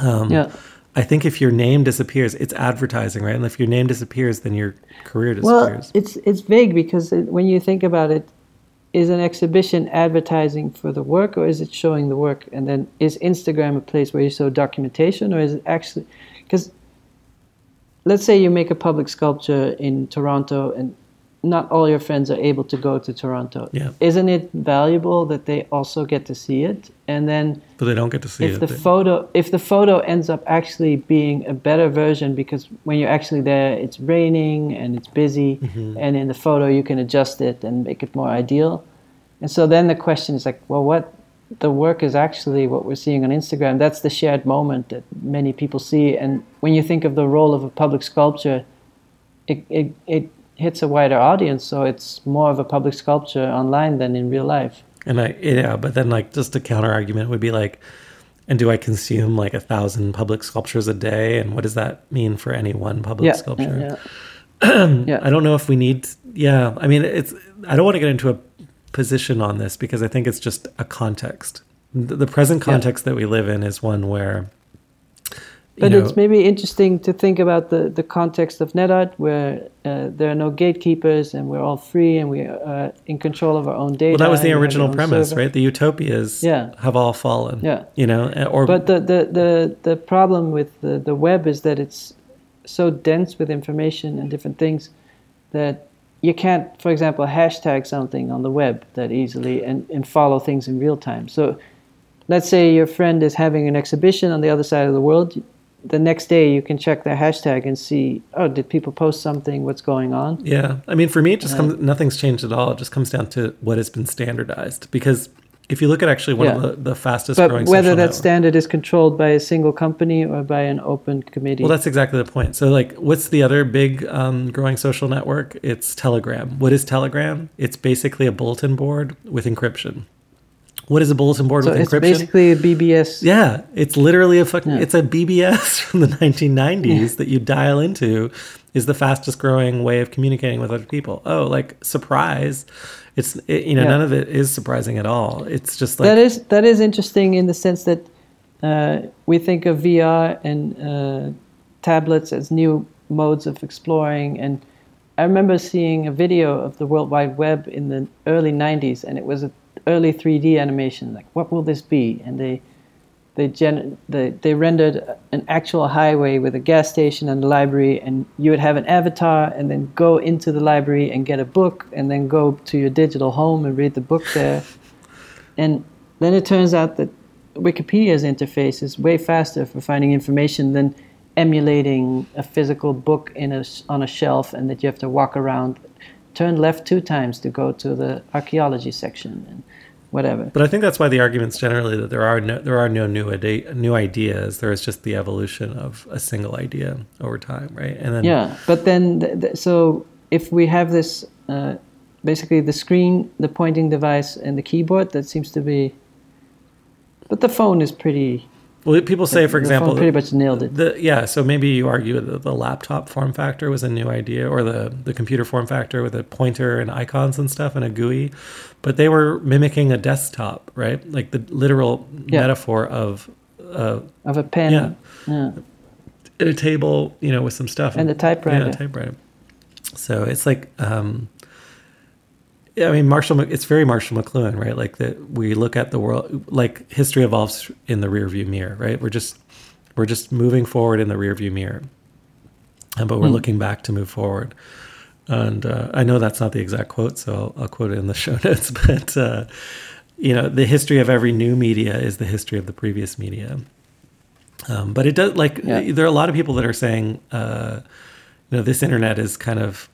Um, yeah. I think if your name disappears, it's advertising, right? And if your name disappears, then your career disappears. Well, it's it's vague because it, when you think about it, is an exhibition advertising for the work or is it showing the work? And then is Instagram a place where you show documentation or is it actually because let's say you make a public sculpture in Toronto and not all your friends are able to go to Toronto. Yeah. Isn't it valuable that they also get to see it? And then but they don't get to see if it. the They- photo if the photo ends up actually being a better version because when you're actually there it's raining and it's busy Mm-hmm. and in the photo you can adjust it and make it more ideal and so then the question is like well what the work is actually what we're seeing on instagram that's the shared moment that many people see and when you think of the role of a public sculpture it, it, it hits a wider audience so it's more of a public sculpture online than in real life and I, yeah, but then like just a counter argument would be like, and do I consume like a thousand public sculptures a day? And what does that mean for any one public yeah, sculpture? yeah, yeah. yeah. I don't know if we need. Yeah, I mean, it's. I don't want to get into a position on this because I think it's just a context. The, the present Yeah. context that we live in is one where. But know, it's maybe interesting to think about the, the context of NetArt, where uh, there are no gatekeepers and we're all free and we are in control of our own data. well, that was the and we have original premise, server. right? The utopias Yeah. have all fallen. Yeah. You know, eh, or But the, the, the, the problem with the, the web is that it's so dense with information and different things that you can't, for example, hashtag something on the web that easily and, and follow things in real time. So let's say your friend is having an exhibition on the other side of the world. The next day you can check their hashtag and see, oh, did people post something? What's going on? Yeah, I mean, for me, it just comes. Nothing's changed at all. It just comes down to what has been standardized. Because if you look at actually one Yeah. of the, the fastest But growing, whether that network- standard is controlled by a single company or by an open committee. Well, that's exactly the point. So, like, what's the other big um, growing social network? It's Telegram. What is Telegram? It's basically a bulletin board with encryption. What is a bulletin board so with it's encryption? basically a BBS. Yeah, it's literally a fucking. Yeah. It's a BBS from the 1990s that you dial into. Is the fastest growing way of communicating with other people. Oh, like surprise! It's it, you know Yeah. none of it is surprising at all. It's just like that is that is interesting in the sense that uh, we think of VR and uh, tablets as new modes of exploring. And I remember seeing a video of the World Wide Web in the early '90s, and it was an early 3D animation. Like, what will this be? And they they gen they, they rendered an actual highway with a gas station and a library and you would have an avatar and then go into the library and get a book and then go to your digital home and read the book there and then it turns out that wikipedia's interface is way faster for finding information than emulating a physical book in a, on a shelf and that you have to walk around turn left two times to go to the archaeology section and whatever But I think that's why the argument's generally that there are no there are no new ide- new ideas. There is just the evolution of a single idea over time, right? And then Yeah, but then th- th- so if we have this uh, basically the screen, the pointing device, and the keyboard, that seems to be. But the phone is pretty. Well, people say, for example, pretty much nailed it. The yeah, so maybe you argue that the laptop form factor was a new idea, or the the computer form factor with a pointer and icons and stuff and a GUI, but they were mimicking a desktop, right? Like the literal Yeah. metaphor of uh, Of a pen. Yeah. yeah. a table, you know, with some stuff And a typewriter. Yeah, a typewriter. So it's like, um, I mean, Marshall, it's very Marshall McLuhan, right? Like that we look at the world, like history evolves in the rear view mirror, right? We're just we're just moving forward in the rear view mirror, and but we're Hmm. looking back to move forward. And uh, I know that's not the exact quote, so I'll, I'll quote it in the show notes. But uh, you know, the history of every new media is the history of the previous media. Um, but it does like Yeah. there are a lot of people that are saying, uh, you know, this internet is kind of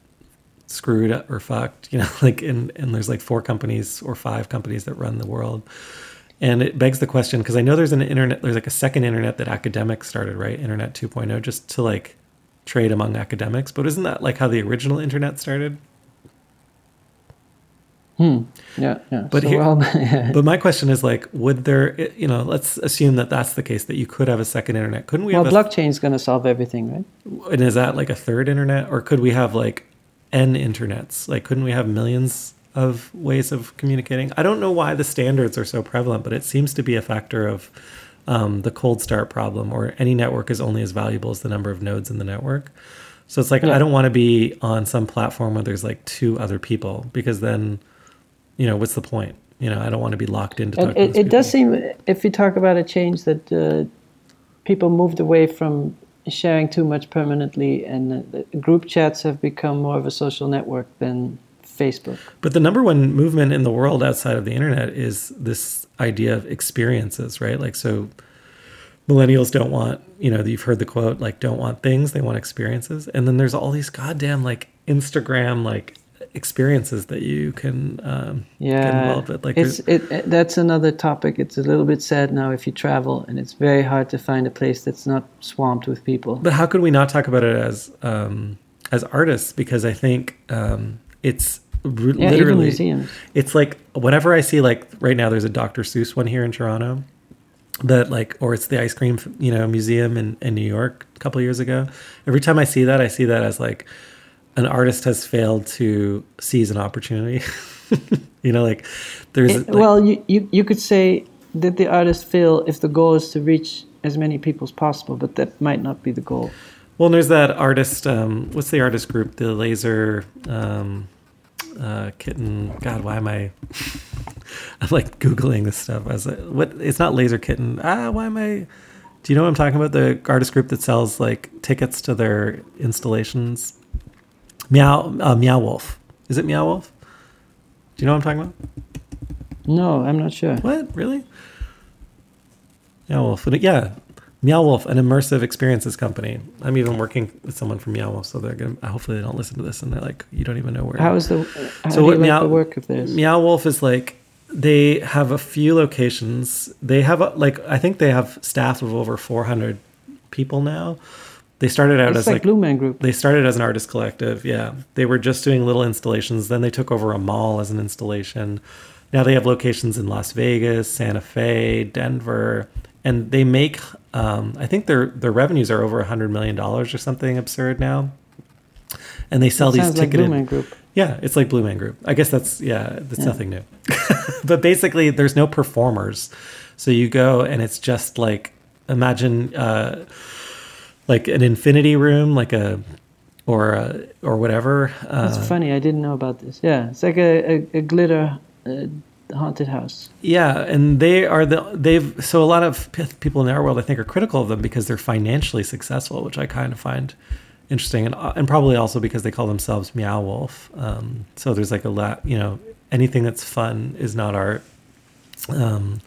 screwed up or fucked, you know, like and and there's like four companies or five companies that run the world. And it begs the question because I know there's an internet, there's like a second internet that academics started, right? Internet 2.0, just to like trade among academics. But isn't that like how the original internet started? Hmm. Yeah. Yeah. But so, here- well. But my question is like, would there, you know, let's assume that that's the case, that you could have a second internet. Couldn't we well, have a blockchain's going to solve everything, right? And is that like a third internet, or could we have like n internets? Like, couldn't we have millions of ways of communicating? I don't know why the standards are so prevalent, but it seems to be a factor of um, the cold start problem, or any network is only as valuable as the number of nodes in the network. So it's like Yeah. I don't want to be on some platform where there's like two other people because then, you know, what's the point? You know, I don't want to be locked into. It, it does seem, if you talk about a change, that uh, people moved away from sharing too much permanently, and uh, group chats have become more of a social network than Facebook. But the number one movement in the world outside of the internet is this idea of experiences, right? Like, so millennials don't want, you know, you've heard the quote, like, don't want things, they want experiences. And then there's all these goddamn, like, Instagram, like, experiences that you can um, get Yeah, involved with. Like, it's it, it. That's another topic. It's a little bit sad now if you travel, and it's very hard to find a place that's not swamped with people. But how could we not talk about it as um, as artists? Because I think um, it's r- Yeah, literally museums. it's like whenever I see like right now, there's a Dr. Seuss one here in Toronto that like, or it's the ice cream you know museum in, in New York a couple years ago. Every time I see that, I see that as like an artist has failed to seize an opportunity. you know, like there's It- like, well, you, you you could say that the artist fail if the goal is to reach as many people as possible, but that might not be the goal. Well, and there's that artist. Um, what's the artist group? The Laser um, uh, Kitten. God, why am I? I'm like googling this stuff. As a, what? It's not Laser Kitten. Ah, why am I? Do you know what I'm talking about? The artist group that sells like tickets to their installations. Meow uh, Meow Wolf. Is it Meow Wolf? Do you know what I'm talking about? No, I'm not sure. What really? Meow Wolf. Yeah, Meow Wolf, an immersive experiences company. I'm even working with someone from Meow Wolf, so they're gonna. Hopefully, they don't listen to this and they're like, "You don't even know where." How is the how So do what like Meow- the work of this? Meow Wolf is like they have a few locations. They have a, like I think they have staff of over 400 people now. They started out It's as like, like Blue Man Group. they started as an artist collective. Yeah, they were just doing little installations. Then they took over a mall as an installation. Now they have locations in Las Vegas, Santa Fe, Denver, and they make. Um, I think their their revenues are over a hundred million dollars or something absurd now. And they sell these sounds like ticketed. Blue Man Group. Yeah, it's like Blue Man Group. I guess that's yeah, that's nothing new. but basically, there's no performers, so you go and it's just like imagine uh, like an infinity room, like a or a, or whatever. That's Uh, funny. I didn't know about this. Yeah, it's like a, a, a glitter uh, haunted house. yeah, and they are the they've so a lot of people in our world I think are critical of them because they're financially successful, which I kind of find interesting, and uh, and probably also because they call themselves Meow Wolf. Um, so there's like a lot, you know, anything that's fun is not art. Um,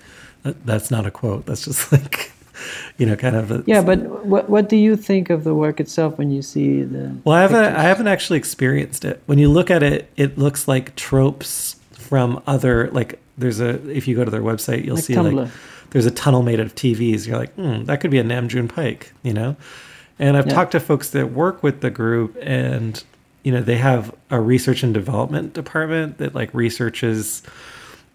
that, that's not a quote. That's just like, you know, kind of. A, Yeah, but what what do you think of the work itself when you see the? Well, I haven't. I haven't actually experienced it. When you look at it, it looks like tropes from other. Like there's a. If you go to their website, you'll Like see Tumblr. like there's a tunnel made of TVs. You're like, hmm, that could be a Nam June Paik. You know. And I've Yeah. talked to folks that work with the group, and you know they have a research and development department that like researches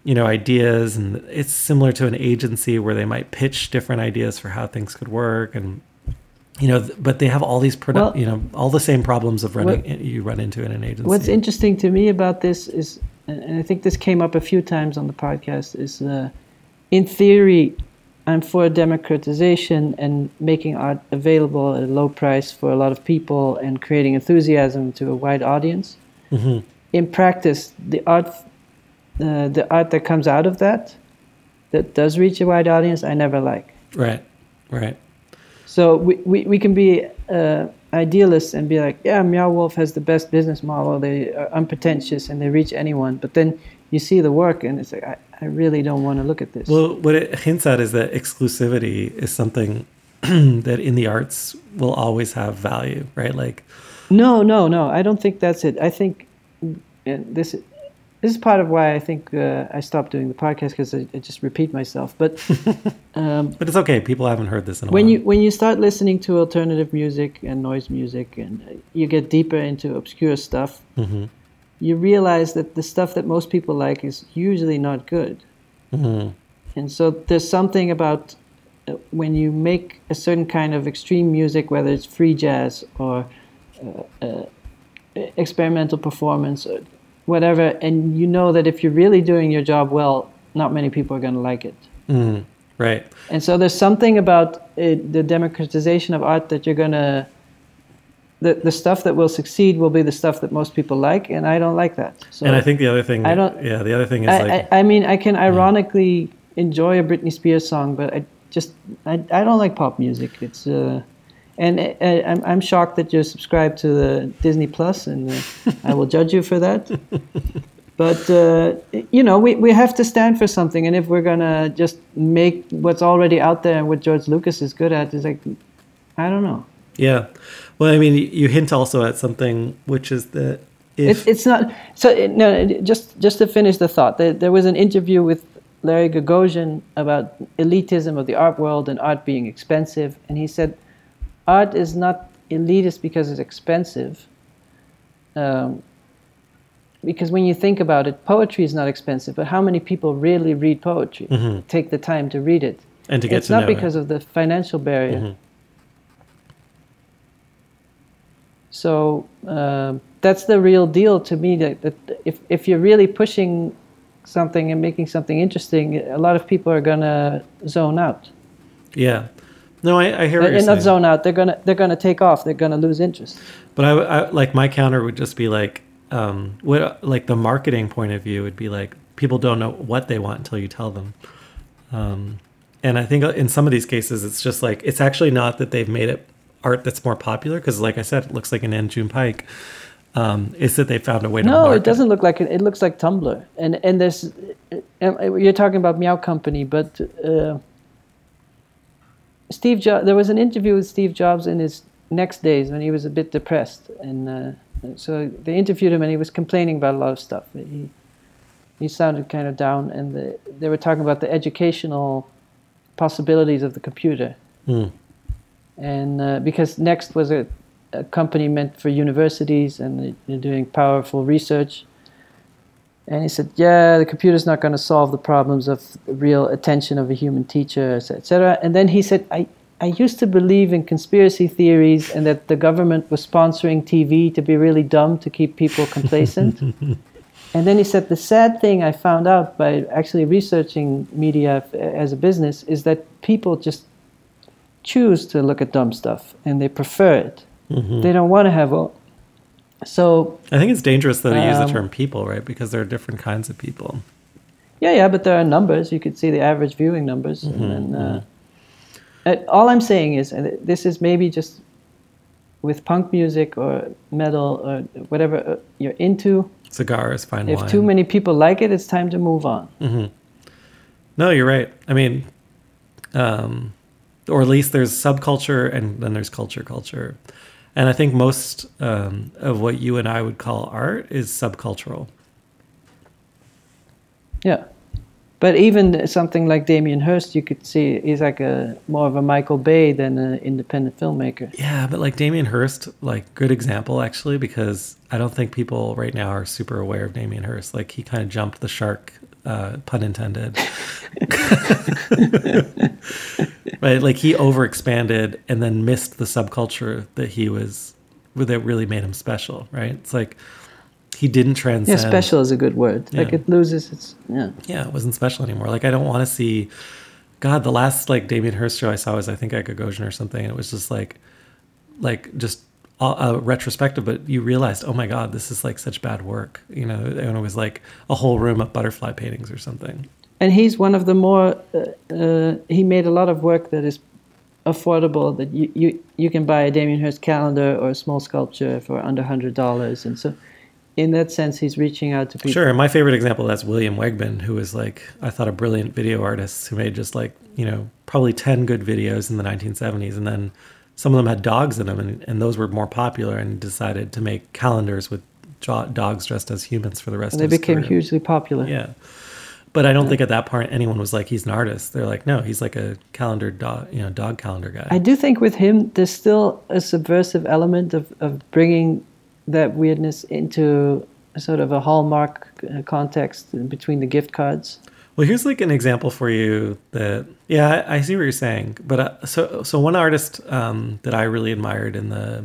you know ideas and it's similar to an agency where they might pitch different ideas for how things could work and you know but they have all these produ- Well- you know all the same problems of running What- you run into in an agency What's interesting to me about this is, and I think this came up a few times on the podcast, is uh, in theory, I'm for democratization and making art available at a low price for a lot of people and creating enthusiasm to a wide audience. Mhm. In practice, the art, uh, the art that comes out of that, that does reach a wide audience, I never like. right right So we, we, we can be uh, idealists and be like, yeah, Meow Wolf has the best business model. They are unpretentious and they reach anyone. But then you see the work and it's like, I, I really don't want to look at this. well what it hints at is that exclusivity is something that in the arts will always have value right like no, no, no. I don't think that's it. I think and this this is part of why I think uh, I stopped doing the podcast because I, I just repeat myself. But um, but it's okay people haven't heard this in a when while you when you start listening to alternative music and noise music and uh, you get deeper into obscure stuff Mhm. you realize that the stuff that most people like is usually not good Mhm. and so there's something about uh, when you make a certain kind of extreme music whether it's free jazz or uh, uh, experimental performance or whatever and you know that if you're really doing your job well not many people are going to like it Mhm. right and so there's something about it, the democratization of art that you're gonna, the the stuff that will succeed will be the stuff that most people like, and I don't like that. So and i think the other thing I don't- yeah the other thing is I, like I, I mean, I can ironically enjoy a Britney Spears song, but I just I, I don't like pop music. It's uh, and I, I'm I'm shocked that you're subscribed to the Disney Plus, and uh, I will judge you for that. But uh, you know, we, we have to stand for something, and if we're gonna just make what's already out there and what George Lucas is good at, is like, I don't know. Yeah. Well, I mean, you hint also at something, which is that if It's it's not so. No, just just to finish the thought, there, there was an interview with Larry Gagosian about elitism of the art world and art being expensive, and he said, art is not elitist because it's expensive. Um, because when you think about it, poetry is not expensive, but how many people really read poetry? Take the time to read it. and to get it's to not know it. because of the financial barrier. So um that's the real deal to me. That, that if if you're really pushing something and making something interesting, a lot of people are gonna zone out. Yeah. No, I, I hear and not saying. zone out. They're gonna they're gonna take off. They're gonna lose interest. But I, I like my counter would just be like, um, what like the marketing point of view would be like people don't know what they want until you tell them. Um, and I think in some of these cases, it's just like it's actually not that they've made it art that's more popular because, like I said, it looks like an Nam June Paik. Um, it's that they found a way to No, it doesn't look like it. It looks like Tumblr. And and there's uh, uh, you're talking about Meow Company, but uh, Steve Jobs. There was an interview with Steve Jobs in his NeXT days when he was a bit depressed, and uh, so they interviewed him, and he was complaining about a lot of stuff. He he sounded kind of down, and the, they were talking about the educational possibilities of the computer. Mm. And uh, because NeXT was a, a, company meant for universities, and they're doing powerful research. And he said, "Yeah, the computer's not going to solve the problems of real attention of a human teacher, etc." And then he said, "I." I used to believe in conspiracy theories and that the government was sponsoring TV to be really dumb to keep people complacent. And then he said, the sad thing I found out by actually researching media as a business is that people just choose to look at dumb stuff and they prefer it. Mm-hmm. They don't want to have a. So. I think it's dangerous, though, to um, use the um, term people, right? Because there are different kinds of people. Yeah, yeah, but there are numbers. You could see the average viewing numbers. Mm-hmm, and then, uh, mm-hmm. all I'm saying is, and this is maybe just with punk music or metal or whatever uh, you're into Cigars, fine if wine. too many people like it, it's time to move on. Mm-hmm. No, you're right. I mean, um, or at least there's subculture and then there's culture, culture. And I think most um, of what you and I would call art is subcultural. Yeah. But even something like Damien Hirst, you could see he's like a more of a Michael Bay than an independent filmmaker. Yeah, but like Damien Hirst, like good example actually, because I don't think people right now are super aware of Damien Hirst. Like he kind of jumped the shark, uh, pun intended. right, like he overexpanded and then missed the subculture that he was, that really made him special. Right, it's like he didn't transcend. Yeah, special is a good word. Yeah. Like it loses its yeah. Yeah, it wasn't special anymore. Like I don't want to see. God, the last like Damien Hirst show I saw was I think at Gagosian or something, and it was just like, like just a, retrospective. But you realized, oh my God, this is like such bad work. You know, and it was like a whole room of butterfly paintings or something. And he's one of the more. Uh, uh, he made a lot of work that is affordable. That you you you can buy a Damien Hirst calendar or a small sculpture for under hundred dollars, and so in that sense, he's reaching out to people. Sure. My favorite example that's William Wegman, who was like, I thought a brilliant video artist who made just like, you know, probably 10 good videos in the 1970s. And then some of them had dogs in them, and, and those were more popular and decided to make calendars with dogs dressed as humans for the rest and of They became career. hugely popular. Yeah. But I don't yeah. think at that point anyone was like, he's an artist. They're like, no, he's like a calendar dog, you know, dog calendar guy. I do think with him, there's still a subversive element of, of bringing that weirdness into sort of a hallmark uh, context between the gift cards. Well, here's like an example for you that yeah, I, I see what you're saying. But uh, so so one artist um, that I really admired in the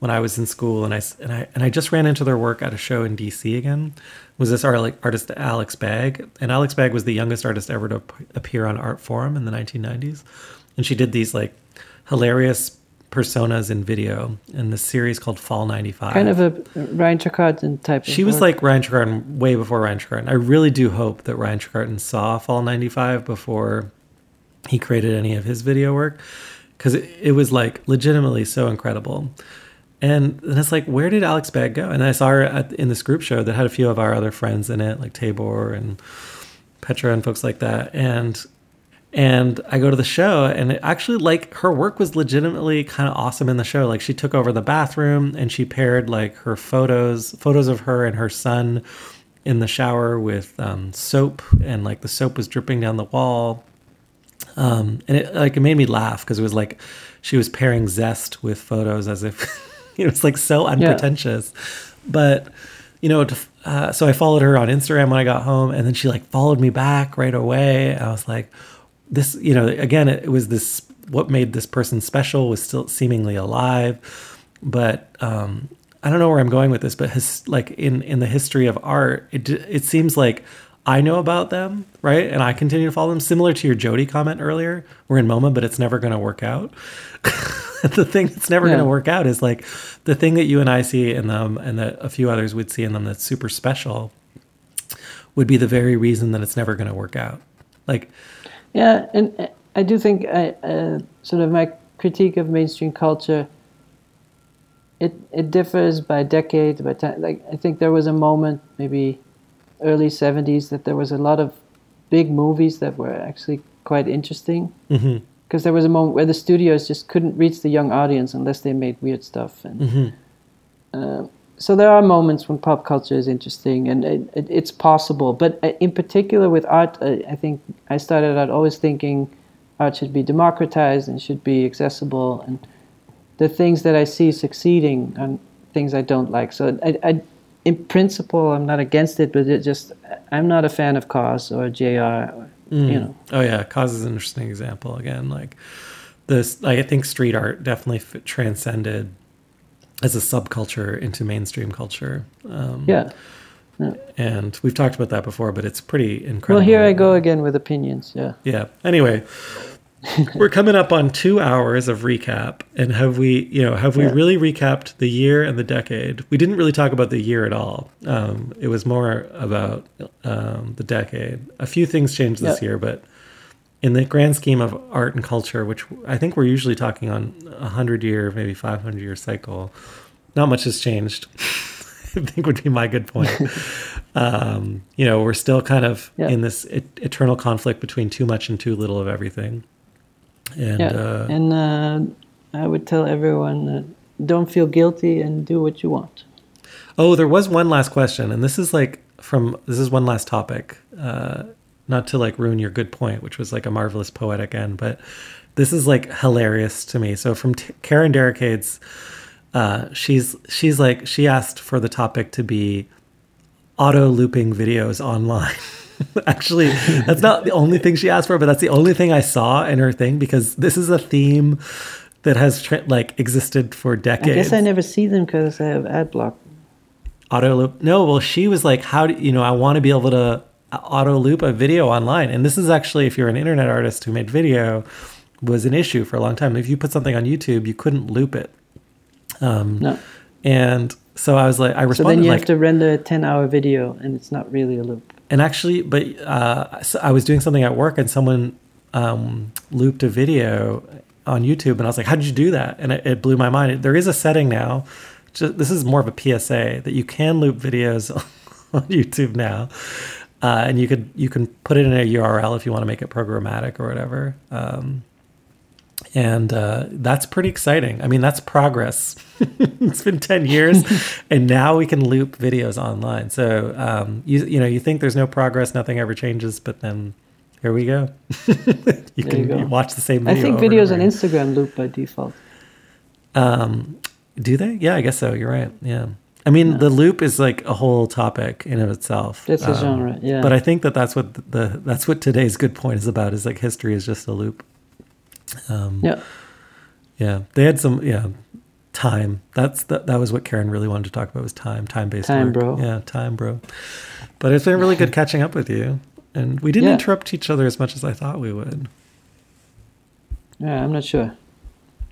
when I was in school and I and I and I just ran into their work at a show in DC again was this artist Alex Bag and Alex Bag was the youngest artist ever to appear on Artforum in the 1990s and she did these like hilarious personas in video in the series called Fall 95. Kind of a Ryan Trecartin type. She was like Ryan Trecartin way before Ryan Trecartin. I really do hope that Ryan Trecartin saw Fall 95 before he created any of his video work because it, it, was like legitimately so incredible. And then it's like, where did Alex Bag go? And I saw her at, in this group show that had a few of our other friends in it, like Tabor and Petra and folks like that. And and I go to the show, and it actually, like, her work was legitimately kind of awesome in the show. Like, she took over the bathroom and she paired, like, her photos, photos of her and her son in the shower with um, soap, and, like, the soap was dripping down the wall. Um, and it, like, it made me laugh because it was like she was pairing zest with photos as if it was, like, so unpretentious. Yeah. But, you know, uh, so I followed her on Instagram when I got home, and then she, like, followed me back right away. I was like, this, you know, again, it, was this what made this person special was still seemingly alive, but um, I don't know where I'm going with this, but his, like in in the history of art, it it seems like I know about them, right? And I continue to follow them. Similar to your Jody comment earlier, we're in MoMA, but it's never going to work out. the thing that's never yeah. going to work out is like the thing that you and I see in them, and that a few others would see in them that's super special, would be the very reason that it's never going to work out. Like yeah, and I do think I, uh, sort of my critique of mainstream culture. It it differs by decade, by time. Like I think there was a moment, maybe early '70s, that there was a lot of big movies that were actually quite interesting. Mm-hmm. because there was a moment where the studios just couldn't reach the young audience unless they made weird stuff. And hmm uh, so there are moments when pop culture is interesting and it, it, it's possible. But uh, in particular with art, uh, I think I started out always thinking art should be democratized and should be accessible. And the things that I see succeeding are things I don't like. So I, I, in principle, I'm not against it, but it just I'm not a fan of KAWS or JR. Or, You know, Oh yeah, KAWS is an interesting example. Again, like this, like, I think street art definitely transcended as a subculture into mainstream culture. Um, yeah. and we've talked about that before, but it's pretty incredible. Well, here I go again with opinions. Yeah. Yeah. Anyway, we're coming up on two hours of recap, and have we, you know, have we Yeah. really recapped the year and the decade? We didn't really talk about the year at all. Um, it was more about um, the decade. A few things changed this Yeah. year, but in the grand scheme of art and culture, which I think we're usually talking on a hundred year, maybe five hundred year cycle, not much has changed. I think would be my good point. um, you know, we're still kind of Yeah. in this et- eternal conflict between too much and too little of everything. And Yeah. uh, and uh, I would tell everyone uh, don't feel guilty and do what you want. oh, there was one last question, and this is like from this is one last topic. Uh, not to like ruin your good point, which was like a marvelous poetic end, but this is like hilarious to me. So from T- Karen Derricade's, uh, she's she's like she asked for the topic to be auto looping videos online. Actually, that's not the only thing she asked for, but that's the only thing I saw in her thing because this is a theme that has tra- like existed for decades. I guess I never see them because I have ad block. auto loop. No, well, she was like, "How do you know? I want to be able to auto loop a video online." And this is actually, if you're an internet artist who made video, was an issue for a long time. If you put something on YouTube, you couldn't loop it. Um, No. And so I was like, I So responded then you like, have to render a 10 hour video and it's not really a loop. and actually, but uh, so I was doing something at work and someone um, looped a video on YouTube, and I was like, "How did you do that?" And it, it blew my mind. There is a setting now. Just, this is more of a PSA that you can loop videos on YouTube now, uh, and you could you can put it in a URL if you want to make it programmatic or whatever. Um, and uh, that's pretty exciting. I mean, that's progress. it's been ten years, and now we can loop videos online. So um, you you know you think there's no progress, nothing ever changes, but then here we go. you can you go. watch the same I think videos on. Instagram loop by default. Um, do they? Yeah, I guess so. You're right. Yeah. I mean, the loop is like a whole topic in of itself. A Um, genre, yeah. But I think that that's what the that's what today's good point is about. Is like history is just a loop. Um, Yeah. Yeah, they had some. Yeah, time. That's that. That was what Karen really wanted to talk about was time, time based. Time, work. bro. Yeah, time, bro. But it's been really good catching up with you, and we didn't Yeah. interrupt each other as much as I thought we would. Yeah, I'm not sure.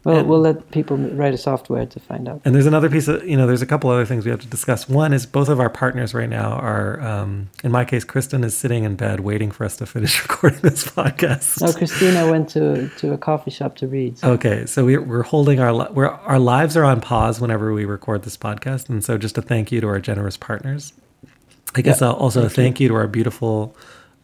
Well, And- we'll let people write a software to find out. And there's another piece of, you know, there's a couple other things we have to discuss. One is both of our partners right now are, um, in my case, Kristen is sitting in bed waiting for us to finish recording this podcast. No, Christina went to, to a coffee shop to read. so- Okay, so we're, we're holding our li- we're, our lives are on pause whenever we record this podcast, and so just a thank you to our generous partners. I guess Yeah, also a thank you to our beautiful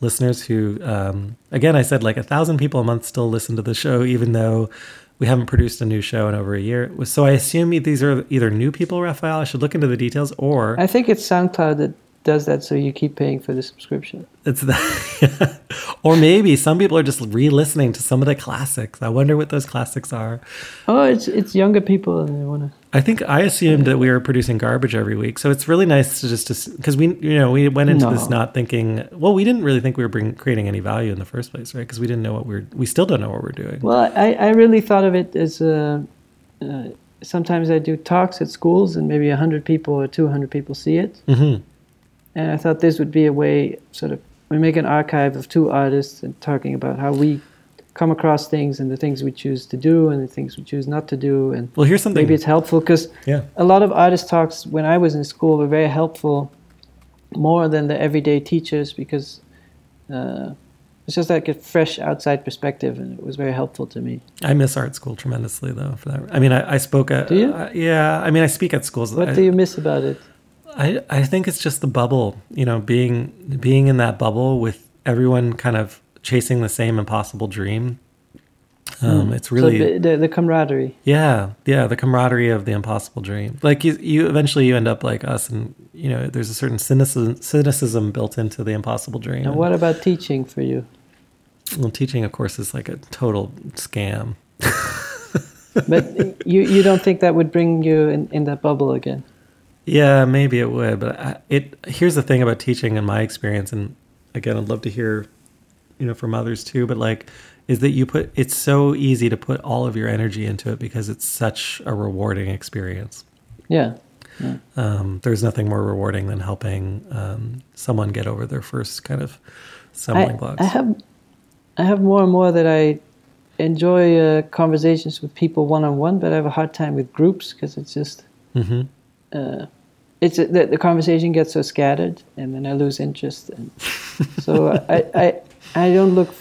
listeners who, um, again, I said like a thousand people a month still listen to the show, even though we haven't produced a new show in over a year. So I assume these are either new people, Raphael. I should look into the details, or I think it's SoundCloud that does that so you keep paying for the subscription. it's that, or maybe some people are just re-listening to some of the classics. I wonder what those classics are. Oh, it's it's younger people and they want to. I think I assumed that we were producing garbage every week, so it's really nice to just because we you know we went into No. this not thinking. Well, we didn't really think we were bring, creating any value in the first place, right? Because we didn't know what we are we still don't know what we're doing. Well, I, I really thought of it as uh, uh, sometimes I do talks at schools and maybe 100 people or 200 people see it. hmm And I thought this would be a way, sort of, we make an archive of two artists and talking about how we come across things and the things we choose to do and the things we choose not to do. And Well, here's something. maybe it's helpful because yeah, a lot of artist talks when I was in school were very helpful, more than the everyday teachers because uh, it's just like a fresh outside perspective and it was very helpful to me. I miss art school tremendously, though. For that, I mean, I, I spoke at. Do you? uh, yeah, I mean, I speak at schools. What I, do you miss about it? I, I think it's just the bubble, you know, being being in that bubble with everyone kind of chasing the same impossible dream. Um, It's So really the, the, the camaraderie. Yeah, yeah, the camaraderie of the impossible dream. Like you, you eventually you end up like us, and you know, there's a certain cynicism, cynicism built into the impossible dream. And what about teaching for you? Well, teaching, of course, is like a total scam. But you, you don't think that would bring you in, in that bubble again? Yeah, maybe it would, but I, it. Here's the thing about teaching, in my experience, and again, I'd love to hear, you know, from others too. But like, is that you put? It's so easy to put all of your energy into it because it's such a rewarding experience. Yeah. Um, there's nothing more rewarding than helping um, someone get over their first kind of stumbling I, blocks. I have I have more and more that I enjoy uh, conversations with people one on one, but I have a hard time with groups because it's just hmm uh, it's the, the conversation gets so scattered, and then I lose interest. And so I, I I don't look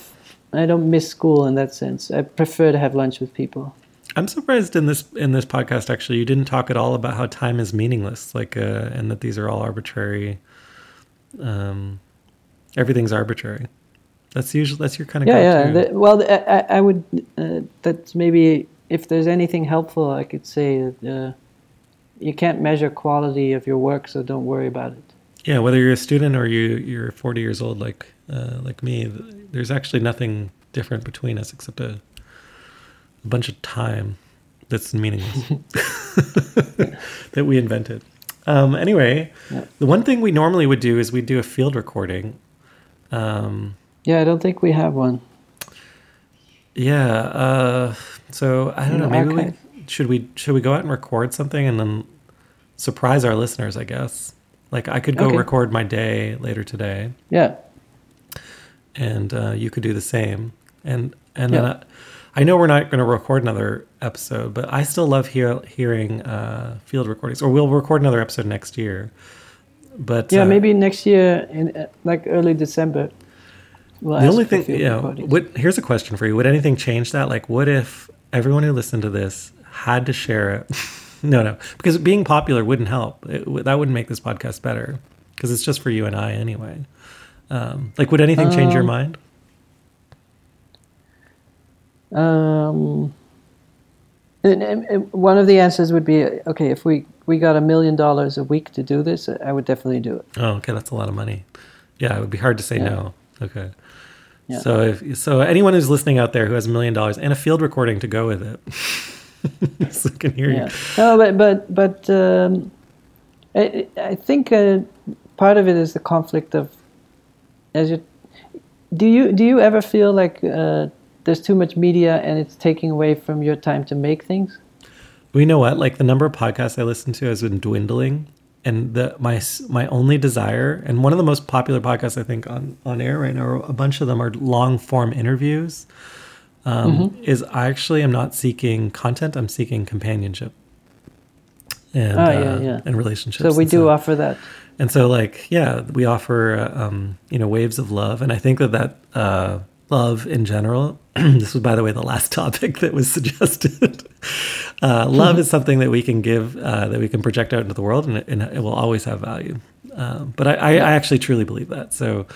I don't miss school in that sense. I prefer to have lunch with people. I'm surprised in this in this podcast actually you didn't talk at all about how time is meaningless, like uh, and that these are all arbitrary. Um, everything's arbitrary. That's usually that's your kind of Yeah, yeah. The, well, I, I- I would. Uh, that's maybe if there's anything helpful, I could say that uh, you can't measure quality of your work, so don't worry about it. Yeah, whether you're a student or you you're 40 years old like uh, like me, there's actually nothing different between us except a, a bunch of time that's meaningless that we invented. Um, anyway, Yeah. the one thing we normally would do is we'd do a field recording. Um, Yeah, I don't think we have one. yeah, uh, so I don't know. Maybe we, archive. Should we should we go out and record something and then surprise our listeners? I guess. Like I could go Okay. record my day later today. Yeah, and uh, you could do the same. And and then I, I know we're not going to record another episode, but I still love hear, hearing uh, field recordings. Or we'll record another episode next year. But yeah. uh, Maybe next year, in uh, like early December. We'll the only thing, field you know, what, here's a question for you: Would anything change that? Like, what if everyone who listened to this had to share it? no, no, because being popular wouldn't help. It, that wouldn't make this podcast better because it's just for you and I anyway. Um, like, would anything change your Um, mind? Um, and, and- and one of the answers would be okay if we we got a million dollars a week to do this, I would definitely do it. Oh, okay, that's a lot of money. Yeah, it would be hard to say Yeah. no. Okay. Yeah. So if so anyone who's listening out there who has a million dollars and a field recording to go with it. so I can hear Yeah. you. No, but but but um, I I think uh, part of it is the conflict of as you do you do you ever feel like uh, there's too much media and it's taking away from your time to make things? We know what? Like the number of podcasts I listen to has been dwindling. And the my my only desire, and one of the most popular podcasts I think on on air right now, a bunch of them are long form interviews. Um, Is I actually am not seeking content; I'm seeking companionship and Oh, yeah, uh, yeah. and relationships. So we And do offer that. And so, like, yeah, we offer, uh, um, you know, waves of love. And I think that that uh, love in general, this was, by the way, the last topic that was suggested. uh, love is something that we can give, uh, that we can project out into the world, and it, and it will always have value. Um, but I, I, I actually truly believe that. So,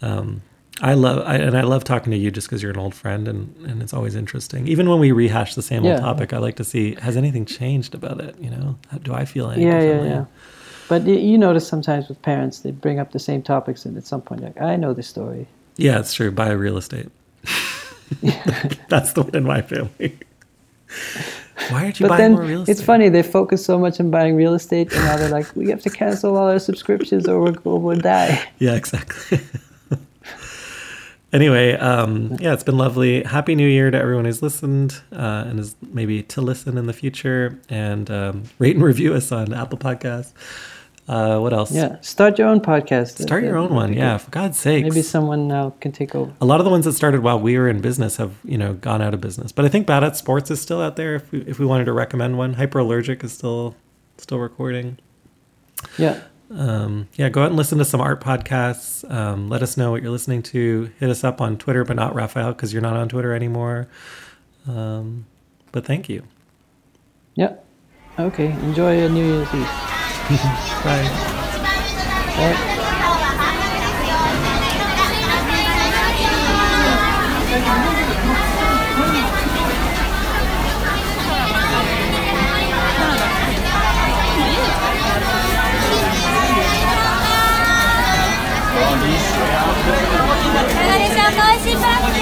um, I love, I, and I love talking to you just because you're an old friend, and, and it's always interesting. Even when we rehash the same old topic, I like to see has anything changed about it. You know, How- do I feel any Yeah, yeah, differently? yeah. But you notice sometimes with parents, they bring up the same topics, and at some point, like, I know this story. Yeah, it's true. Buy real estate. That's the one in my family. Why aren't you But buying then more real estate? it's funny they focus so much on buying real estate, and now they're like, we have to cancel all our subscriptions, or we'll, or we'll die. Yeah, exactly. anyway, um, yeah, it's been lovely. Happy New Year to everyone who's listened uh, and is maybe to listen in the future. And um, rate and review us on Apple Podcasts. Uh, what else? Yeah, start your own podcast. Start your own one. Yeah, for God's sake. Maybe someone now can take over. a lot of the ones that started while we were in business have you know gone out of business but i think bad at sports is still out there if we, if we wanted to recommend one hyperallergic is still still recording Yeah, um, yeah go out and listen to some art podcasts um, let us know what you're listening to hit us up on twitter but not raphael because you're not on twitter anymore um, but thank you Yep. Okay, enjoy your New Year's Eve. bye Bye.